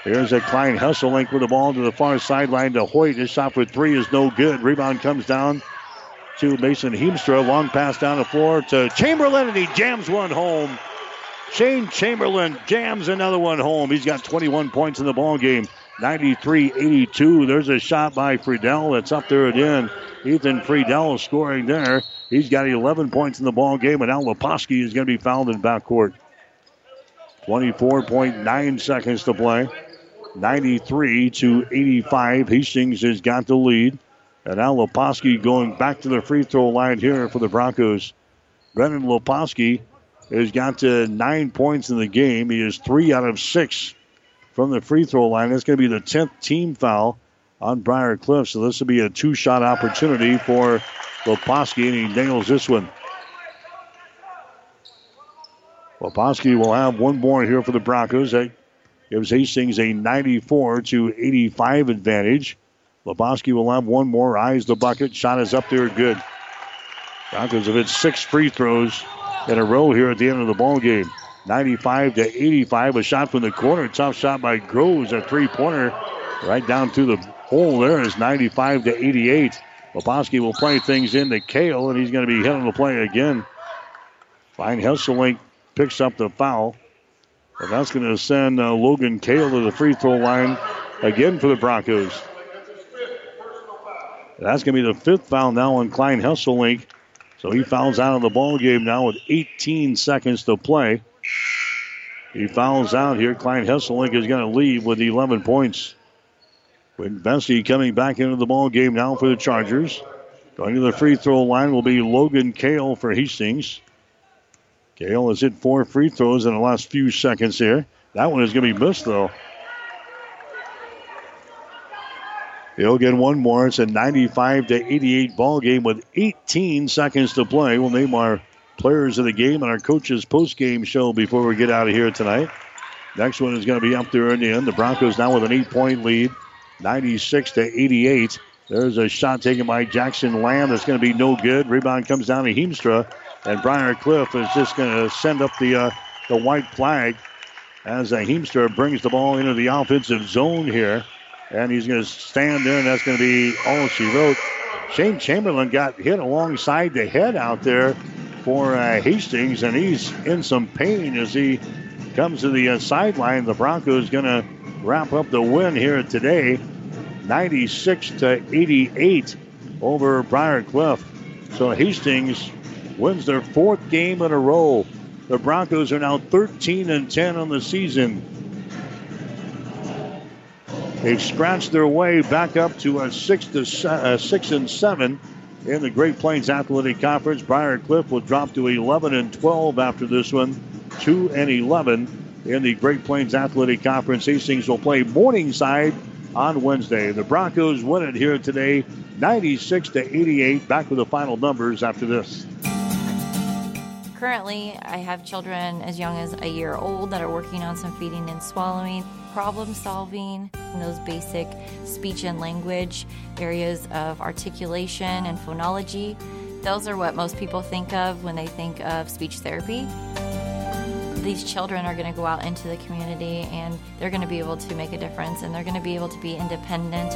Here's a Klein Hesselink with the ball to the far sideline to Hoyt. His shot for three is no good. Rebound comes down to Mason Heemstra. Long pass down the floor to Chamberlain, and he jams one home. Shane Chamberlain jams another one home. He's got 21 points in the ball game. 93 82. There's a shot by Friedel that's up there again. Ethan Friedel scoring there. He's got 11 points in the ball game, and now Leposki is going to be fouled in backcourt. 24.9 seconds to play. 93 to 85. Hastings has got the lead. And now Leposki going back to the free throw line here for the Broncos. Brendan Leposki has got to nine points in the game. He is three out of six from the free throw line. That's going to be the 10th team foul on Briar Cliff. So this will be a two shot opportunity for Leposki, and he nails this one. Leposki will have one more here for the Broncos. That gives Hastings a 94 to 85 advantage. Leposki will have one more. Eyes the bucket. Shot is up there. Good. Broncos have hit six free throws in a row here at the end of the ball game. 95 to 85. A shot from the corner. Tough shot by Groves. A three pointer right down through the hole there is 95 to 88. Leposki will play things into Kale, and he's going to be hitting the play again. Klein Hesselink picks up the foul. And that's going to send uh, Logan Kale to the free throw line again for the Broncos. That's going to be the fifth foul now on Klein Hesselink. So he fouls out of the ball game now with 18 seconds to play. He fouls out here. Klein Hesselink is going to leave with 11 points. Quinn Vesey coming back into the ball game now for the Chargers. Going to the free throw line will be Logan Kale for Hastings. Kale has hit four free throws in the last few seconds here. That one is going to be missed, though. He'll get one more. It's a 95 to 88 ball game with 18 seconds to play. We'll our players of the game and our coaches post game show before we get out of here tonight. Next one is going to be up there in the end. The Broncos now with an eight point lead, 96 to 88. There's a shot taken by Jackson Lamb that's going to be no good. Rebound comes down to Heemstra, and Briar Cliff is just going to send up the uh, the white flag as uh, Heemstra brings the ball into the offensive zone here. And he's going to stand there, and that's going to be all she wrote. Shane Chamberlain got hit alongside the head out there for uh, Hastings, and he's in some pain as he comes to the uh, sideline. The Broncos going to wrap up the win here today, 96 to 88 over Briar Cliff. So Hastings wins their fourth game in a row. The Broncos are now 13 and 10 on the season. They've scratched their way back up to a six to uh, six and seven in the Great Plains Athletic Conference. Briar Cliff will drop to 11 and 12 after this one, two and 11 in the Great Plains Athletic Conference. Hastings will play Morningside on Wednesday. The Broncos win it here today, 96 to 88. Back with the final numbers after this. Currently, I have children as young as a year old that are working on some feeding and swallowing, problem solving, those basic speech and language areas of articulation and phonology. Those are what most people think of when they think of speech therapy. These children are going to go out into the community and they're going to be able to make a difference and they're going to be able to be independent.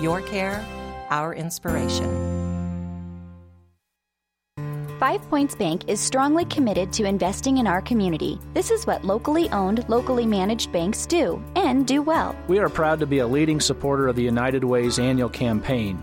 Your care, our inspiration. Five Points Bank is strongly committed to investing in our community. This is what locally owned, locally managed banks do and do well. We are proud to be a leading supporter of the United Way's annual campaign.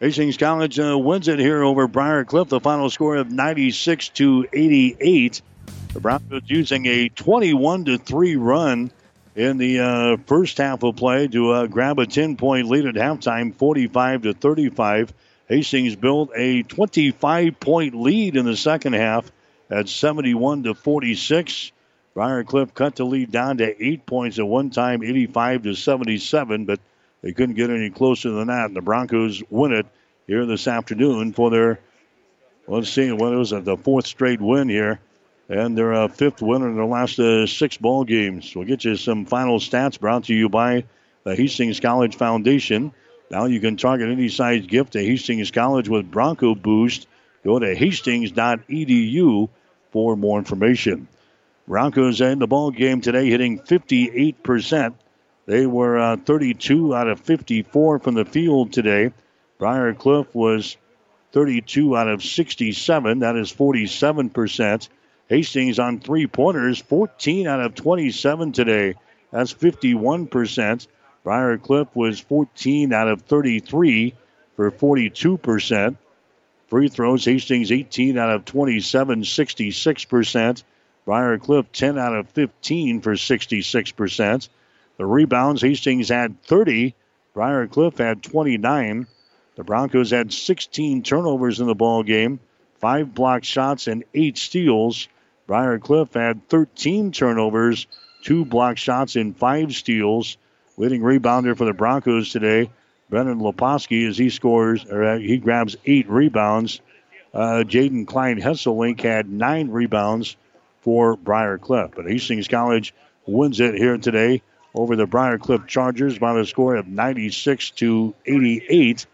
Hastings College uh, wins it here over Briar Cliff. The final score of 96 to 88. The Broncos using a 21 to 3 run in the uh, first half of play to uh, grab a 10 point lead at halftime, 45 to 35. Hastings built a 25 point lead in the second half at 71 to 46. Briar Cliff cut the lead down to eight points at one time, 85 to 77, but they couldn't get any closer than that. And the Broncos win it here this afternoon for their, let's see, what was it, the fourth straight win here and their uh, fifth win in their last uh, six ball games. We'll get you some final stats brought to you by the Hastings College Foundation. Now you can target any size gift to Hastings College with Bronco Boost. Go to hastings.edu for more information. Broncos in the ball game today hitting 58%. They were uh, 32 out of 54 from the field today. Briar Cliff was 32 out of 67. That is 47%. Hastings on three pointers, 14 out of 27 today. That's 51%. Briar Cliff was 14 out of 33 for 42%. Free throws, Hastings 18 out of 27, 66%. Briar Cliff 10 out of 15 for 66%. The rebounds, Hastings had 30. Briar Cliff had 29. The Broncos had 16 turnovers in the ball game, five block shots and eight steals. Briar Cliff had 13 turnovers, two block shots, and five steals. Leading rebounder for the Broncos today, Brennan Leposki, as he scores, or uh, he grabs eight rebounds. Uh, Jaden Klein Hesselink had nine rebounds for Briar Cliff. But Hastings College wins it here today over the Briar Cliff Chargers by the score of 96 to 88.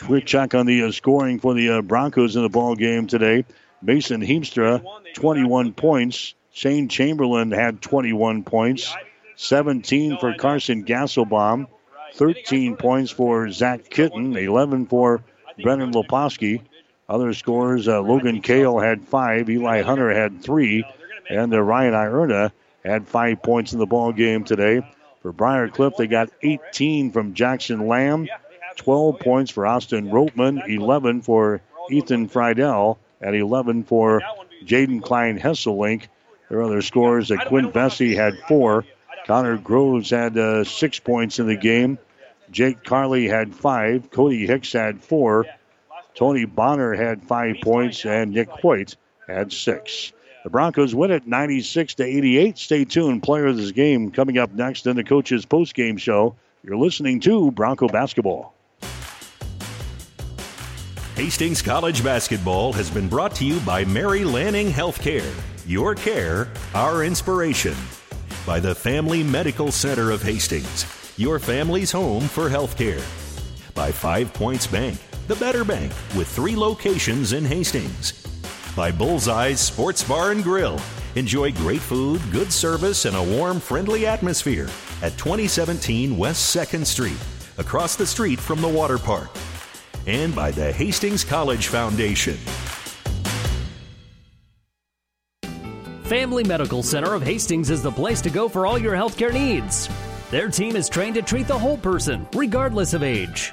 Quick check on the uh, scoring for the uh, Broncos in the ball game today. Mason Heemstra, 21 points. Shane Chamberlain had 21 points. 17 for Carson Gansbaum. 13 points for Zach Kitten. 11 for Brennan Leposki. Other scores, uh, Logan Kale had five. Eli Hunter had three. And uh, Ryan Ierna had five points in the ball game today. For Briar Cliff, they got 18 from Jackson Lamb. 12 points for Austin Ropeman. 11 for Ethan Friedel at 11 for Jaden Klein Hesselink. There are other scores that Quinn Vesey had four. Connor Groves had uh, six points in the game. Jake Carley had five. Cody Hicks had four. Tony Bonner had five points, and Nick Hoyt had six. The Broncos win it 96 to 88. Stay tuned. Player of this game coming up next in the coach's post-game show. You're listening to Bronco Basketball. Hastings College basketball has been brought to you by Mary Lanning Healthcare. Your care, our inspiration. By the Family Medical Center of Hastings, your family's home for healthcare. By Five Points Bank, the better bank with three locations in Hastings. By Bullseye's Sports Bar and Grill. Enjoy great food, good service, and a warm, friendly atmosphere at 2017 West 2nd Street, across the street from the water park and by the Hastings College Foundation. Family Medical Center of Hastings is the place to go for all your healthcare needs. Their team is trained to treat the whole person, regardless of age.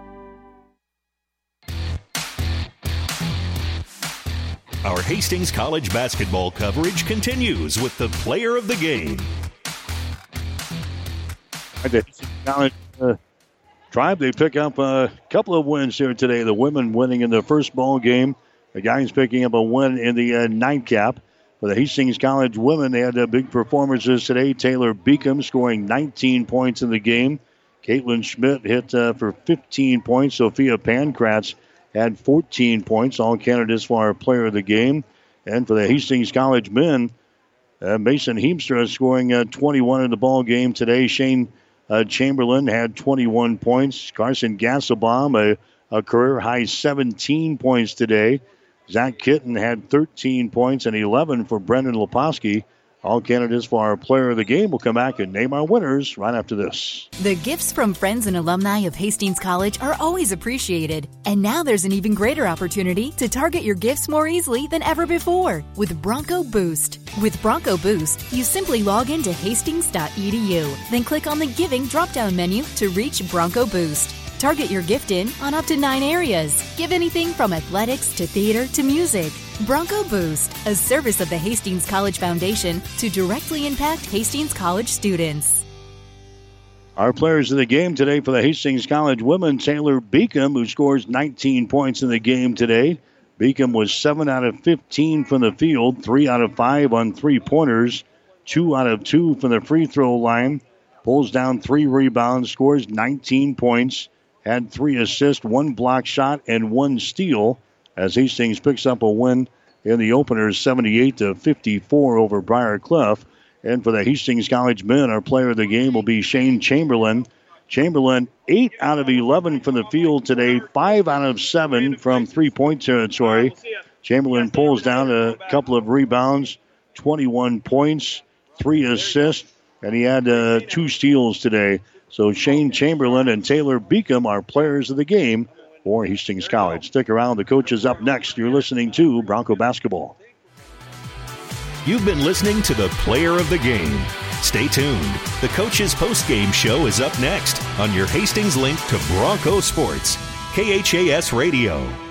Our Hastings College basketball coverage continues with the player of the game. The College uh, Tribe, they pick up a couple of wins here today. The women winning in the first ball game. The guys picking up a win in the uh, nightcap. For the Hastings College women, they had uh, big performances today. Taylor Beacom scoring 19 points in the game. Caitlin Schmidt hit uh, for 15 points. Sophia Pankratz had 14 points, all candidates for our player of the game. And for the Hastings College men, uh, Mason Heemstra scoring uh, 21 in the ball game today. Shane uh, Chamberlain had 21 points. Carson Gansbaum, a, a career high 17 points today. Zach Kitten had 13 points and 11 for Brendan Leposki. All candidates for our player of the game will come back and name our winners right after this. The gifts from friends and alumni of Hastings College are always appreciated. And now there's an even greater opportunity to target your gifts more easily than ever before with Bronco Boost. With Bronco Boost, you simply log into hastings.edu, then click on the Giving drop down menu to reach Bronco Boost. Target your gift in on up to nine areas. Give anything from athletics to theater to music. Bronco Boost, a service of the Hastings College Foundation to directly impact Hastings College students. Our players of the game today for the Hastings College women, Taylor Beacom, who scores 19 points in the game today. Beacom was 7 out of 15 from the field, 3 out of 5 on three pointers, 2 out of 2 from the free throw line, pulls down 3 rebounds, scores 19 points had three assists, one block shot, and one steal as Hastings picks up a win in the opener 78 to 54 over Briar Cliff. And for the Hastings College men, our player of the game will be Shane Chamberlain. Chamberlain, 8 out of 11 from the field today, 5 out of 7 from three point territory. Chamberlain pulls down a couple of rebounds, 21 points, 3 assists, and he had uh, two steals today. So Shane Chamberlain and Taylor Beacom are players of the game for Hastings College. Stick around. The coach is up next. You're listening to Bronco Basketball. You've been listening to the player of the game. Stay tuned. The coach's post-game show is up next on your Hastings link to Bronco Sports, KHAS Radio.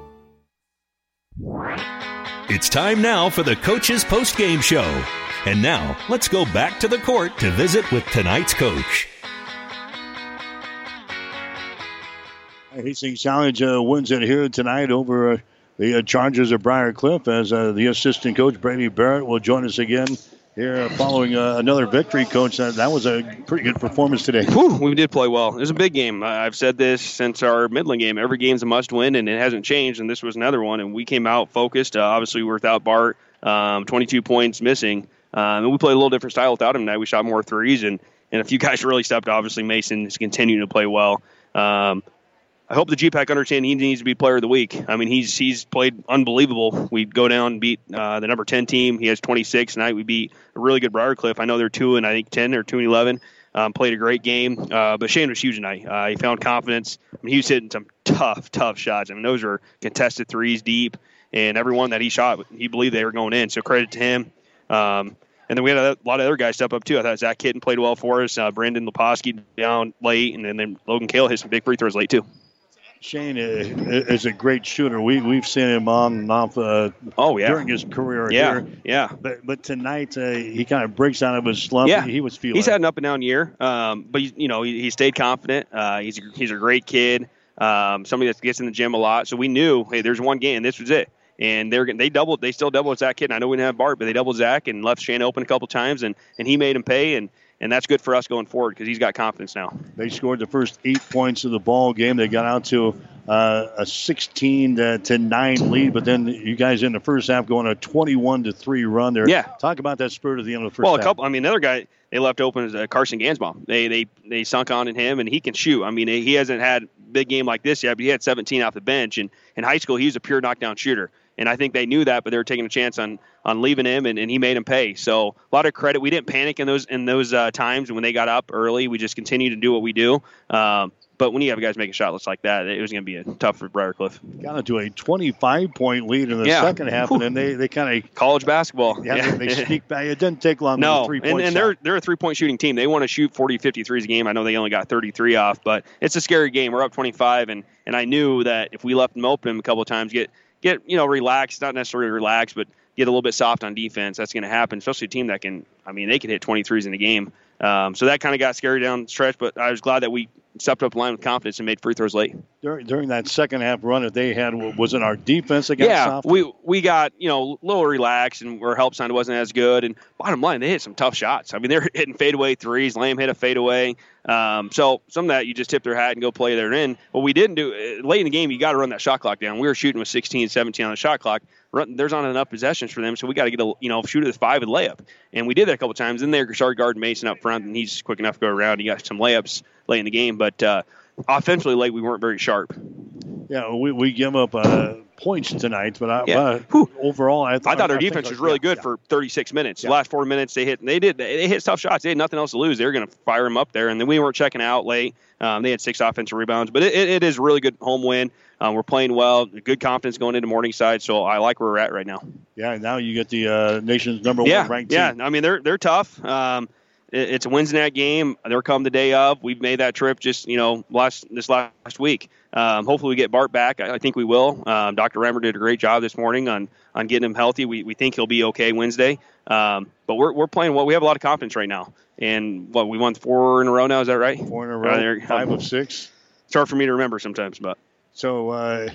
It's time now for the coach's post-game show. And now, let's go back to the court to visit with tonight's coach. Hastings College uh, wins it here tonight over uh, the uh, Chargers of Briar Cliff as uh, the assistant coach Brady Barrett will join us again here following uh, another victory, Coach. That, that was a pretty good performance today. Whew, we did play well. It was a big game. I've said this since our Midland game. Every game's a must win, and it hasn't changed, and this was another one. And we came out focused. Uh, obviously, we were without Bart, um, 22 points missing. Um, and we played a little different style without him tonight. We shot more threes, and, and a few guys really stepped. Obviously, Mason is continuing to play well. Um, I hope the GPAC understand he needs to be player of the week. I mean, he's he's played unbelievable. We go down beat uh, the number 10 team. He has 26 tonight. We beat a really good Briar Cliff. I know they're 2 and I think 10 or 2 and 11. Um, played a great game. Uh, but Shane was huge tonight. Uh, he found confidence. I mean, he was hitting some tough, tough shots. I mean, those were contested threes deep, and every one that he shot, he believed they were going in. So credit to him. Um, and then we had a lot of other guys step up too. I thought Zach Kitten played well for us. Uh, Brandon Leposki down late, and then, then Logan Kale hit some big free throws late too. Shane is a great shooter. We we've seen him on and off. Uh, oh yeah. during his career. Yeah, here. yeah. But but tonight uh, he kind of breaks out of his slump. Yeah, he, he was feeling. He's had an up and down year, um, but you know he, he stayed confident. Uh, he's a, he's a great kid. Um, somebody that gets in the gym a lot. So we knew, hey, there's one game. This was it. And they're they doubled. They still doubled Zach Kid. I know we didn't have Bart, but they doubled Zach and left Shane open a couple times, and and he made him pay. And and that's good for us going forward because he's got confidence now. They scored the first eight points of the ball game. They got out to uh, a 16 to, to, 9 lead, but then you guys in the first half going a 21 to 3 run there. Yeah. Talk about that spirit at the end of the first well, half. a couple, I mean, another guy they left open is uh, Carson Gansbaum. They, they, they sunk on in him, and he can shoot. I mean, he hasn't had a big game like this yet, but he had 17 off the bench. And in high school, he was a pure knockdown shooter. And I think they knew that, but they were taking a chance on on leaving him, and, and he made him pay. So a lot of credit. We didn't panic in those in those uh, times when they got up early. We just continued to do what we do. Um, but when you have guys making shots like that, it was going to be a tough for Briar Cliff. Got into a 25 point lead in the yeah. second half, and then they, they kind of college basketball. Yeah, yeah. they sneak back. It didn't take long. No, three and, and they're they're a three point shooting team. They want to shoot 40, 50 threes a game. I know they only got 33 off, but it's a scary game. We're up 25, and and I knew that if we left them open a couple of times, get get you know relaxed, not necessarily relaxed, but get a little bit soft on defense. That's going to happen, especially a team that can. I mean, they can hit 23s in a game. Um, so that kind of got scary down the stretch, but I was glad that we stepped up the line with confidence and made free throws late. During, during that second half run that they had, was it our defense got yeah, we we got you know a little relaxed and our help sign wasn't as good. And bottom line, they hit some tough shots. I mean, they're hitting fadeaway threes. Lamb hit a fadeaway. Um, so some of that you just tip their hat and go play there in. What we didn't do uh, late in the game, you got to run that shot clock down. We were shooting with 16, 17 on the shot clock. There's not enough possessions for them, so we got to get a you know shoot at the five with layup. And we did that a couple times. Then they started guarding Mason up front, and he's quick enough to go around. He got some layups late in the game, but uh, offensively late we weren't very sharp. Yeah, we, we give up uh, points tonight, but I, Yeah. uh, overall, I, th- I thought our I defense was really yeah, good yeah. for 36 minutes. The last four minutes they hit, they did, they hit tough shots. They had nothing else to lose. They were going to fire them up there, and then we weren't checking out late. Um, they had six offensive rebounds, but it, it, it is a really good home win. Um, we're playing well, good confidence going into Morningside, so I like where we're at right now. Yeah, now you get the uh, nation's number one ranked team. yeah. team. I mean, they're they're tough. Um, it's a Wednesday night game. They're come the day of. We've made that trip just you know last this last week. Um, hopefully we get Bart back. I, I think we will. Um, Dr. Reimer did a great job this morning on on getting him healthy. We, we think he'll be okay Wednesday. Um, but we're we're playing well. We have a lot of confidence right now. And what we won four in a row now. Is that right? Four in a Uh, row, there- five of six. It's hard for me to remember sometimes, but So uh,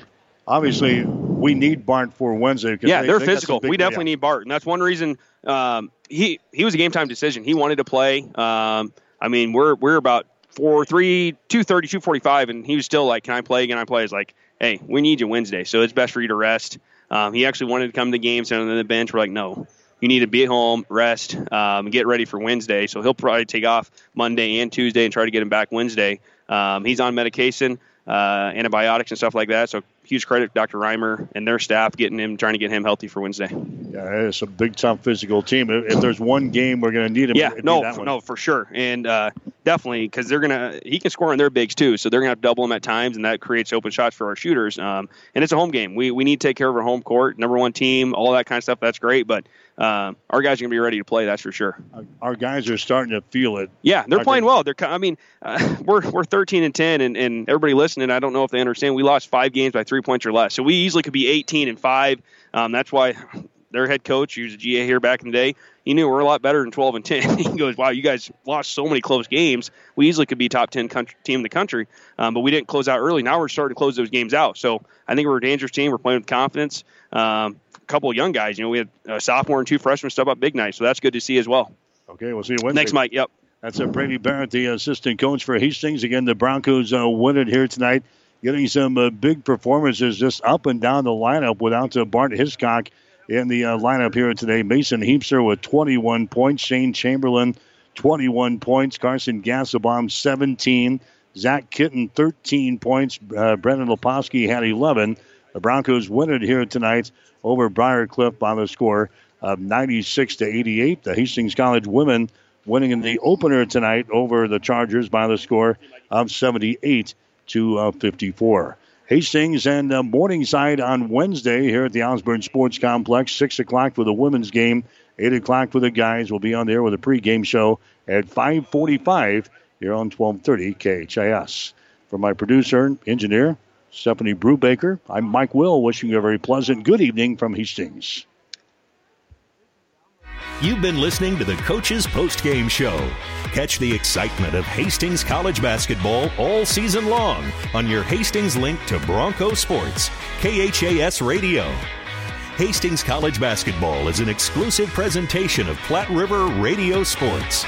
obviously we need Bart for Wednesday. yeah, they, they're they physical. We definitely need Bart, and that's one reason um, he he was a game time decision. He wanted to play. Um, I mean, we're we're about four three two thirty two forty five, and he was still like, "Can I play? Can I play?" It's like, "Hey, we need you Wednesday, so it's best for you to rest." Um, he actually wanted to come to games, and on the bench, we're like, "No." You need to be at home, rest, um, get ready for Wednesday. So he'll probably take off Monday and Tuesday and try to get him back Wednesday. Um, he's on medication, uh, antibiotics and stuff like that. So huge credit to Dr. Reimer and their staff getting him, trying to get him healthy for Wednesday. Yeah, it's a big, tough physical team. If, there's one game we're going to need him, Yeah, no, that one. no, for sure, and uh, definitely because they're gonna he can score on their bigs too, so they're have to double him at times, and that creates open shots for our shooters. Um, and it's a home game. We we need to take care of our home court, number one team, all that kind of stuff. That's great, but um, our guys are gonna be ready to play. That's for sure. Our guys are starting to feel it. Yeah, they're playing well. They're. I mean, uh, we're we're 13 and 10, and, and everybody listening, I don't know if they understand. We lost five games by three points or less, so we easily could be 18 and five. Um, that's why their head coach, who's a GA here back in the day, he knew we're a lot better than 12 and 10. he goes, "Wow, you guys lost so many close games. We easily could be top 10 country, team in the country, um, but we didn't close out early. Now we're starting to close those games out. So I think we're a dangerous team. We're playing with confidence. Um, couple of young guys. You know, we had a sophomore and two freshmen step up big night, so that's good to see as well. Okay, we'll see you Wednesday. Next, Mike. Yep. That's a Brady Barrett, the assistant coach for Hastings. Again, the Broncos uh, win it here tonight, getting some uh, big performances just up and down the lineup without uh, Bart Hiscock in the uh, lineup here today. Mason Heemstra with 21 points, Shane Chamberlain 21 points, Carson Gansbaum 17, Zach Kitten 13 points, uh, Brendan Leposki had 11. The Broncos win it here tonight over Briar Cliff by the score of 96 to 88. The Hastings College women winning in the opener tonight over the Chargers by the score of 78 to uh, 54. Hastings and uh, Morningside on Wednesday here at the Osborne Sports Complex. 6 o'clock for the women's game. 8 o'clock for the guys. We'll be on there with a pregame show at 545 here on 1230 KHAS. For my producer engineer, Stephanie Brubaker, I'm Mike Will, wishing you a very pleasant good evening from Hastings. You've been listening to the Coach's Postgame Show. Catch the excitement of Hastings College basketball all season long on your Hastings link to Bronco Sports, KHAS Radio. Hastings College basketball is an exclusive presentation of Platte River Radio Sports.